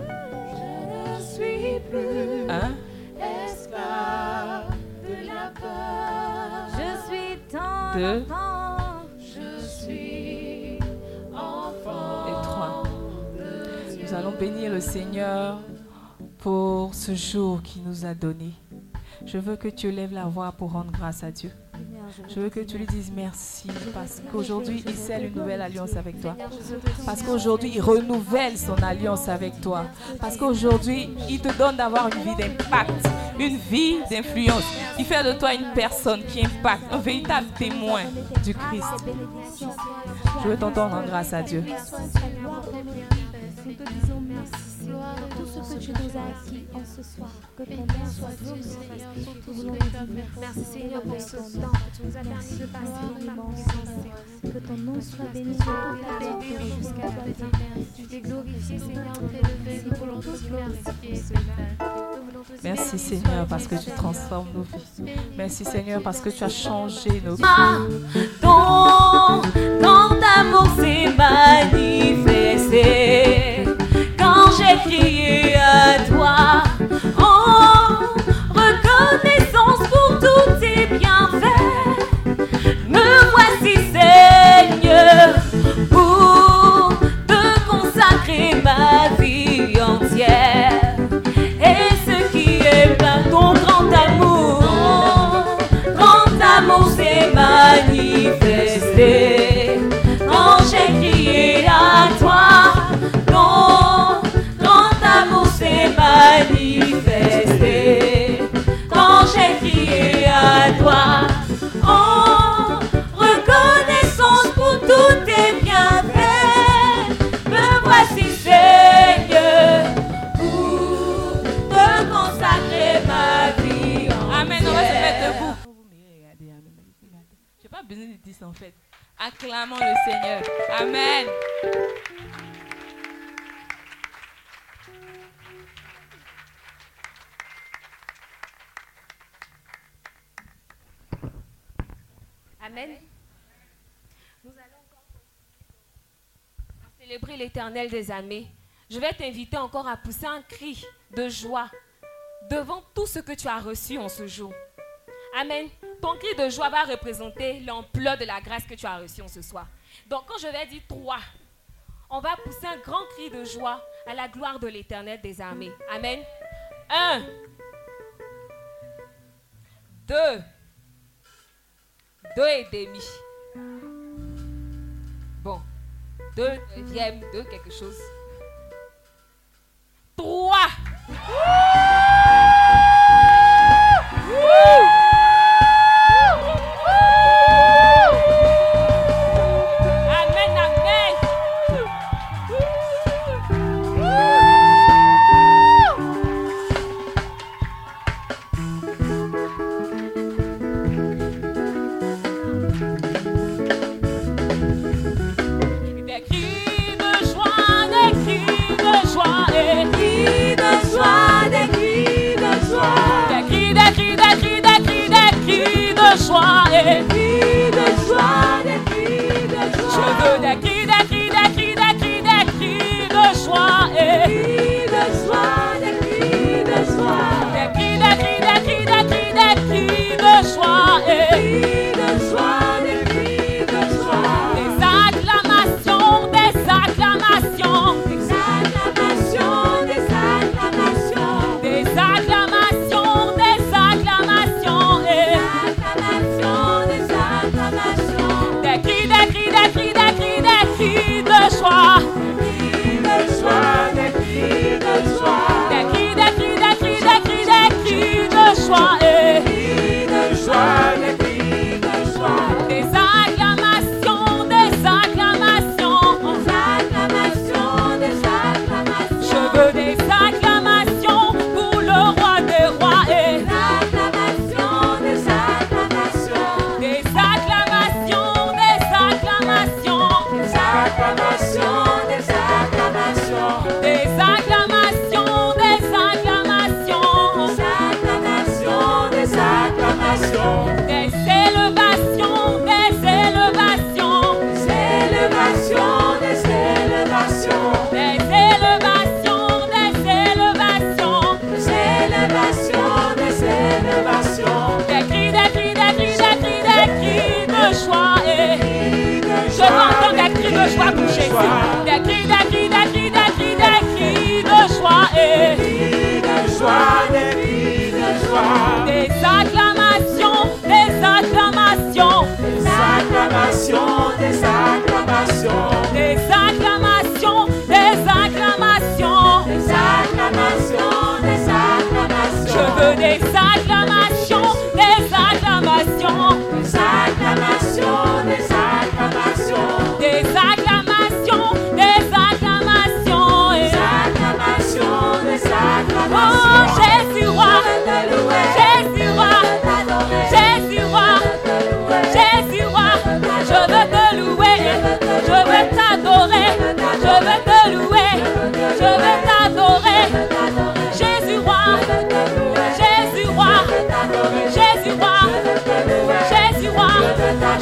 Je ne suis plus Un, esclave de la peur. Je suis Deux. enfant. Je suis enfant et trois. Nous allons bénir le Seigneur pour ce jour qu'il nous a donné. Je veux que tu lèves la voix pour rendre grâce à Dieu. Je veux que tu lui dises merci parce qu'aujourd'hui il scelle une nouvelle alliance avec toi. Parce qu'aujourd'hui il renouvelle son alliance avec toi. Parce qu'aujourd'hui il te donne d'avoir une vie d'impact, une vie d'influence. Il fait de toi une personne qui impacte, un véritable témoin du Christ. Je veux t'entendre en grâce à Dieu. Nous te disons merci, tout ce que tu nous as acquis en ce soir. Que ton nom soit glorifié. Nous voulons te dire merci, Seigneur, pour ce temps que tu nous as permis de passer. Que ton nom soit béni de toute la béni jusqu'à la fin. Tu t'es glorifié, Seigneur, nous voulons voulons te dire Merci Seigneur parce que tu transformes nos vies. Merci Seigneur parce que tu as changé nos vies. Ah, ton, ton amour s'est manifesté crié à toi en reconnaissance pour tous tes bienfaits. Me voici Seigneur pour te consacrer ma vie entière. Et ce qui est plein ton grand amour, grand amour s'est manifesté. en fait. Acclamons le Seigneur. Amen. Amen. Nous allons encore célébrer l'éternel des armées. Je vais t'inviter encore à pousser un cri de joie devant tout ce que tu as reçu en ce jour. Amen ton cri de joie va représenter l'ampleur de la grâce que tu as reçue en ce soir. Donc quand je vais dire trois, on va pousser un grand cri de joie à la gloire de l'Éternel des armées. Amen. Un, deux, deux et demi. Bon, deux neuvième, deux quelque chose. Trois. des acclamations, des acclamations, des acclamations, des acclamations, des acclamations. Je veux des acclamations.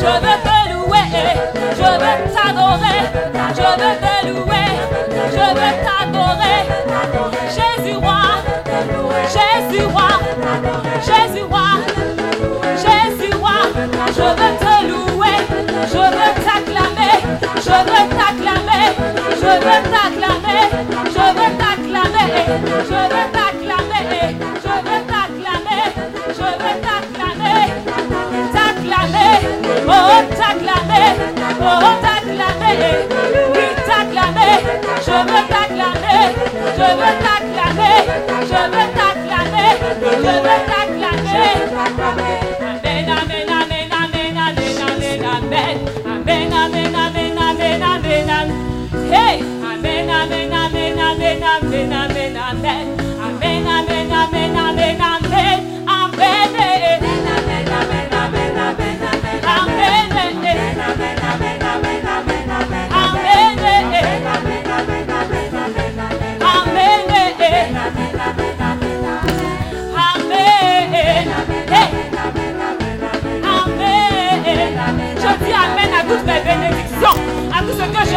Je veux te louer, je veux t'adorer, je veux te louer, je veux t'adorer. Jésus roi, Jésus roi, Jésus roi, Jésus roi, je veux te louer, je veux t'acclamer, je veux t'acclamer, je veux t'acclamer, je veux t'acclamer, je veux t'acclamer. oh t'acclamer, oh t'acclamer, oui t'acclamer, je veux t'acclamer, je veux t'acclamer, je veux t'acclamer, je veux t'acclamer.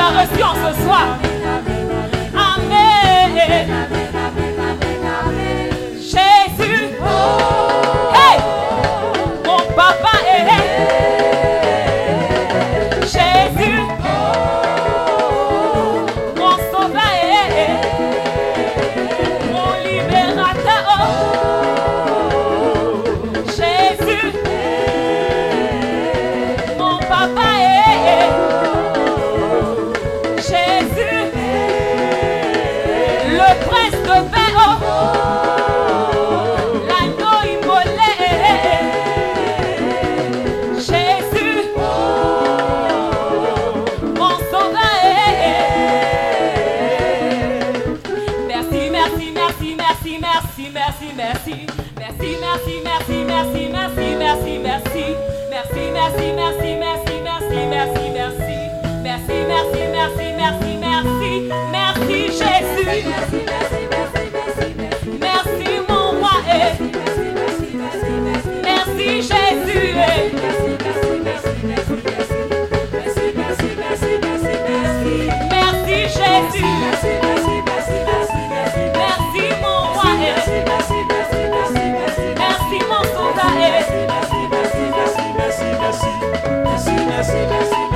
a reçu ce soir. Jésus,